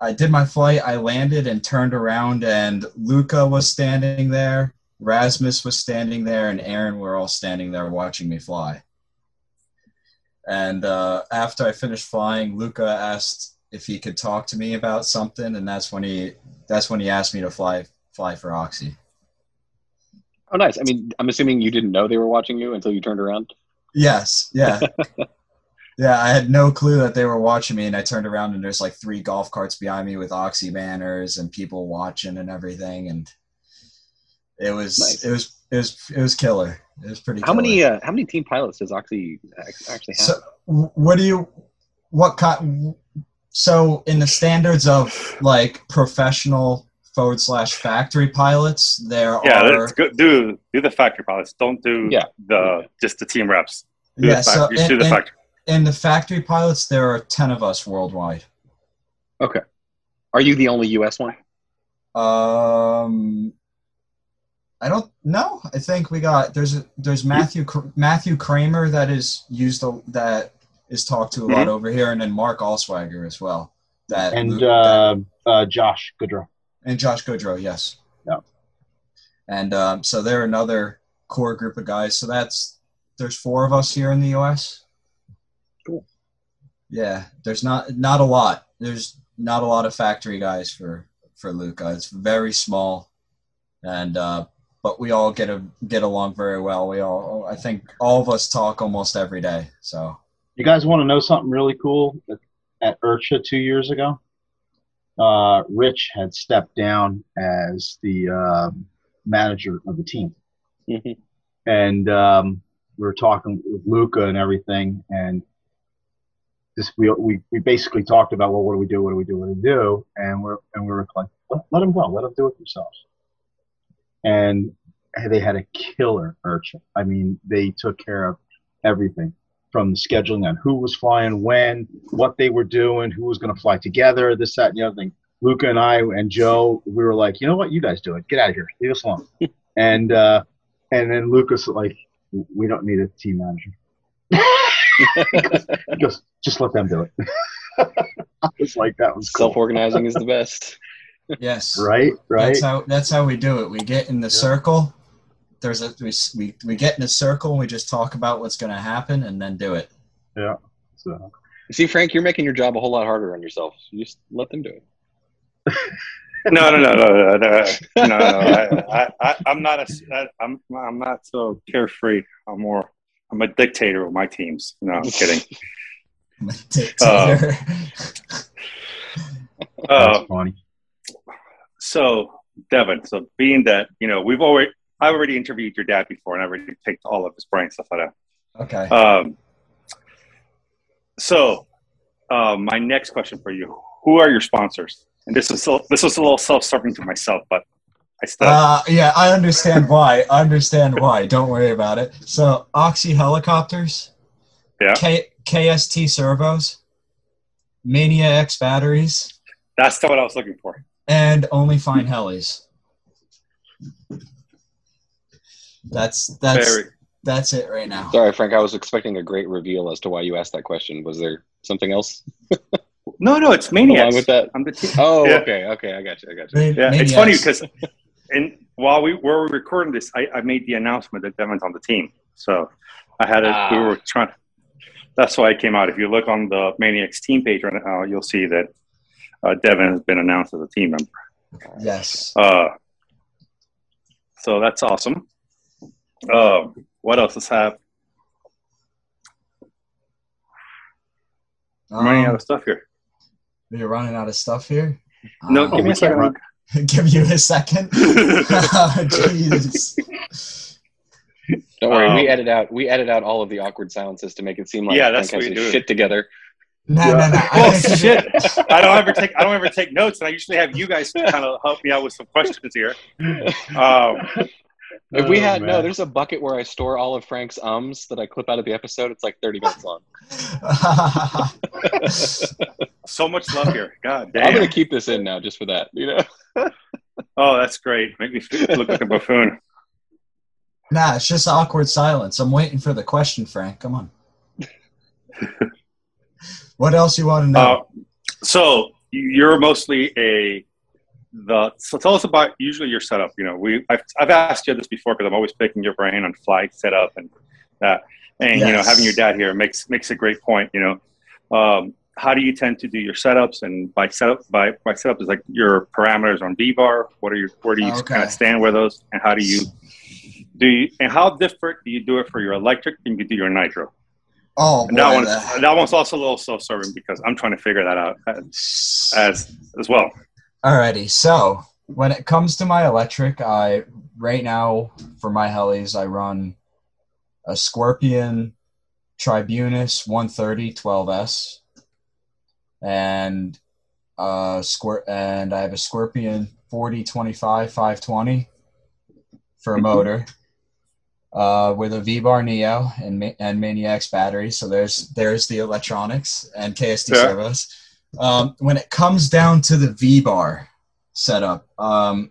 [SPEAKER 3] I did my flight. I landed and turned around, and Luca was standing there. Rasmus was standing there, and Aaron were all standing there watching me fly. And uh, after I finished flying, Luca asked if he could talk to me about something, and that's when he that's when he asked me to fly fly for Oxy.
[SPEAKER 2] Oh, nice. I mean, I'm assuming you didn't know they were watching you until you turned around.
[SPEAKER 3] Yes, yeah. yeah, I had no clue that they were watching me and I turned around and there's like three golf carts behind me with Oxy banners and people watching and everything and it was
[SPEAKER 2] Nice.
[SPEAKER 3] it was it was it was killer. It was pretty
[SPEAKER 2] How
[SPEAKER 3] killer.
[SPEAKER 2] many uh, how many team pilots does Oxy actually have?
[SPEAKER 3] So what do you what kind so in the standards of like professional forward slash factory pilots there
[SPEAKER 5] Yeah,
[SPEAKER 3] are
[SPEAKER 5] let's go, do do the factory pilots. Don't do
[SPEAKER 2] Yeah.
[SPEAKER 5] the just the team reps. Do
[SPEAKER 3] yeah
[SPEAKER 5] the
[SPEAKER 3] so
[SPEAKER 5] factory. just do
[SPEAKER 3] in,
[SPEAKER 5] the
[SPEAKER 3] in-
[SPEAKER 5] factory.
[SPEAKER 3] in the factory pilots there are 10 of us worldwide Okay.
[SPEAKER 2] Are you the only U.S. one?
[SPEAKER 3] Um, I don't know. I think we got there's a there's Matthew Matthew Kramer that is used a, that is talked to a lot over here, and then Mark Allswagger as well. That
[SPEAKER 4] And
[SPEAKER 3] that-
[SPEAKER 4] uh, uh, Josh Goodrow.
[SPEAKER 3] and Josh Goodrow, yes.
[SPEAKER 4] Yeah.
[SPEAKER 3] And um, so they're another core group of guys. So that's there's four of us here in the U.S. Cool. Yeah, there's not not a lot. There's not a lot of factory guys for for Luca. It's very small, and uh, but we all get a get along very well. We all, I think, all of us talk almost every day. So
[SPEAKER 4] You guys want to know something really cool? At IRCHA two years ago, uh, Rich had stepped down as the um manager of the team.
[SPEAKER 2] Mhm.
[SPEAKER 4] and um, we were talking with Luca and everything, and this we, we we basically talked about well, what do we do? What do we do? What do we do? And we're and we were like, let, let them go, let them do it themselves. And they had a killer urchin. I mean, they took care of everything from the scheduling on who was flying when, what they were doing, who was going to fly together, this, that, and the other thing. Luca and I and Joe, we were like, you know what, you guys do it. Get out of here. Leave us alone. and uh, and then Lucas like, we don't need a team manager. he, goes, he goes, just let them do it. I was like, that was cool.
[SPEAKER 2] Self-organizing is the best.
[SPEAKER 3] yes,
[SPEAKER 4] Right, right.
[SPEAKER 3] That's how that's how we do it. We get in the
[SPEAKER 4] Yeah.
[SPEAKER 3] circle. There's a we, we we get in a circle. and We just talk about what's going to happen and then do it. Yeah.
[SPEAKER 4] So,
[SPEAKER 2] See, Frank, you're making your job a whole lot harder on yourself. You just let them do it.
[SPEAKER 5] No, no, no, no, no, no, no. no I, I, I, I'm not a. I'm, I'm not so carefree. I'm more. I'm a dictator with my teams. No, I'm kidding.
[SPEAKER 3] A dictator.
[SPEAKER 5] Uh,
[SPEAKER 4] that's funny.
[SPEAKER 5] so, Devin. So, being that you know, we've already, I already interviewed your dad before, and I already picked all of his brain stuff like
[SPEAKER 3] okay.
[SPEAKER 5] that. Um, so, um, my next question for you: Who are your sponsors? And this is this was a little self-serving to myself, but I still.
[SPEAKER 3] Uh, yeah, I understand why. I understand why. Don't worry about it. So, Oxy helicopters.
[SPEAKER 5] Yeah.
[SPEAKER 3] K- KST servos. Maniacs batteries.
[SPEAKER 5] that's what I was looking for.
[SPEAKER 3] and only fine helis. That's that's
[SPEAKER 5] Very.
[SPEAKER 3] that's it right now.
[SPEAKER 2] Sorry, Frank. I was expecting a great reveal as to why you asked that question. Was there something else
[SPEAKER 5] No, no, it's maniacs.
[SPEAKER 2] along with that?
[SPEAKER 5] I'm the team.
[SPEAKER 2] Oh,
[SPEAKER 5] Yeah.
[SPEAKER 2] okay, okay. I got you. I got you.
[SPEAKER 3] Maybe,
[SPEAKER 5] Yeah,
[SPEAKER 3] maybe
[SPEAKER 5] it's funny because, and while we were recording this, I, I made the announcement that Devin's on the team. So I had it. We
[SPEAKER 2] Ah.
[SPEAKER 5] were trying. That's why it came out. If you look on the Maniacs team page right now, you'll see that uh, Devin has been announced as a team member.
[SPEAKER 3] yes.
[SPEAKER 5] Uh, so that's awesome. Um, what else does have? I'm running out
[SPEAKER 3] Um,
[SPEAKER 5] of stuff here.
[SPEAKER 3] you're running out of stuff here.
[SPEAKER 5] No,
[SPEAKER 3] Um,
[SPEAKER 5] give me a second.
[SPEAKER 4] run-
[SPEAKER 3] give you a second. Jeez.
[SPEAKER 2] Don't worry. we
[SPEAKER 5] Um,
[SPEAKER 2] edit out. We edit out all of the awkward silences to make it seem like
[SPEAKER 5] Yeah,
[SPEAKER 2] Frank
[SPEAKER 5] that's
[SPEAKER 2] has
[SPEAKER 5] what we
[SPEAKER 2] his
[SPEAKER 5] do.
[SPEAKER 2] shit together.
[SPEAKER 3] No,
[SPEAKER 4] Yeah.
[SPEAKER 3] no, no. I
[SPEAKER 5] Oh shit! I don't ever take I don't ever take notes, and I usually have you guys kind of help me out with some questions here. Um,
[SPEAKER 2] If we
[SPEAKER 4] Oh,
[SPEAKER 2] had no, there's a bucket where I store all of Frank's ums that I clip out of the episode. It's like 30 minutes long.
[SPEAKER 5] so much love here. God
[SPEAKER 2] I'm gonna keep this in now just for that. You know.
[SPEAKER 5] Oh, that's great. Make me look like a buffoon.
[SPEAKER 3] nah, it's just awkward silence. I'm waiting for the question, Frank. Come on. what else you want to know?
[SPEAKER 5] Uh, so you're mostly a the. So tell us about usually your setup. You know, we I've, I've asked you this before because I'm always picking your brain on flight setup and that. And you know, having your dad here makes makes a great point. You know, um, how do you tend to do your setups? And by setup, by by setup is like your parameters on VBar. What are your where do you
[SPEAKER 3] Okay.
[SPEAKER 5] kind of stand with those? And how do you do? You, and how different do you do it for your electric than you do your nitro?
[SPEAKER 3] oh,
[SPEAKER 5] And that
[SPEAKER 3] boy,
[SPEAKER 5] one
[SPEAKER 3] the-
[SPEAKER 5] that one's also a little self-serving because I'm trying to figure that out as as, as well.
[SPEAKER 3] Alrighty, so when it comes to my electric, I right now for my helis I run a Scorpion Tribunus 130 12S and uh squir- and I have a Scorpion 40 25 520 for a motor. Uh, with a VBar Neo and Ma- and Maniacs battery, so there's there's the electronics and KST
[SPEAKER 5] Yeah.
[SPEAKER 3] servos. Um, when it comes down to the VBar setup, um,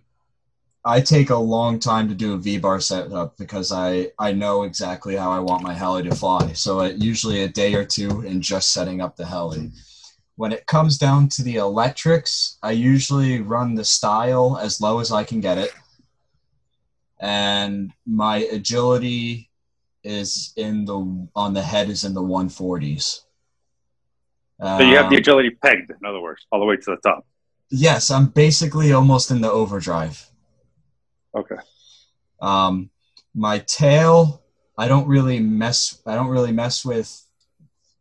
[SPEAKER 3] I take a long time to do a VBar setup because I, I know exactly how I want my heli to fly. So it, usually a day or two in just setting up the heli. When it comes down to the electrics, I usually run the style as low as I can get it. And my agility is in the on the head is in the 140s.
[SPEAKER 5] So you have the
[SPEAKER 3] Um,
[SPEAKER 5] agility pegged, in other words, all the way to the top.
[SPEAKER 3] yes, I'm basically almost in the overdrive.
[SPEAKER 5] Okay.
[SPEAKER 3] Um, my tail, I don't really mess. I don't really mess with.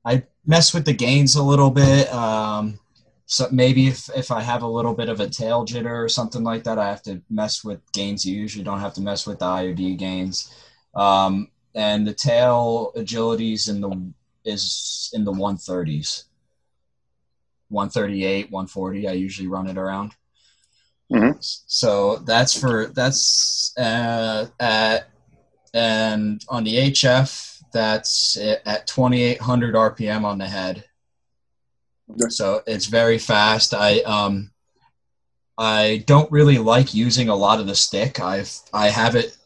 [SPEAKER 3] I mess with the gains a little bit. Um, so maybe if if I have a little bit of a tail jitter or something like that, I have to mess with gains. You usually don't have to mess with the IOD gains. Um, and the tail agilities in the is in the 130s. 138, 140. I usually run it around.
[SPEAKER 5] Mhm.
[SPEAKER 3] So that's for that's uh, at and on the HF that's at 2800 RPM on the head.
[SPEAKER 5] Okay.
[SPEAKER 3] So it's very fast. I um I don't really like using a lot of the stick. I've I have it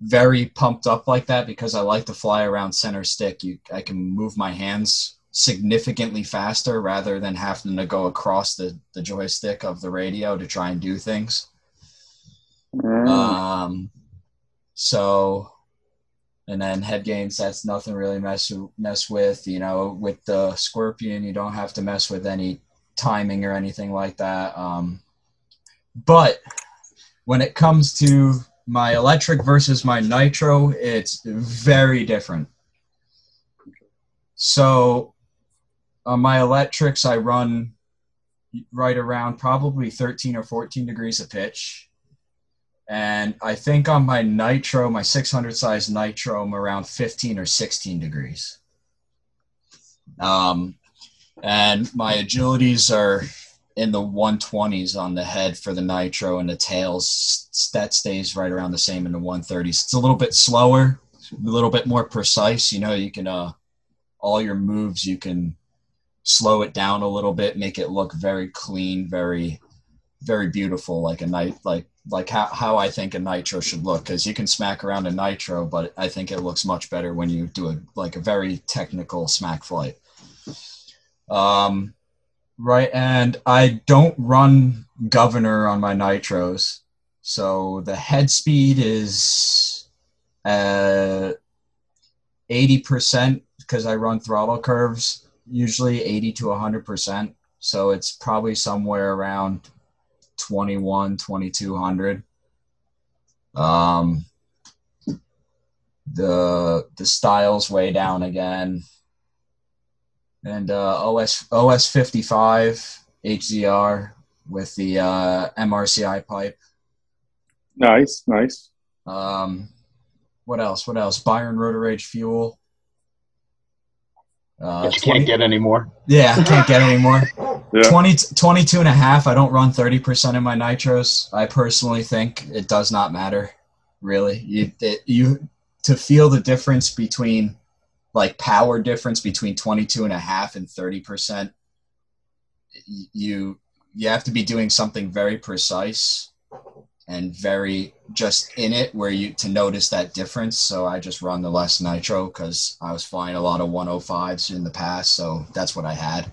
[SPEAKER 3] very pumped up like that because I like to fly around center stick. You I can move my hands significantly faster rather than having to go across the, the joystick of the radio to try and do things.
[SPEAKER 5] Mm.
[SPEAKER 3] Um, so, and then head gains, that's nothing really mess mess with. You know, with the Scorpion, you don't have to mess with any timing or anything like that. Um, but when it comes to my electric versus my nitro, it's very different. So, on my electrics, I run right around probably 13 or 14 degrees of pitch. And I think on my nitro, my 600 size nitro, I'm around 15 or 16 degrees. Um, and my agilities are in the 120s on the head for the nitro, and the tails that stays right around the same in the 130s. It's a little bit slower, a little bit more precise. You know, you can uh, all your moves you can slow it down a little bit, make it look very clean, very very beautiful, like a night like like how, how I think a nitro should look because you can smack around a nitro, but I think it looks much better when you do a like a very technical smack flight. Um, right, and I don't run governor on my nitros, so the head speed is uh eighty percent because I run throttle curves, usually eighty to hundred percent. So it's probably somewhere around 21 2200 um the the styles way down again. And uh os os 55 hzr with the uh mrci pipe.
[SPEAKER 5] Nice, nice.
[SPEAKER 3] um what else? What else? Byron rotor rage fuel uh,
[SPEAKER 4] But you
[SPEAKER 3] 20
[SPEAKER 4] can't get any more.
[SPEAKER 3] yeah can't get any more
[SPEAKER 5] Yeah.
[SPEAKER 3] 20, 22 and a half. I don't run 30% of my nitros. I personally think it does not matter, really. You, it, you to feel the difference between like power difference between 22 and a half and 30%, you you have to be doing something very precise and very just in it where you to notice that difference. So I just run the less nitro because I was flying a lot of 105s in the past, so that's what I had.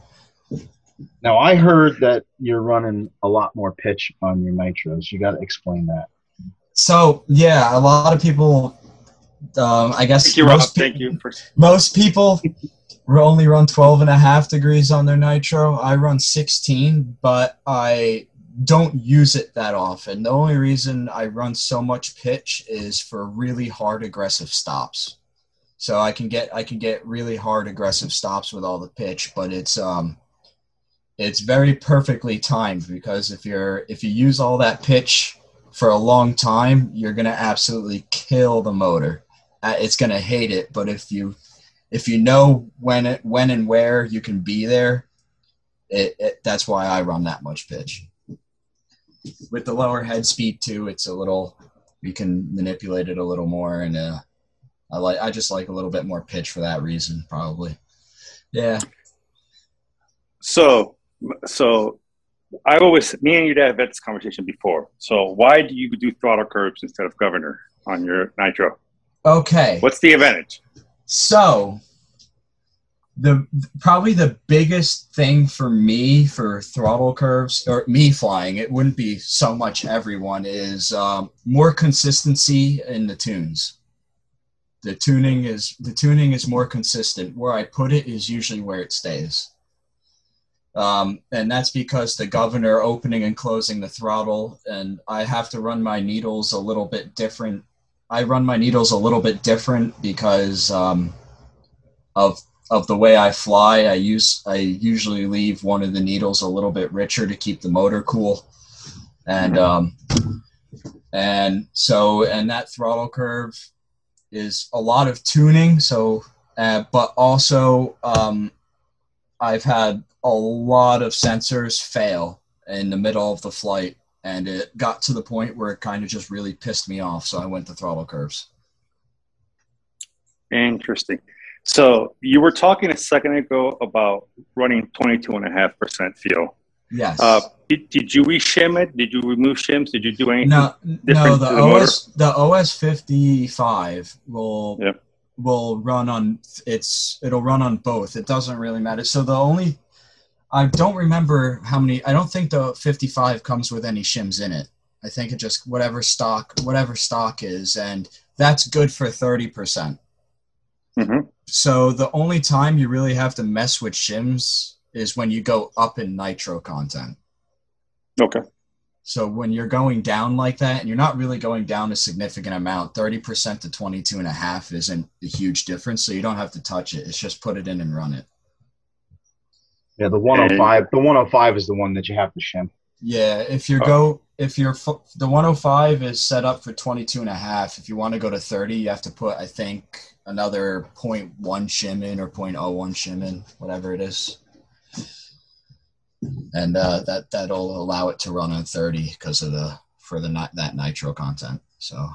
[SPEAKER 4] Now I heard that you're running a lot more pitch on your nitros. You got to explain that.
[SPEAKER 3] So yeah, a lot of people. Um, I guess
[SPEAKER 5] Thank you,
[SPEAKER 3] most, pe-
[SPEAKER 5] Thank you for.
[SPEAKER 3] most people only run 12 and a half degrees on their nitro. I run 16, but I don't use it that often. The only reason I run so much pitch is for really hard aggressive stops. So I can get I can get really hard aggressive stops with all the pitch, but it's um it's very perfectly timed because if you're if you use all that pitch for a long time, you're gonna absolutely kill the motor. Uh, It's gonna hate it, but if you if you know when it when and where you can be there, it, it that's why I run that much pitch. With the lower head speed too, it's a little you can manipulate it a little more, and uh, I like I just like a little bit more pitch for that reason, probably. Yeah.
[SPEAKER 5] So, so I always, me and your dad have had this conversation before. So, why do you do throttle curves instead of governor on your nitro?
[SPEAKER 3] Okay.
[SPEAKER 5] What's the advantage?
[SPEAKER 3] So the probably the biggest thing for me for throttle curves or me flying, it wouldn't be so much everyone is um, more consistency in the tunes. The tuning is the tuning is more consistent. Where I put it is usually where it stays. Um, and that's because the governor opening and closing the throttle, and I have to run my needles a little bit different. I run my needles a little bit different because um, of of the way I fly. I use I usually leave one of the needles a little bit richer to keep the motor cool, and um, and so and that throttle curve is a lot of tuning. So, uh, but also um, I've had a lot of sensors fail in the middle of the flight, and it got to the point where it kind of just really pissed me off. So I went to throttle curves.
[SPEAKER 5] Interesting. So you were talking a second ago about running 22.5% fuel.
[SPEAKER 3] Yes.
[SPEAKER 5] Uh, did, did you reshim it? Did you remove shims? Did you do anything?
[SPEAKER 3] no, no. The,
[SPEAKER 5] the motor?
[SPEAKER 3] OS the OS fifty five will
[SPEAKER 5] Yep.
[SPEAKER 3] will run on it's it'll run on both. It doesn't really matter. So the only I don't remember how many. I don't think the fifty five comes with any shims in it. I think it just whatever stock whatever stock is, and that's good for thirty percent.
[SPEAKER 5] Mhm.
[SPEAKER 3] So the only time you really have to mess with shims is when you go up in nitro content.
[SPEAKER 5] Okay.
[SPEAKER 3] So when you're going down like that, and you're not really going down a significant amount, 30% to 22 and a half isn't a huge difference. So you don't have to touch it. It's just put it in and run it.
[SPEAKER 4] Yeah, the 105. The 105 is the one that you have to shim.
[SPEAKER 3] Yeah. If you
[SPEAKER 5] Oh.
[SPEAKER 3] go, if you're, the 105 is set up for 22 and a half. If you want to go to 30, you have to put, I think, another 0.1 shim in or 0.01 shim in, whatever it is. And uh, that, that'll allow it to run on 30 because of the, for the, that nitro content. So.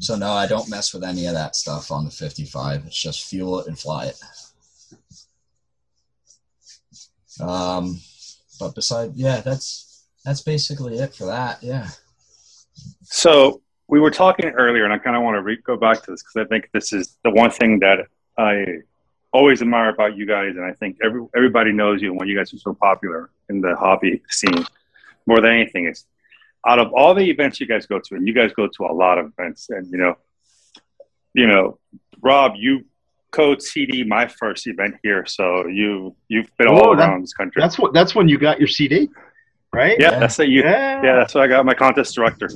[SPEAKER 3] So no, I don't mess with any of that stuff on the 55. It's just fuel it and fly it. Um, but beside, yeah, that's that's basically it for that. Yeah.
[SPEAKER 5] So we were talking earlier, and I kind of want to re- go back to this because I think this is the one thing that I always admire about you guys, and I think every everybody knows you and why you guys are so popular in the hobby scene more than anything is out of all the events you guys go to, and you guys go to a lot of events, and you know, you know, Rob, you code CD my first event here, so you you've been all
[SPEAKER 4] Oh, that-
[SPEAKER 5] around this country.
[SPEAKER 4] That's what. That's when you got your CD, right?
[SPEAKER 5] yeah,
[SPEAKER 3] Yeah.
[SPEAKER 5] that's it. You
[SPEAKER 4] Yeah.
[SPEAKER 5] yeah, that's what I got my contest director.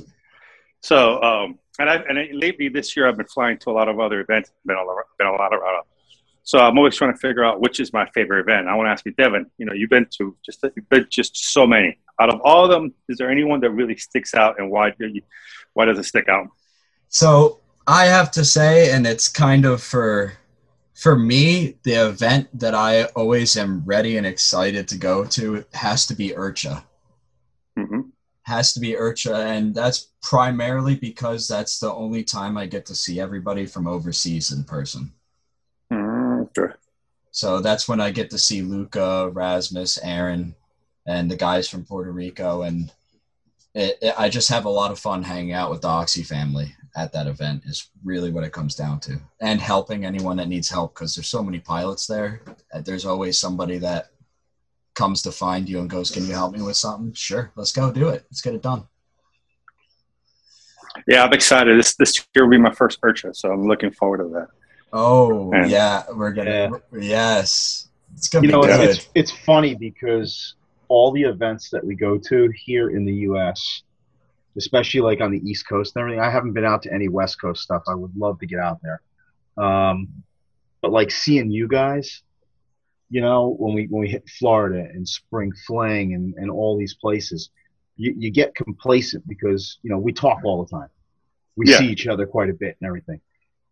[SPEAKER 5] So, um, and I and lately this year I've been flying to a lot of other events. Been a lot, been a lot around. So I'm always trying to figure out which is my favorite event. I want to ask you, Devin. You know, you've been to just you've been just so many. Out of all of them, is there anyone that really sticks out, and why do you, why does it stick out?
[SPEAKER 3] So I have to say, and it's kind of for for me, the event that I always am ready and excited to go to has to be IRCHA. Has to be IRCHA, and that's primarily because that's the only time I get to see everybody from overseas in person.
[SPEAKER 5] mm Sure.
[SPEAKER 3] So that's when I get to see Luca, Rasmus, Aaron, and the guys from Puerto Rico, and it, it, I just have a lot of fun hanging out with the Oxy family at that event. Is really what it comes down to, and helping anyone that needs help because there's so many pilots there. There's always somebody that comes to find you and goes, "Can you help me with something?" Sure, let's go do it. Let's get it done.
[SPEAKER 5] Yeah, I'm excited. This this year will be my first IRCHA, so I'm looking forward to that.
[SPEAKER 3] Oh
[SPEAKER 5] And-
[SPEAKER 3] yeah, we're gonna yes, it's gonna
[SPEAKER 4] You know,
[SPEAKER 3] be good.
[SPEAKER 4] it's, it's funny because all the events that we go to here in the U.S., especially like on the East Coast and everything, I haven't been out to any West Coast stuff. I would love to get out there. Um, but like seeing you guys, you know, when we when we hit Florida and Spring Fling and, and all these places, you, you get complacent because you know we talk all the time. We
[SPEAKER 5] Yeah.
[SPEAKER 4] see each other quite a bit and everything.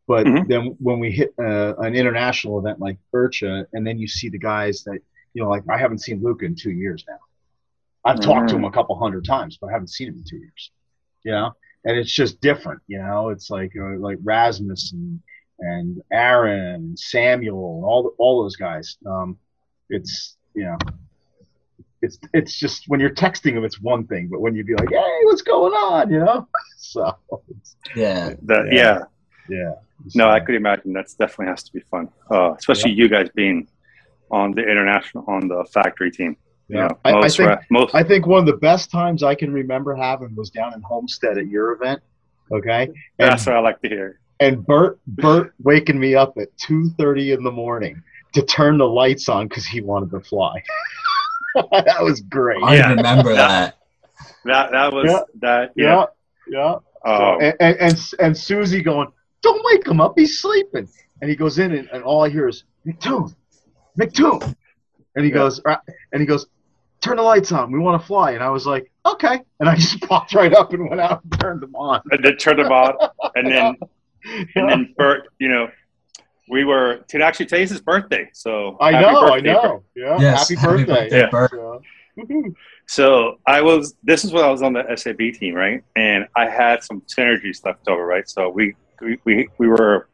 [SPEAKER 4] But
[SPEAKER 5] Mhm.
[SPEAKER 4] then when we hit uh, an international event like IRCHA, and then you see the guys that you know, like I haven't seen Luca in two years now. I've talked to him a couple hundred times, but I haven't seen him in two years. You know, and it's just different. You know, it's like uh, like Rasmus and and Aaron, and Samuel, and all all those guys. Um, it's you know, it's it's just when you're texting them, it's one thing, but when you'd be like, hey, what's going on? You know, so it's-
[SPEAKER 3] yeah,
[SPEAKER 5] The,
[SPEAKER 4] Yeah.
[SPEAKER 5] yeah.
[SPEAKER 4] yeah.
[SPEAKER 5] No, I could imagine that's definitely has to be fun, uh, especially you guys being on the international on the factory team. You
[SPEAKER 4] Yeah.
[SPEAKER 5] know,
[SPEAKER 4] I- I
[SPEAKER 5] most
[SPEAKER 4] think-
[SPEAKER 5] most
[SPEAKER 4] I think one of the best times I can remember having was down in Homestead at your event. Okay, and
[SPEAKER 5] that's what I like to hear.
[SPEAKER 4] And Bert Bert waking me up at two thirty in the morning to turn the lights on because he wanted to fly. that was great.
[SPEAKER 3] I
[SPEAKER 5] Yeah.
[SPEAKER 3] remember
[SPEAKER 5] Yeah.
[SPEAKER 3] that.
[SPEAKER 5] That that was
[SPEAKER 4] Yeah.
[SPEAKER 5] that.
[SPEAKER 4] yeah,
[SPEAKER 5] Yeah.
[SPEAKER 4] yeah.
[SPEAKER 5] Um,
[SPEAKER 4] and, and and and Susie going, "Don't wake him up. He's sleeping." And he goes in, and, and all I hear is McToon, McToon, and he
[SPEAKER 5] Yeah.
[SPEAKER 4] goes, and he goes, "Turn the lights on. We want to fly." And I was like, "Okay." And I just popped right up and went out and turned them on.
[SPEAKER 5] and then turned them on, and then
[SPEAKER 4] Yeah.
[SPEAKER 5] and then Bert, you know, we were to actually today's his birthday, so
[SPEAKER 4] I know, I
[SPEAKER 5] birthday, Bert.
[SPEAKER 4] know. Yeah,
[SPEAKER 3] Yes,
[SPEAKER 4] happy
[SPEAKER 3] happy
[SPEAKER 4] birthday.
[SPEAKER 3] birthday,
[SPEAKER 5] Yeah.
[SPEAKER 3] Bert.
[SPEAKER 4] Yeah.
[SPEAKER 5] So I was. This is when I was on the SAB team, right? And I had some synergies left over, right? So we we we, we were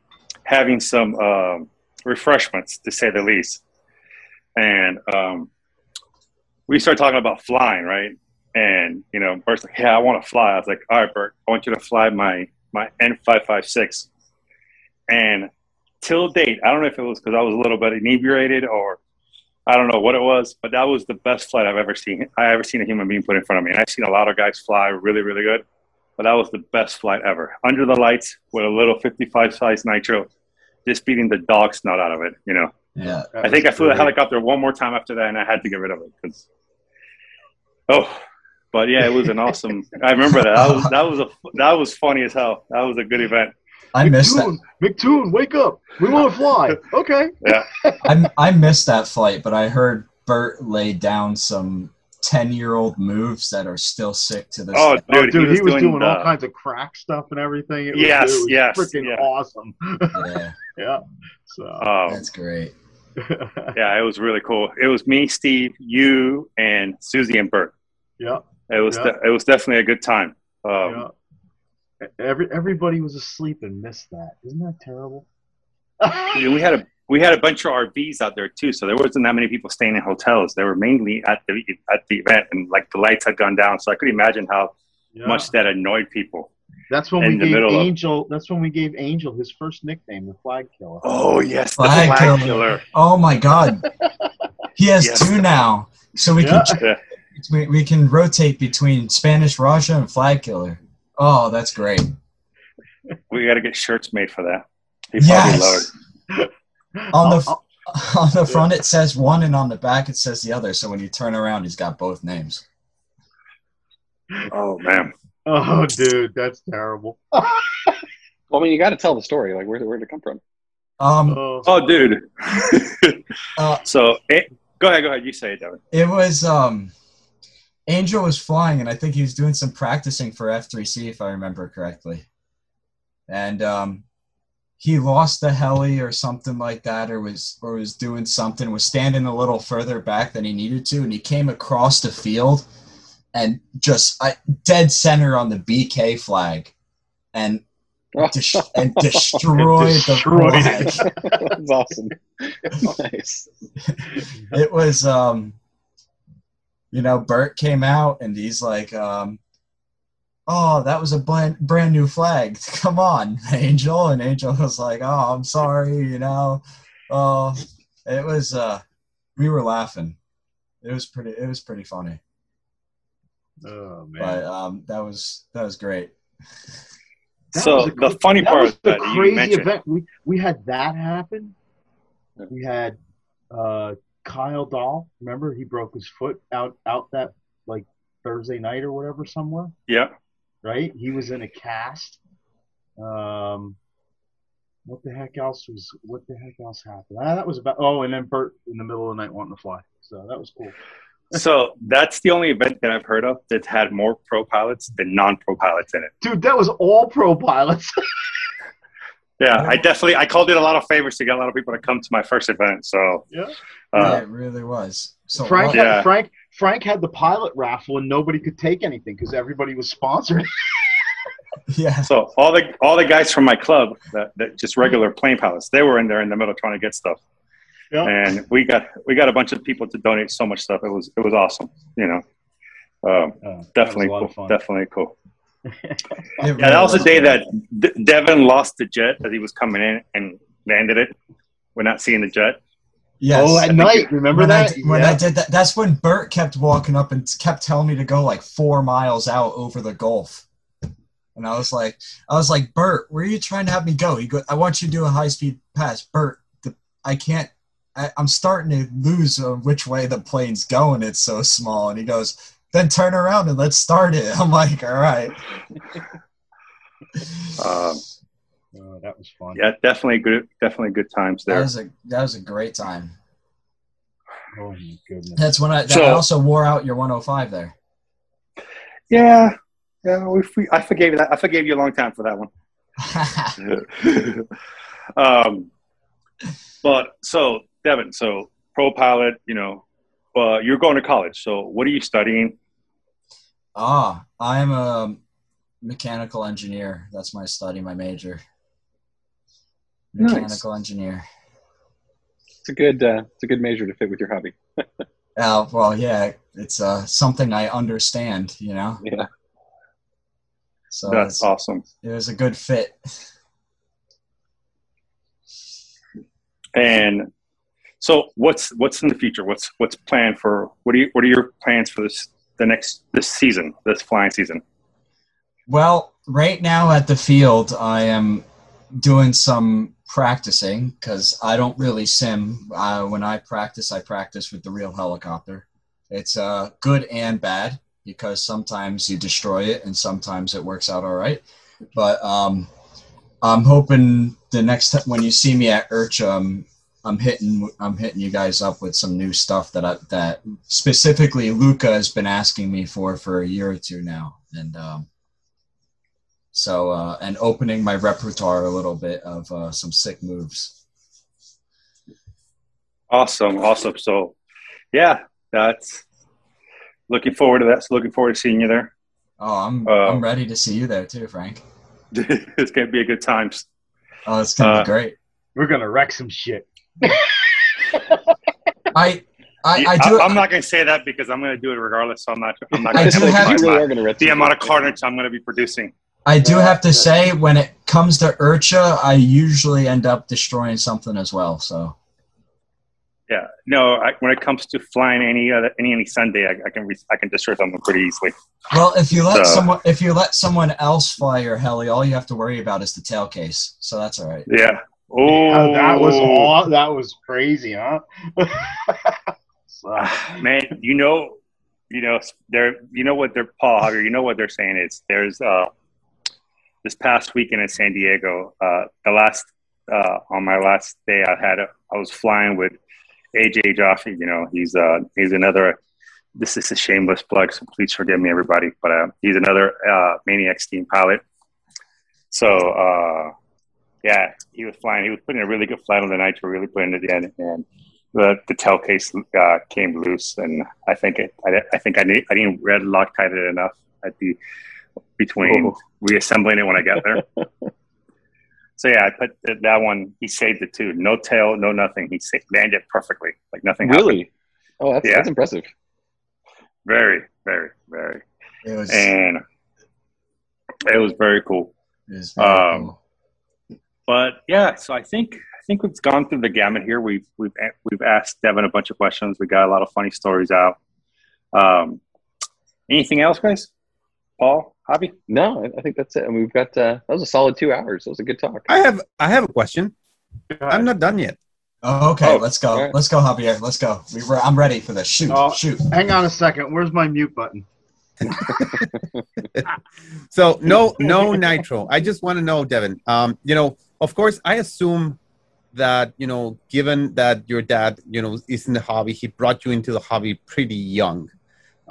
[SPEAKER 5] having some um, refreshments, to say the least, and um, we started talking about flying, right? And you know, Bert's like, "Yeah, I want to fly." I was like, "All right, Bert, I want you to fly my my N five five. And till date, I don't know if it was because I was a little bit inebriated or I don't know what it was, but that was the best flight I've ever seen. I ever seen a human being put in front of me. And I've seen a lot of guys fly really, really good, but that was the best flight ever. Under the lights with a little 55 size nitro, just beating the dog snot out of it. You know,
[SPEAKER 3] Yeah.
[SPEAKER 5] I think I
[SPEAKER 4] was
[SPEAKER 5] flew the helicopter one more time after that, and I had to get rid of it because. Oh, but yeah, it was an awesome. I remember that. That was that was a that was funny as hell. That was a good event.
[SPEAKER 3] I missed that.
[SPEAKER 4] McToon, McToon, wake up. We want to fly. Okay. Yeah.
[SPEAKER 3] I, I missed that flight, but I heard Bert lay down some ten-year-old moves that are still sick to this.
[SPEAKER 5] Oh,
[SPEAKER 3] day.
[SPEAKER 4] Oh,
[SPEAKER 5] dude,
[SPEAKER 4] dude, he was, doing,
[SPEAKER 5] the-
[SPEAKER 4] all kinds of crack stuff and everything. It was,
[SPEAKER 5] Yes,
[SPEAKER 4] it was
[SPEAKER 5] yes,
[SPEAKER 4] freaking
[SPEAKER 5] yeah.
[SPEAKER 4] awesome.
[SPEAKER 3] Yeah,
[SPEAKER 4] yeah. So,
[SPEAKER 5] Um,
[SPEAKER 3] that's great.
[SPEAKER 5] yeah, it was really cool. It was me, Steve, you, and Susie and Bert.
[SPEAKER 4] yeah,
[SPEAKER 5] It was
[SPEAKER 4] Yeah.
[SPEAKER 5] de- it was definitely a good time. Um,
[SPEAKER 4] yeah. Every everybody was asleep and missed that. Isn't that terrible?
[SPEAKER 5] we had a we had a bunch of RVs out there too, so there wasn't that many people staying in hotels. They were mainly at the at the event, and like the lights had gone down, so I could imagine how
[SPEAKER 4] Yeah.
[SPEAKER 5] much that annoyed people.
[SPEAKER 4] That's when
[SPEAKER 5] in
[SPEAKER 4] we
[SPEAKER 5] the
[SPEAKER 4] gave
[SPEAKER 5] middle of-
[SPEAKER 4] Angel. That's when we gave Angel his first nickname, the Flag Killer.
[SPEAKER 5] Oh yes, the
[SPEAKER 3] Flag
[SPEAKER 5] flag
[SPEAKER 3] killer.
[SPEAKER 5] killer.
[SPEAKER 3] Oh my God, he has
[SPEAKER 5] Yes.
[SPEAKER 3] two now, so we
[SPEAKER 4] Yeah.
[SPEAKER 3] can
[SPEAKER 5] Yeah.
[SPEAKER 3] we, we can rotate between Spanish Raja and Flag Killer. Oh, that's great.
[SPEAKER 5] We got to get shirts made for that. He probably
[SPEAKER 3] Yes. On the
[SPEAKER 4] Oh,
[SPEAKER 3] on the front it says one, and on the back it says the other. So when you turn around, he's got both names.
[SPEAKER 5] Oh man.
[SPEAKER 4] oh, dude, that's terrible.
[SPEAKER 2] Well, I mean, you got to tell the story. Like, where where did it come from?
[SPEAKER 3] Um,
[SPEAKER 4] Oh,
[SPEAKER 5] Oh, dude.
[SPEAKER 3] uh,
[SPEAKER 5] so it, go ahead, go ahead. You say it, Devin.
[SPEAKER 3] it was um, Angel was flying, and I think he was doing some practicing for F3C, if I remember correctly. And um, he lost the heli or something like that, or was or was doing something. Was standing a little further back than he needed to, and he came across the field, and just I, dead center on the BK flag, and des- and destroyed,
[SPEAKER 4] Destroyed
[SPEAKER 3] the
[SPEAKER 4] it.
[SPEAKER 3] flag.
[SPEAKER 2] That's awesome. nice.
[SPEAKER 3] it was um you know bert came out and he's like um oh that was a brand, brand new flag. Come on angel. And angel was like oh i'm sorry you know. Oh it was uh we were laughing. It was pretty it was pretty funny.
[SPEAKER 4] Oh man.
[SPEAKER 3] but um that was that was great.
[SPEAKER 4] That
[SPEAKER 5] so
[SPEAKER 4] was a
[SPEAKER 5] the
[SPEAKER 4] cra-
[SPEAKER 5] funny
[SPEAKER 4] that
[SPEAKER 5] part
[SPEAKER 4] was the
[SPEAKER 5] that you
[SPEAKER 4] crazy event. We we had that happen. We had uh, Kyle Dahl. Remember, he broke his foot out out that like Thursday night or whatever somewhere.
[SPEAKER 5] Yeah.
[SPEAKER 4] Right? He was in a cast. Um, what the heck else was? What the heck else happened? Ah, that was about. Oh, and then Bert in the middle of the night wanting to fly. So that was cool.
[SPEAKER 5] So that's the only event that I've heard of that had more pro pilots than non-pro pilots in it.
[SPEAKER 4] Dude, that was all pro pilots.
[SPEAKER 5] Yeah, I definitely I called it a lot of favors to get a lot of people to come to my first event. So
[SPEAKER 4] Yeah.
[SPEAKER 3] yeah,
[SPEAKER 5] uh,
[SPEAKER 3] it really was so
[SPEAKER 4] Frank, had,
[SPEAKER 5] Yeah.
[SPEAKER 4] Frank, Frank had the pilot raffle, and nobody could take anything because everybody was sponsored.
[SPEAKER 3] yeah
[SPEAKER 5] so all the all the guys from my club that, that just regular plane pilots, they were in there in the middle trying to get stuff.
[SPEAKER 4] Yeah.
[SPEAKER 5] And we got we got a bunch of people to donate so much stuff. It was it was awesome. You know. Um,
[SPEAKER 4] that
[SPEAKER 5] definitely
[SPEAKER 4] was a lot
[SPEAKER 5] cool. Definitely cool.
[SPEAKER 3] It
[SPEAKER 5] Yeah,
[SPEAKER 3] really
[SPEAKER 5] that was the day
[SPEAKER 3] great.
[SPEAKER 5] that D- Devin lost the jet as he was coming in and landed it. We're not seeing the jet.
[SPEAKER 3] yes.
[SPEAKER 4] oh, at night,
[SPEAKER 5] it-
[SPEAKER 4] remember
[SPEAKER 3] when
[SPEAKER 4] that?
[SPEAKER 3] I when
[SPEAKER 4] Yeah.
[SPEAKER 3] I did that, that's when Bert kept walking up and kept telling me to go like four miles out over the Gulf. And I was like, I was like, Bert, where are you trying to have me go? He go, I want you to do a high speed pass. Bert, the, I can't, I, I'm starting to lose uh, which way the plane's going. It's so small. And he goes, then turn around and let's start it. I'm like, all right.
[SPEAKER 5] Um,
[SPEAKER 4] Oh, that was fun.
[SPEAKER 5] yeah, definitely good. Definitely good times there.
[SPEAKER 3] That was a that was a great time.
[SPEAKER 4] Oh my goodness.
[SPEAKER 3] That's when I, that
[SPEAKER 5] So-
[SPEAKER 3] I also wore out your 105 there.
[SPEAKER 5] Yeah, yeah. We, we, I forgave you that. I forgave you a long time for that one. um, but so Devin, so pro pilot, you know, uh, you're going to college. So what are you studying?
[SPEAKER 3] Ah, I'm a mechanical engineer. That's my study, my major.
[SPEAKER 5] Nice.
[SPEAKER 3] Mechanical engineer.
[SPEAKER 2] It's a good uh, it's a good major to fit with your hobby.
[SPEAKER 3] Uh, well, yeah, it's uh, something I understand, you know.
[SPEAKER 2] Yeah.
[SPEAKER 3] So
[SPEAKER 5] That's awesome.
[SPEAKER 3] it was a good fit.
[SPEAKER 5] And so what's what's in the future? What's what's planned for? What are you, what are your plans for this the next this season, this flying season?
[SPEAKER 3] Well, right now at the field, I am doing some practicing because I don't really sim. Uh, when I practice, I practice with the real helicopter. It's uh, good and bad because sometimes you destroy it and sometimes it works out all right. But um, I'm hoping the next time when you see me at IRCHA, I'm, I'm hitting I'm hitting you guys up with some new stuff that I, that specifically Luca has been asking me for for a year or two now, and um, so uh, and opening my repertoire a little bit of uh, some sick moves.
[SPEAKER 5] Awesome, awesome. So yeah, that's looking forward to that. So looking forward to seeing you there.
[SPEAKER 3] Oh, I'm
[SPEAKER 5] Uh,
[SPEAKER 3] I'm ready to see you there too, Frank.
[SPEAKER 5] it's gonna be a good time.
[SPEAKER 3] Oh, it's gonna
[SPEAKER 5] uh,
[SPEAKER 3] be great.
[SPEAKER 4] We're gonna wreck some shit.
[SPEAKER 3] I I,
[SPEAKER 5] You-
[SPEAKER 3] I do.
[SPEAKER 5] I'm not gonna say that because I'm gonna do it regardless. So I'm not. I'm not
[SPEAKER 3] I
[SPEAKER 5] gonna
[SPEAKER 3] do
[SPEAKER 5] tell
[SPEAKER 3] have
[SPEAKER 5] my-
[SPEAKER 2] you really are going to rip
[SPEAKER 5] the amount of carnage I'm gonna be producing.
[SPEAKER 3] I do have to say, when it comes to IRCHA, I usually end up destroying something as well. So
[SPEAKER 5] Yeah. No. I, when it comes to flying any other any any Sunday, I, I can re- I can destroy something pretty easily.
[SPEAKER 3] Well, if you let
[SPEAKER 5] So-
[SPEAKER 3] someone if you let someone else fly your heli, all you have to worry about is the tail case. So that's all right.
[SPEAKER 5] Yeah. Oh,
[SPEAKER 4] that was all. That was crazy, huh? So,
[SPEAKER 5] man. You know, you know, they're you know what they're Paul Hogger. You know what they're saying is there's uh this past weekend in San Diego. Uh, the last uh, on my last day, I had a, I was flying with AJ Jaffe. You know, he's uh he's another. This is a shameless plug, so please forgive me, everybody. But uh, he's another uh, Maniacs team pilot. So uh, yeah, he was flying. He was putting a really good flight on the nitro, really putting it in, and the the tail case uh, came loose, and I think it. I, I think I need, I didn't red Loctite it enough at the between
[SPEAKER 2] Oh.
[SPEAKER 5] reassembling it when I got there. so yeah, I put th- that one. He saved it too. No tail, no nothing. He sa- landed it perfectly, like nothing. happened.
[SPEAKER 2] Really? Oh, that's
[SPEAKER 5] Yeah.
[SPEAKER 2] that's impressive.
[SPEAKER 5] Very, very, very,
[SPEAKER 3] It was,
[SPEAKER 5] and it was very cool.
[SPEAKER 3] it was very
[SPEAKER 5] um,
[SPEAKER 3] cool.
[SPEAKER 5] But yeah, so I think I think we've gone through the gamut here. We've we've we've asked Devin a bunch of questions. We got a lot of funny stories out. Um, anything else, guys? Paul, Hobby?
[SPEAKER 2] No, I, I think that's it. And we've got uh, that was a solid two hours. That was a good talk.
[SPEAKER 1] I have I have a question. I'm not done yet.
[SPEAKER 3] Oh, okay,
[SPEAKER 5] oh,
[SPEAKER 3] let's go.
[SPEAKER 2] all right.
[SPEAKER 3] Let's go, Javier. Let's go. We were, I'm ready for this. Shoot,
[SPEAKER 4] Oh.
[SPEAKER 3] shoot.
[SPEAKER 4] hang on a second. Where's my mute button?
[SPEAKER 1] So no no nitro. I just want to know, Devin. Um, you know, of course, I assume that you know, given that your dad, you know, is in the hobby, he brought you into the hobby pretty young.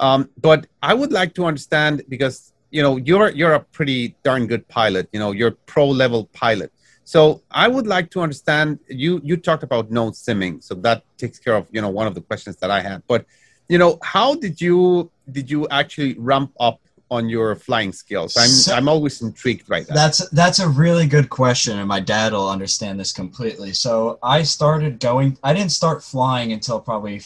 [SPEAKER 1] Um, but I would like to understand because you know you're you're a pretty darn good pilot. You know, you're pro level pilot. So I would like to understand. You you talked about no simming, so that takes care of you know one of the questions that I had. But you know, how did you did you actually ramp up on your flying skills? I'm
[SPEAKER 3] So-
[SPEAKER 1] I'm always intrigued by that.
[SPEAKER 3] That's that's a really good question, and my dad will understand this completely. So I started going. I didn't start flying until probably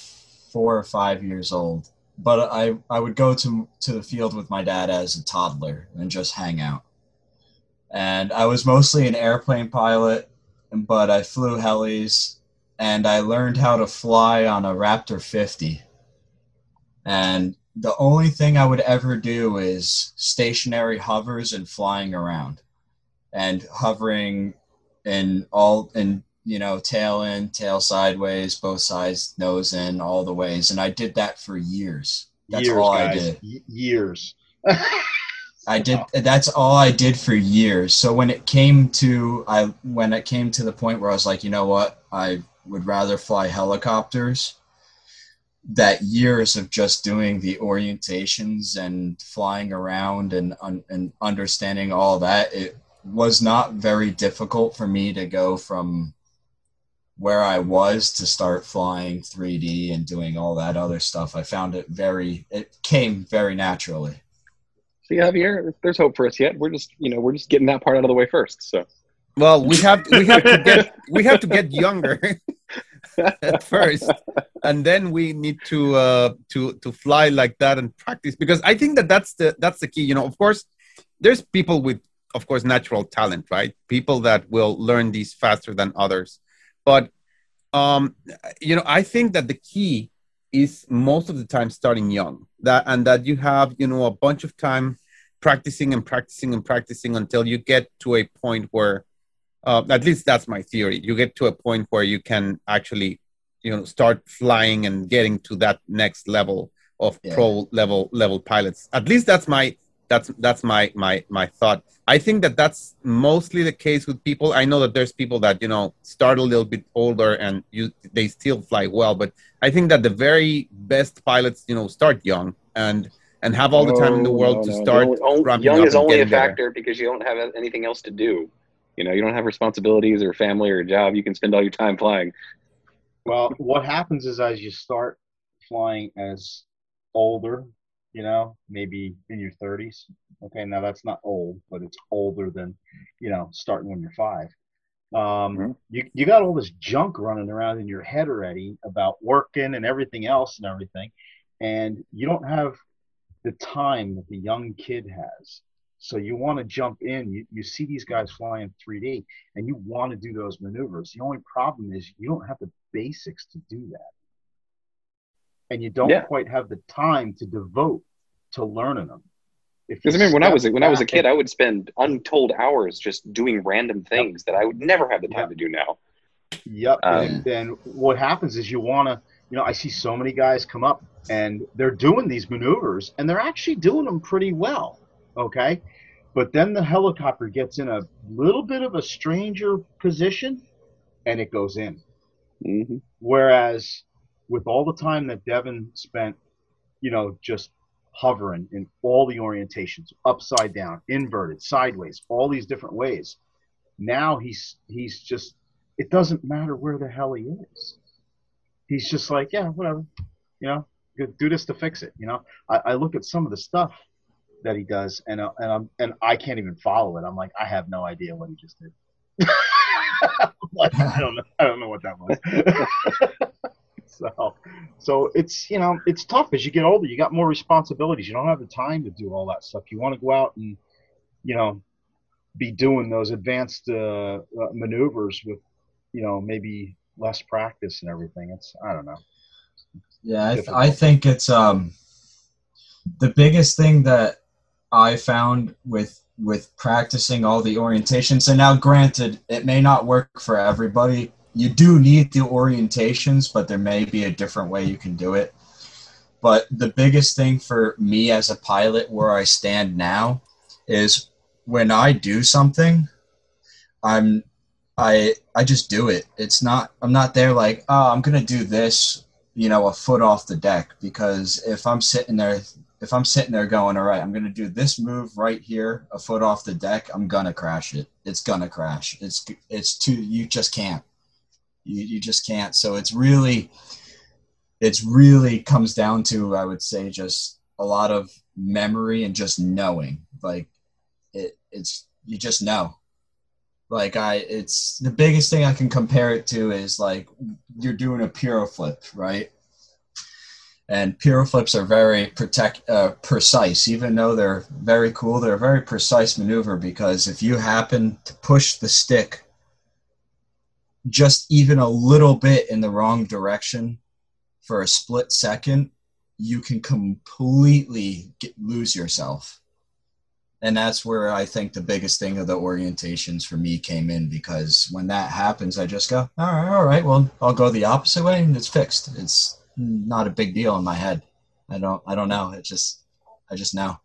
[SPEAKER 3] four or five years old, but I I would go to to the field with my dad as a toddler and just hang out. And I was mostly an airplane pilot, but I flew helis, and I learned how to fly on a Raptor 50. And the only thing I would ever do is stationary hovers and flying around and hovering in all in you know, tail in, tail sideways, both sides, nose in, all the ways. And I did that for years. That's
[SPEAKER 4] years,
[SPEAKER 3] all
[SPEAKER 4] guys.
[SPEAKER 3] I did.
[SPEAKER 4] Y- years.
[SPEAKER 3] I did that's all I did for years. So when it came to I when it came to the point where I was like, you know what, I would rather fly helicopters. That years of just doing the orientations and flying around and un, and understanding all that, it was not very difficult for me to go from where I was to start flying 3D and doing all that other stuff. I found it very it came very naturally.
[SPEAKER 2] See, Javier, there's hope for us yet. We're just, you know, we're just getting that part out of the way first. So
[SPEAKER 1] Well, we have we have to get we have to get younger at first, and then we need to uh, to to fly like that and practice because I think that that's the that's the key. You know, of course, there's people with of course natural talent, right? People that will learn these faster than others, but um, you know, I think that the key is most of the time starting young. That and that you have you know a bunch of time practicing and practicing and practicing until you get to a point where uh, at least that's my theory you get to a point where you can actually you know start flying and getting to that next level of
[SPEAKER 3] Yeah.
[SPEAKER 1] pro level level pilots at least that's my that's that's my my my thought i think that that's mostly the case with people i know that there's people that you know start a little bit older and you they still fly well but i think that the very best pilots you know start young and and have all the time in the world
[SPEAKER 2] no,
[SPEAKER 1] to start ramping
[SPEAKER 2] young is only a
[SPEAKER 1] better.
[SPEAKER 2] factor because you don't have anything else to do. You know, you don't have responsibilities or family or a job. You can spend all your time flying.
[SPEAKER 4] Well, what happens is as you start flying as older, you know, maybe in your 30s. Okay, now that's not old, but it's older than, you know, starting when you're five. Um,
[SPEAKER 2] Mhm.
[SPEAKER 4] you, you got all this junk running around in your head already about working and everything else and everything, and you don't have the time that the young kid has. So you want to jump in. You, you see these guys flying 3D, and you want to do those maneuvers. The only problem is you don't have the basics to do that, and you don't
[SPEAKER 2] Yeah.
[SPEAKER 4] quite have the time to devote to learning them.
[SPEAKER 2] Because I mean, when I was when I was a kid, I would spend untold hours just doing random things that I would never have the time
[SPEAKER 4] Yep.
[SPEAKER 2] to do now.
[SPEAKER 4] Yep.
[SPEAKER 2] Um,
[SPEAKER 4] and then what happens is you want to, you know, I see so many guys come up and they're doing these maneuvers and they're actually doing them pretty well. Okay. But then the helicopter gets in a little bit of a stranger position and it goes in.
[SPEAKER 2] hmm
[SPEAKER 4] Whereas with all the time that Devin spent, you know, just hovering in all the orientations, upside down, inverted, sideways, all these different ways. Now he's he's just it doesn't matter where the hell he is. He's just like, yeah, whatever. You know, do this to fix it. You know, I, I look at some of the stuff that he does, and uh, and I'm and I can't even follow it. I'm like, I have no idea what he just did. like, I don't know. I don't know what that was. so, so it's you know it's tough as you get older. You got more responsibilities. You don't have the time to do all that stuff. You want to go out and you know be doing those advanced uh, uh, maneuvers with you know maybe less practice and everything. It's I don't know.
[SPEAKER 3] Yeah, I, th- I think it's um the biggest thing that I found with with practicing all the orientations. And now, granted, it may not work for everybody. You do need the orientations, but there may be a different way you can do it. But the biggest thing for me as a pilot, where I stand now, is when I do something, I'm I I just do it. It's not I'm not there like, oh, I'm gonna do this you know a foot off the deck because if i'm sitting there if i'm sitting there going all right i'm going to do this move right here a foot off the deck i'm going to crash it. It's going to crash. It's it's too you just can't. You, you just can't. So it's really it's really comes down to i would say just a lot of memory and just knowing. Like it it's you just know. Like I, it's the biggest thing I can compare it to is like you're doing a piro flip, right? And piro flips are very protect uh, precise, even though they're very cool. They're a very precise maneuver because if you happen to push the stick just even a little bit in the wrong direction for a split second, you can completely get, lose yourself and that's where I think the biggest thing of the orientations for me came in because when that happens, I just go, all right, all right, well, I'll go the opposite way and it's fixed. It's not a big deal in my head. I don't, I don't know. It just, I just know.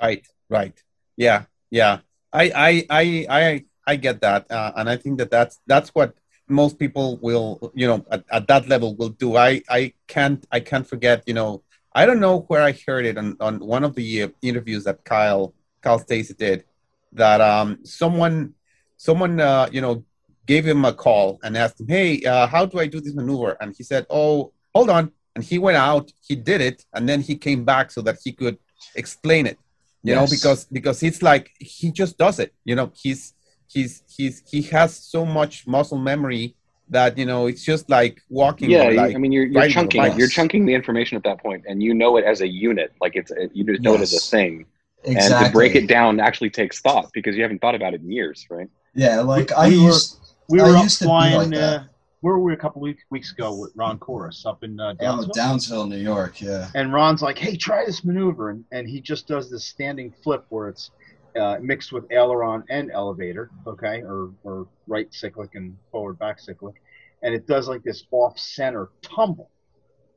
[SPEAKER 1] Right, right, yeah, yeah. I, I, I, I, I get that, uh, and I think that that's that's what most people will, you know, at, at that level will do. I, I can't, I can't forget, you know, I don't know where I heard it on, on one of the interviews that Kyle Kyle Stacey did that um, someone someone uh, you know gave him a call and asked him, "Hey, uh, how do I do this maneuver?" And he said, "Oh, hold on." And he went out, he did it, and then he came back so that he could explain it. You yes. know, because because it's like he just does it. You know, he's he's he's he has so much muscle memory that you know it's just like walking
[SPEAKER 2] yeah
[SPEAKER 1] like
[SPEAKER 2] i mean you're, you're chunking it you're chunking the information at that point and you know it as a unit like it's you just know yes. it as a thing exactly. and to break it down actually takes thought because you haven't thought about it in years right
[SPEAKER 3] yeah like
[SPEAKER 4] we,
[SPEAKER 3] i
[SPEAKER 4] we
[SPEAKER 3] used
[SPEAKER 4] were, we were up flying like uh, where were we a couple weeks weeks ago with ron Corus up in uh,
[SPEAKER 3] Downsville? Oh, Downsville new york yeah
[SPEAKER 4] and ron's like hey try this maneuver and, and he just does this standing flip where it's uh, mixed with aileron and elevator, okay, or, or right cyclic and forward back cyclic, and it does like this off center tumble.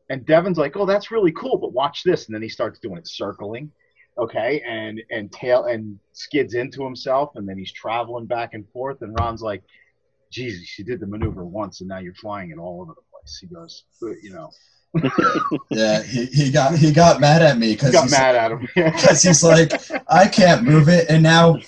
[SPEAKER 4] And Devin's like, "Oh, that's really cool, but watch this." And then he starts doing it circling, okay, and and tail and skids into himself, and then he's traveling back and forth. And Ron's like, "Jesus, you did the maneuver once, and now you're flying it all over the place." He goes, "You know."
[SPEAKER 3] yeah, he, he got he got mad at me
[SPEAKER 4] because he got mad at him
[SPEAKER 3] because he's like, I can't move it, and now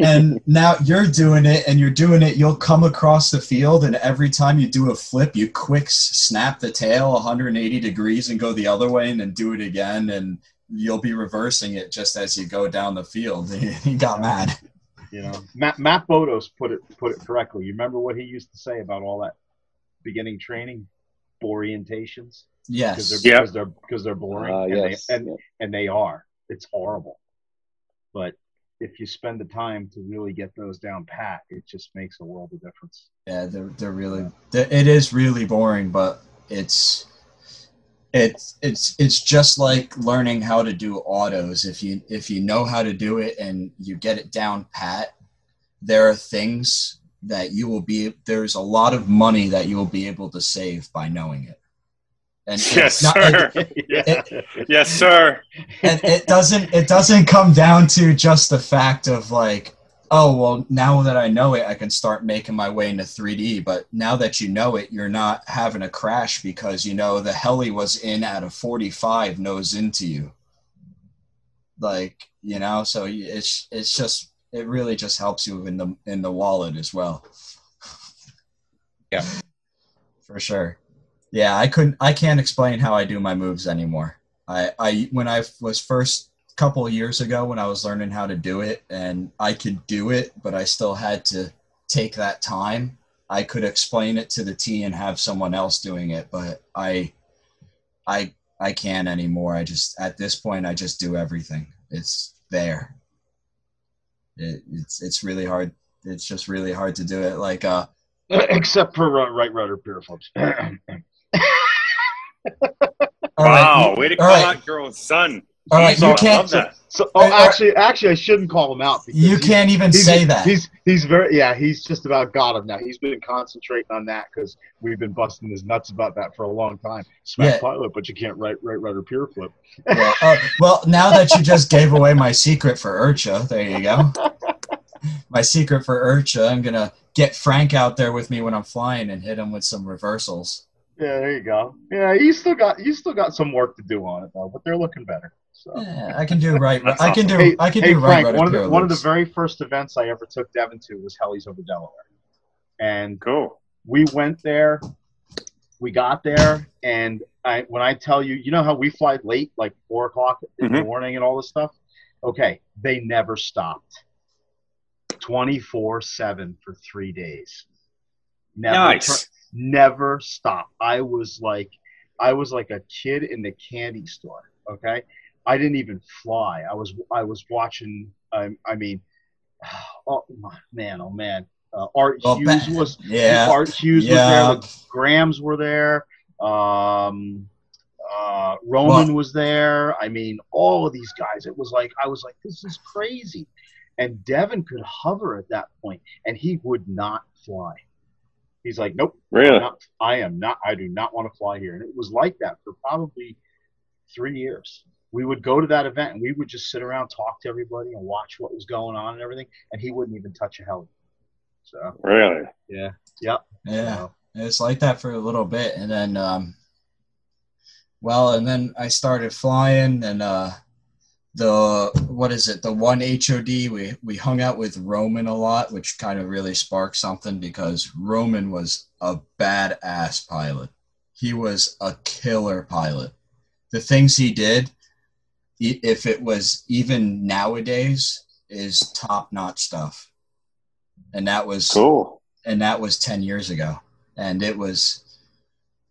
[SPEAKER 3] and now you're doing it, and you're doing it. You'll come across the field, and every time you do a flip, you quick snap the tail 180 degrees and go the other way, and then do it again, and you'll be reversing it just as you go down the field. he got mad.
[SPEAKER 4] You know, Matt, Matt Bodos put it put it correctly. You remember what he used to say about all that beginning training orientations?
[SPEAKER 3] Yes.
[SPEAKER 4] Because they're,
[SPEAKER 5] yep.
[SPEAKER 4] because they're because they're boring.
[SPEAKER 2] Uh,
[SPEAKER 4] and
[SPEAKER 2] yes.
[SPEAKER 4] They, and,
[SPEAKER 2] Yep.
[SPEAKER 4] and they are. It's horrible. But if you spend the time to really get those down pat, it just makes a world of difference.
[SPEAKER 3] Yeah, they're they're really they're, it is really boring, but it's it's it's it's just like learning how to do autos. If you if you know how to do it and you get it down pat, there are things that you will be there's a lot of money that you will be able to save by knowing it. And
[SPEAKER 5] Yes,
[SPEAKER 3] not-
[SPEAKER 5] sir.
[SPEAKER 3] it-
[SPEAKER 5] yes, sir.
[SPEAKER 3] and it doesn't it doesn't come down to just the fact of like oh well now that i know it i can start making my way into 3d but now that you know it you're not having a crash because you know the heli was in at a 45 nose into you. Like you know so it's it's just it really just helps you in the in the wallet as well.
[SPEAKER 1] Yeah.
[SPEAKER 3] for sure. Yeah i couldn't i can't explain how i do my moves anymore. I i when i was first couple of years ago when i was learning how to do it and i could do it but i still had to take that time. I could explain it to the t and have someone else doing it but i i i can't anymore. I just at this point i just do everything. It's there. It, it's it's really hard it's just really hard to do it like uh
[SPEAKER 4] Except for uh, right rudder piro flips.
[SPEAKER 3] all right,
[SPEAKER 5] wow,
[SPEAKER 3] you-
[SPEAKER 5] way to call
[SPEAKER 3] right,
[SPEAKER 5] out your own son.
[SPEAKER 3] All right
[SPEAKER 5] So
[SPEAKER 3] you can't
[SPEAKER 4] so, oh, actually, actually, I shouldn't call him out. because
[SPEAKER 3] you
[SPEAKER 4] he's-
[SPEAKER 3] can't even
[SPEAKER 4] he's,
[SPEAKER 3] say that
[SPEAKER 4] He's he's very yeah. He's just about got him now. He's been concentrating on that because we've been busting his nuts about that for a long time. Smack
[SPEAKER 3] Yeah.
[SPEAKER 4] pilot, but you can't right right rudder piro flip.
[SPEAKER 3] Yeah. Uh, well, now that you just gave away my secret for IRCHA, there you go. My secret for IRCHA, I'm gonna get Frank out there with me when I'm flying and hit him with some reversals.
[SPEAKER 4] Yeah, there you go. Yeah, you still got you still got some work to do on it though, but they're looking better. So.
[SPEAKER 3] Yeah, I can do right. I can do.
[SPEAKER 4] Hey,
[SPEAKER 3] I can
[SPEAKER 4] hey
[SPEAKER 3] do right.
[SPEAKER 4] Frank,
[SPEAKER 3] rudder
[SPEAKER 4] one of the one of the very first events I ever took Devin to was Helis over Delaware, and
[SPEAKER 5] Cool.
[SPEAKER 4] we went there. We got there, and I when I tell you, you know how we fly late, like four o'clock in the
[SPEAKER 5] Mhm.
[SPEAKER 4] morning, and all this stuff. Okay, they never stopped. Twenty four seven for three days. Never
[SPEAKER 5] Nice.
[SPEAKER 4] never stop. I was like, I was like a kid in the candy store. Okay, I didn't even fly. I was I was watching. I, I mean, oh man, oh man. Uh, Art
[SPEAKER 3] Well,
[SPEAKER 4] Hughes was
[SPEAKER 3] Yeah.
[SPEAKER 4] Art Hughes
[SPEAKER 3] Yeah.
[SPEAKER 4] was there. The Grams were there. Um, Uh, Roman was there. I mean, all of these guys. It was like I was like, this is crazy. And Devin could hover at that point, and he would not fly. He's like, nope,
[SPEAKER 5] Really?
[SPEAKER 4] Not- I am not. I do not want to fly here. And it was like that for probably three years. We would go to that event and we would just sit around, talk to everybody, and watch what was going on and everything. And he wouldn't even touch a heli. So
[SPEAKER 5] Really?
[SPEAKER 4] yeah, yep.
[SPEAKER 3] Yeah.
[SPEAKER 4] So,
[SPEAKER 3] It's like that for a little bit, and then, um, well, and then I started flying, and uh, the what is it? The one HOD we we hung out with Roman a lot, which kind of really sparked something because Roman was a badass pilot. He was a killer pilot. The things he did, i- if it was even nowadays, is top notch stuff. And that was
[SPEAKER 5] Cool.
[SPEAKER 3] and that was 10 years ago. And it was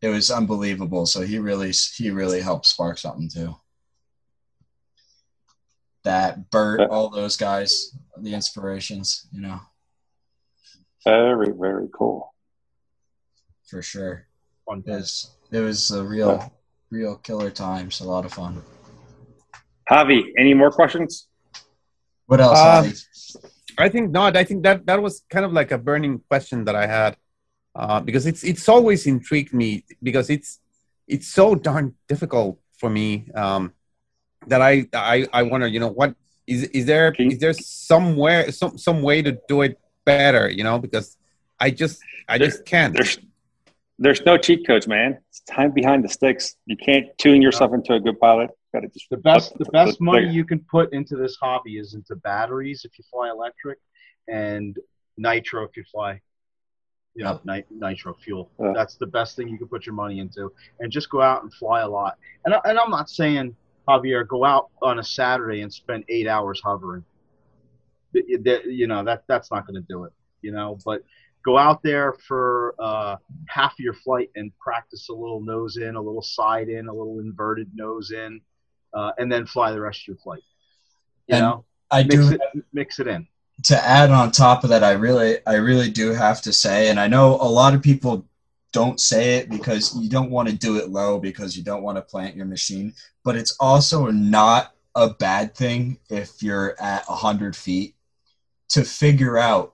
[SPEAKER 3] it was unbelievable. So he really he really helped spark something too. That bert uh, all those guys the inspirations you know.
[SPEAKER 5] Very, very cool.
[SPEAKER 3] for sure.
[SPEAKER 4] Fun
[SPEAKER 3] it was it was a real uh, real killer times a lot of fun
[SPEAKER 5] Javi, any more questions?
[SPEAKER 3] what else
[SPEAKER 1] Uh, I think not. I think that that was kind of like a burning question that I had uh, because it's it's always intrigued me because it's it's so darn difficult for me um, that I I I wonder you know what is is there
[SPEAKER 5] Can you-
[SPEAKER 1] is there somewhere some some way to do it better you know because I just I
[SPEAKER 5] There-
[SPEAKER 1] just can't.
[SPEAKER 5] There's there's no cheat codes, man. It's time behind the sticks. You can't tune yourself into a good pilot. Gotta just
[SPEAKER 4] The best the best money you can put into this hobby is into batteries if you fly electric, and nitro if you fly. You know, nit- nitro fuel.
[SPEAKER 5] Yeah.
[SPEAKER 4] That's the best thing you can put your money into, and just go out and fly a lot. And I, and I'm not saying Javier go out on a Saturday and spend eight hours hovering. You know that that's not going to do it. You know, but go out there for uh, half of your flight and practice a little nose in, a little side in, a little inverted nose in, uh, and then fly the rest of your flight. You
[SPEAKER 3] And
[SPEAKER 4] know,
[SPEAKER 3] i
[SPEAKER 4] mix
[SPEAKER 3] do
[SPEAKER 4] it, mix it in.
[SPEAKER 3] to add on top of that, I really, I really do have to say, and I know a lot of people don't say it because you don't want to do it low because you don't want to plant your machine, but it's also not a bad thing if you're at a hundred feet to figure out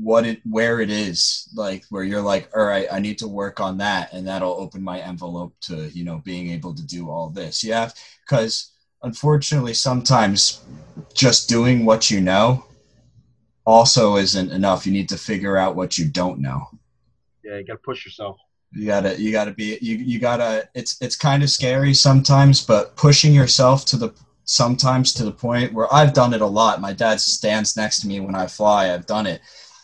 [SPEAKER 3] what it, where it is, like where you're like, all right, I need to work on that, and that'll open my envelope to you know being able to do all this. Yeah, because unfortunately, sometimes just doing what you know also isn't enough. You need to figure out what you don't know.
[SPEAKER 4] Yeah, you got to push yourself.
[SPEAKER 3] You gotta, you gotta be, you, you gotta. It's, it's kind of scary sometimes, but pushing yourself to the sometimes to the point where I've done it a lot. My dad stands next to me when I fly. I've done it.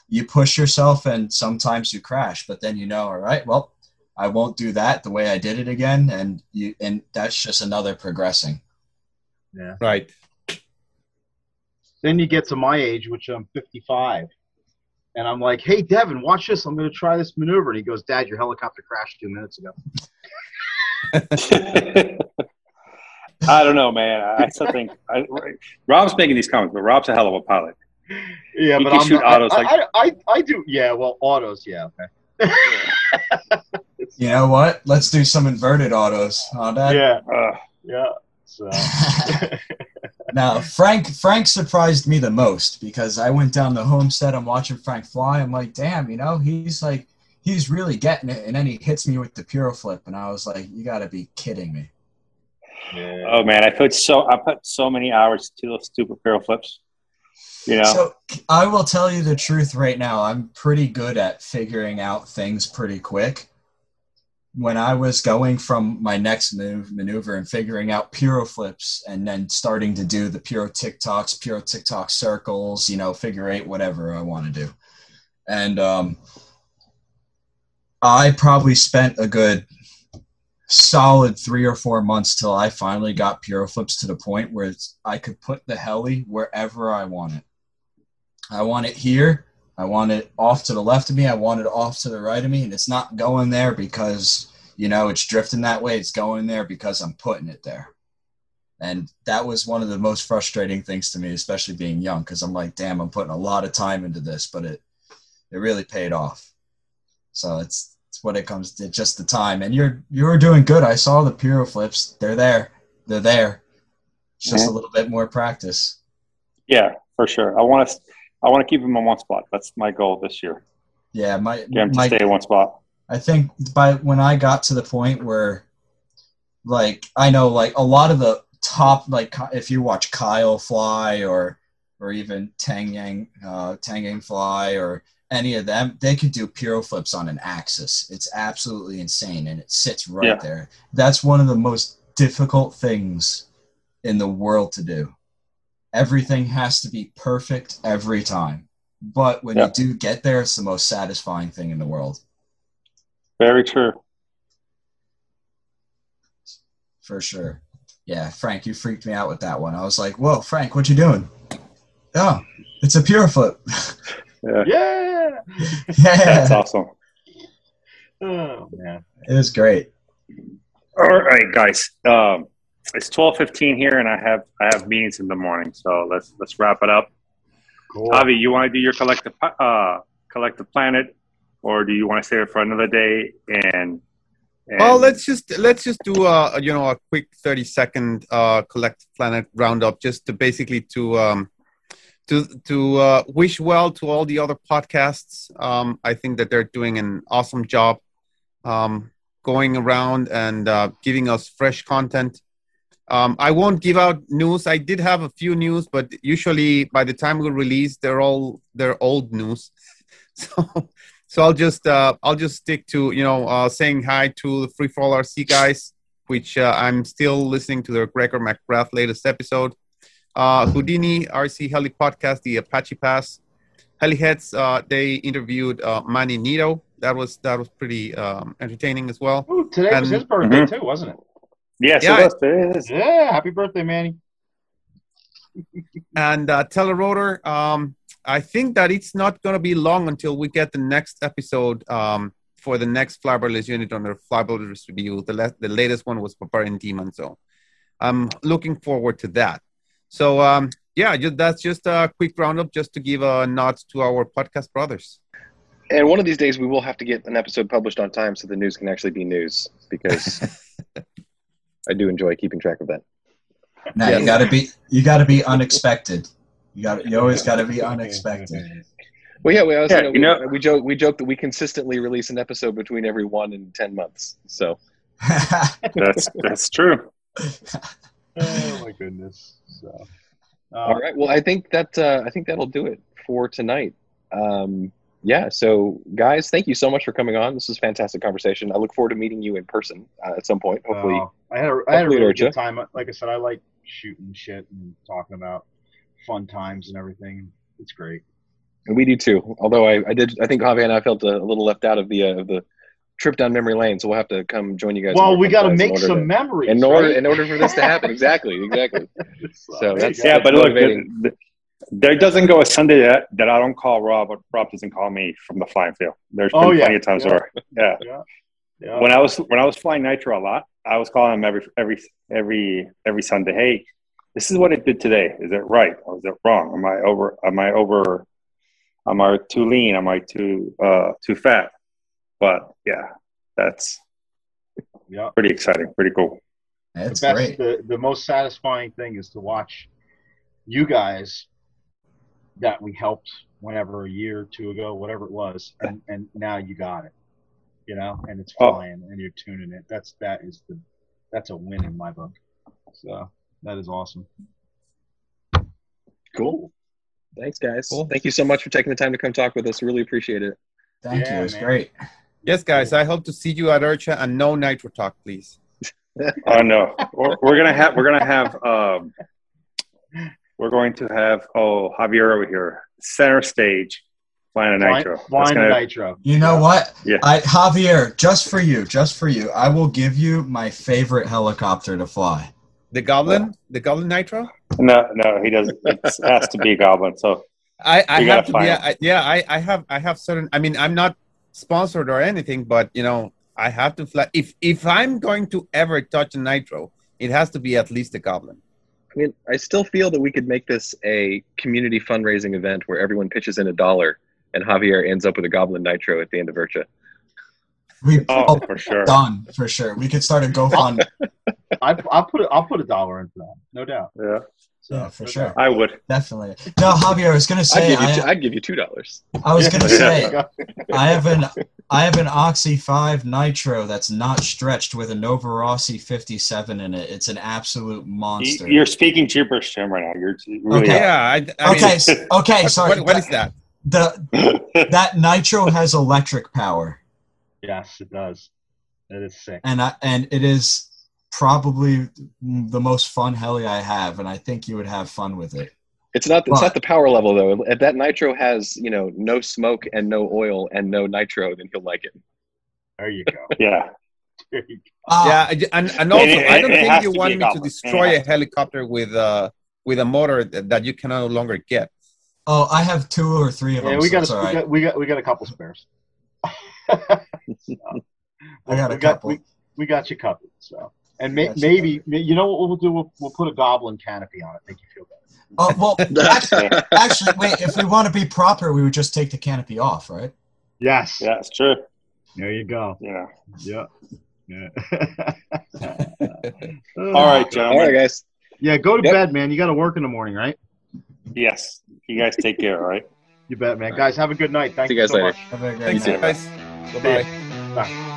[SPEAKER 3] You push yourself, and sometimes you crash, but then you know, all right, well, I won't do that the way I did it again, and you, and that's just another progressing. Yeah.
[SPEAKER 1] Right.
[SPEAKER 4] Then you get to my age, which I'm 55, and I'm like, "Hey, Devin, watch this. I'm going to try this maneuver." And he goes, "Dad, your helicopter crashed two minutes ago."
[SPEAKER 5] I don't know, man. I still think I, Rob's making these comments, but Rob's a hell of a pilot.
[SPEAKER 4] Yeah,
[SPEAKER 5] He
[SPEAKER 4] but
[SPEAKER 5] can
[SPEAKER 4] I'm
[SPEAKER 5] shoot
[SPEAKER 4] not,
[SPEAKER 5] autos
[SPEAKER 4] I,
[SPEAKER 5] like-
[SPEAKER 4] I, I, I do. Yeah, well, autos. Yeah, okay.
[SPEAKER 3] You know what? Let's do some inverted autos, huh, Dad?
[SPEAKER 4] yeah,
[SPEAKER 5] Uh,
[SPEAKER 4] yeah. So
[SPEAKER 3] now Frank Frank surprised me the most because I went down the homestead. I'm watching Frank fly. I'm like, damn, you know, he's like, he's really getting it. And then he hits me with the piro flip, and I was like, you got to be kidding me.
[SPEAKER 4] yeah.
[SPEAKER 5] oh man, I put so I put so many hours to those stupid barrel flips. You know,
[SPEAKER 3] So I will tell you the truth right now. I'm pretty good at figuring out things pretty quick. When I was going from my next move maneuver and figuring out piro flips and then starting to do the piro TikToks, piro TikTok circles, you know, figure eight, whatever I want to do. And um, I probably spent a good solid three or four months till I finally got piro flips to the point where I could put the heli wherever I want it. I want it here. I want it off to the left of me. I want it off to the right of me. And it's not going there because, you know, it's drifting that way. It's going there because I'm putting it there. And that was one of the most frustrating things to me, especially being young, because I'm like, damn, I'm putting a lot of time into this, but it it really paid off. So it's What it comes to, just the time. And you're you're doing good. I saw the piro flips. They're there. They're there. It's just a little bit more practice.
[SPEAKER 5] Yeah, for sure. I want to. I want to keep him in one spot. That's my goal this year.
[SPEAKER 3] Yeah, my
[SPEAKER 5] him to
[SPEAKER 3] my
[SPEAKER 5] stay in one spot.
[SPEAKER 3] I think by when I got to the point where, like, I know like a lot of the top like if you watch Kyle fly or or even Tang Yang uh, Tang Yang fly or any of them, they could do piro flips on an axis. It's absolutely insane, and it sits right
[SPEAKER 5] Yeah.
[SPEAKER 3] there. That's one of the most difficult things in the world to do. Everything has to be perfect every time. But when
[SPEAKER 5] Yeah.
[SPEAKER 3] you do get there, it's the most satisfying thing in the world.
[SPEAKER 5] Very true.
[SPEAKER 3] For sure. Yeah, Frank, you freaked me out with that one. I was like, "Whoa, Frank, what you doing?" Oh, it's a piro flip.
[SPEAKER 5] Yeah,
[SPEAKER 4] Yeah.
[SPEAKER 5] that's awesome.
[SPEAKER 4] Oh man.
[SPEAKER 3] it was great.
[SPEAKER 5] All right, guys. Um, it's twelve fifteen here, and I have I have meetings in the morning. So let's let's wrap it up.
[SPEAKER 4] Cool.
[SPEAKER 5] Avi, you want to do your collective uh, collective planet, or do you want to save it for another day? And, and
[SPEAKER 1] Well, let's just let's just do a you know a quick thirty second uh, collective planet roundup, just to basically to um, to to uh, wish well to all the other podcasts. Um, I think that they're doing an awesome job um, going around and uh, giving us fresh content. Um, I won't give out news. I did have a few news, but usually by the time we release, they're all they're old news. So so I'll just uh, I'll just stick to you know uh, saying hi to the Free Fall RC guys, which uh, I'm still listening to the Gregor McGrath latest episode. Uh, Houdini RC Heli podcast, the Apache Pass. Heliheads, uh, they interviewed uh, Manny Nito. That was that was pretty um, entertaining as well.
[SPEAKER 4] Ooh, today was his birthday
[SPEAKER 5] Mhm.
[SPEAKER 4] too, wasn't it?
[SPEAKER 5] yes,
[SPEAKER 1] Yeah,
[SPEAKER 5] it was. It is.
[SPEAKER 4] Yeah. Happy birthday, Manny.
[SPEAKER 1] And uh, Telerotor, um, I think that it's not going to be long until we get the next episode um, for the next Flybarless unit on the Flybarless review. The, la- the latest one was Barbarian Demon, so I'm looking forward to that. So um, yeah, just, that's just a quick roundup, just to give a nod to our podcast brothers.
[SPEAKER 2] And one of these days, we will have to get an episode published on time so the news can actually be news because I do enjoy keeping track of that.
[SPEAKER 3] Now
[SPEAKER 1] Yes.
[SPEAKER 3] you gotta be you gotta be unexpected. You got you always gotta be unexpected.
[SPEAKER 2] Well, yeah, we, also,
[SPEAKER 5] Yeah,
[SPEAKER 2] you
[SPEAKER 5] you
[SPEAKER 2] know,
[SPEAKER 5] know-
[SPEAKER 2] we, we joke we joke that we consistently release an episode between every one and ten months. So
[SPEAKER 5] That's that's true.
[SPEAKER 4] Oh my goodness. So. Uh,
[SPEAKER 2] all right, well, I think that uh, I think that'll do it for tonight. Um, yeah, so guys, thank you so much for coming on. This a fantastic conversation. I look forward to meeting you in person uh, at some point. Hopefully,
[SPEAKER 4] I had a, I had a really good time. Like I said, I like shooting shit and talking about fun times and everything. It's great.
[SPEAKER 2] and we do too. Although I, I did, I think Javi and I felt a, a little left out of the uh, of the trip down memory lane. So we'll have to come join you guys.
[SPEAKER 4] Well, we got to make some
[SPEAKER 2] to-
[SPEAKER 4] memories.
[SPEAKER 2] in order
[SPEAKER 4] right?
[SPEAKER 2] in order for this to happen. Exactly, exactly. So
[SPEAKER 4] there you
[SPEAKER 2] that's-
[SPEAKER 4] go.
[SPEAKER 5] Yeah, but look,
[SPEAKER 2] motivating.
[SPEAKER 5] th- th- there doesn't go a Sunday that, that I don't call Rob, or Rob doesn't call me from the flying field. There's been
[SPEAKER 4] Oh, yeah,
[SPEAKER 5] plenty of times
[SPEAKER 4] yeah.
[SPEAKER 5] where, yeah.
[SPEAKER 4] yeah. Yeah.
[SPEAKER 5] When I was when I was flying Nitro a lot, I was calling him every every every every Sunday. Hey, this is what it did today. Is it right or is it wrong? Am I over? Am I over? Am I too lean? Am I too uh, too fat? But yeah, that's
[SPEAKER 4] yeah.
[SPEAKER 5] pretty exciting. Pretty cool.
[SPEAKER 3] That's
[SPEAKER 4] the best,
[SPEAKER 3] great.
[SPEAKER 4] The, the most satisfying thing is to watch you guys that we helped whenever a year or two ago, whatever it was, and, and now you got it, you know, and it's
[SPEAKER 5] Oh.
[SPEAKER 4] flying and you're tuning it. That's that is the that's a win in my book. So that is awesome.
[SPEAKER 2] Cool. Thanks, guys.
[SPEAKER 1] Cool.
[SPEAKER 2] Thank you so much for taking the time to come talk with us. Really appreciate it.
[SPEAKER 3] Thank
[SPEAKER 4] Yeah,
[SPEAKER 3] you. It was
[SPEAKER 4] man.
[SPEAKER 3] great.
[SPEAKER 1] Yes, guys, I hope to see you at IRCHA and no Nitro Talk, please.
[SPEAKER 5] Oh no, we're, we're gonna have we're gonna have um, we're going to have oh Javier over here center stage flying a nitro.
[SPEAKER 4] Flying
[SPEAKER 5] gonna-
[SPEAKER 4] nitro.
[SPEAKER 3] You know what?
[SPEAKER 5] Yeah.
[SPEAKER 3] I Javier, just for you, just for you, I will give you my favorite helicopter to fly.
[SPEAKER 1] The Goblin, the Goblin Nitro.
[SPEAKER 5] No, no, he doesn't. It has to be a goblin. So
[SPEAKER 1] I, I have
[SPEAKER 5] gotta
[SPEAKER 1] be,
[SPEAKER 5] find
[SPEAKER 1] I, yeah, I, I have, I have certain. I mean, I'm not sponsored or anything, but you know, I have to fly. If if I'm going to ever touch a Nitro, it has to be at least a Goblin.
[SPEAKER 2] I mean, I still feel that we could make this a community fundraising event where everyone pitches in a dollar and Javier ends up with a Goblin Nitro at the end of IRCHA.
[SPEAKER 3] We
[SPEAKER 5] Oh,
[SPEAKER 3] oh,
[SPEAKER 5] for sure.
[SPEAKER 3] done for sure. We could start a GoFundMe.
[SPEAKER 4] I, I'll put. I'll put a dollar in for that, no doubt.
[SPEAKER 5] Yeah,
[SPEAKER 4] So,
[SPEAKER 3] Yeah, for sure.
[SPEAKER 5] I would.
[SPEAKER 3] Definitely. No, Javier, I was gonna
[SPEAKER 6] I'd
[SPEAKER 3] say
[SPEAKER 6] give you.
[SPEAKER 3] I,
[SPEAKER 6] Two, I'd give you two dollars.
[SPEAKER 3] I was gonna
[SPEAKER 4] Yeah.
[SPEAKER 3] say I have an I have an Oxy 5 Nitro that's not stretched with a Novarossi 57 in it. It's an absolute monster.
[SPEAKER 5] You're speaking gibberish to him right now. You're really
[SPEAKER 3] Okay.
[SPEAKER 1] Yeah, I, I mean,
[SPEAKER 3] okay, s- okay,
[SPEAKER 1] what-
[SPEAKER 3] sorry.
[SPEAKER 1] what- what is that?
[SPEAKER 3] The that Nitro has electric power,
[SPEAKER 4] Yes, it does. It is sick.
[SPEAKER 3] and I and it is probably the most fun heli I have, and I think you would have fun with it.
[SPEAKER 6] It's not. It's
[SPEAKER 3] But-
[SPEAKER 6] not the power level though. If that nitro has you know no smoke and no oil and no nitro, then he'll like it.
[SPEAKER 4] There you go.
[SPEAKER 5] yeah.
[SPEAKER 4] There go.
[SPEAKER 3] Ah,
[SPEAKER 1] yeah, I- and, and also,
[SPEAKER 5] it-
[SPEAKER 1] I don't think you want me to destroy
[SPEAKER 5] has
[SPEAKER 1] a helicopter with uh with a motor that, that you can no longer get.
[SPEAKER 3] oh, I have two or three of them.
[SPEAKER 4] Yeah, we
[SPEAKER 3] so
[SPEAKER 4] got, a,
[SPEAKER 3] all
[SPEAKER 4] we
[SPEAKER 3] right.
[SPEAKER 4] got we got we got a couple spares.
[SPEAKER 3] I got a
[SPEAKER 4] we
[SPEAKER 3] couple.
[SPEAKER 4] we, we got you covered. So, and may,
[SPEAKER 3] Got
[SPEAKER 4] maybe may- you know what we'll do? We'll, we'll put a goblin canopy on it. Make you feel better.
[SPEAKER 3] Oh well, actually, actually, wait. If we want to be proper, we would just take the canopy off, right?
[SPEAKER 4] Yes.
[SPEAKER 5] Yeah, it's true.
[SPEAKER 4] There you go.
[SPEAKER 5] Yeah.
[SPEAKER 4] Yeah. Yeah.
[SPEAKER 5] All right,
[SPEAKER 6] All
[SPEAKER 5] gentlemen.
[SPEAKER 6] right, guys.
[SPEAKER 4] Yeah, go to
[SPEAKER 6] Yep.
[SPEAKER 4] bed, man. You got to work in the morning, right?
[SPEAKER 5] Yes. You guys take care, all right?
[SPEAKER 4] You bet, man. Guys, have a good night. Thank
[SPEAKER 6] See
[SPEAKER 4] you
[SPEAKER 6] you guys
[SPEAKER 4] so
[SPEAKER 6] later.
[SPEAKER 4] much.
[SPEAKER 3] Have a great
[SPEAKER 1] Thanks,
[SPEAKER 3] night.
[SPEAKER 1] guys. Bye bye.
[SPEAKER 4] Bye.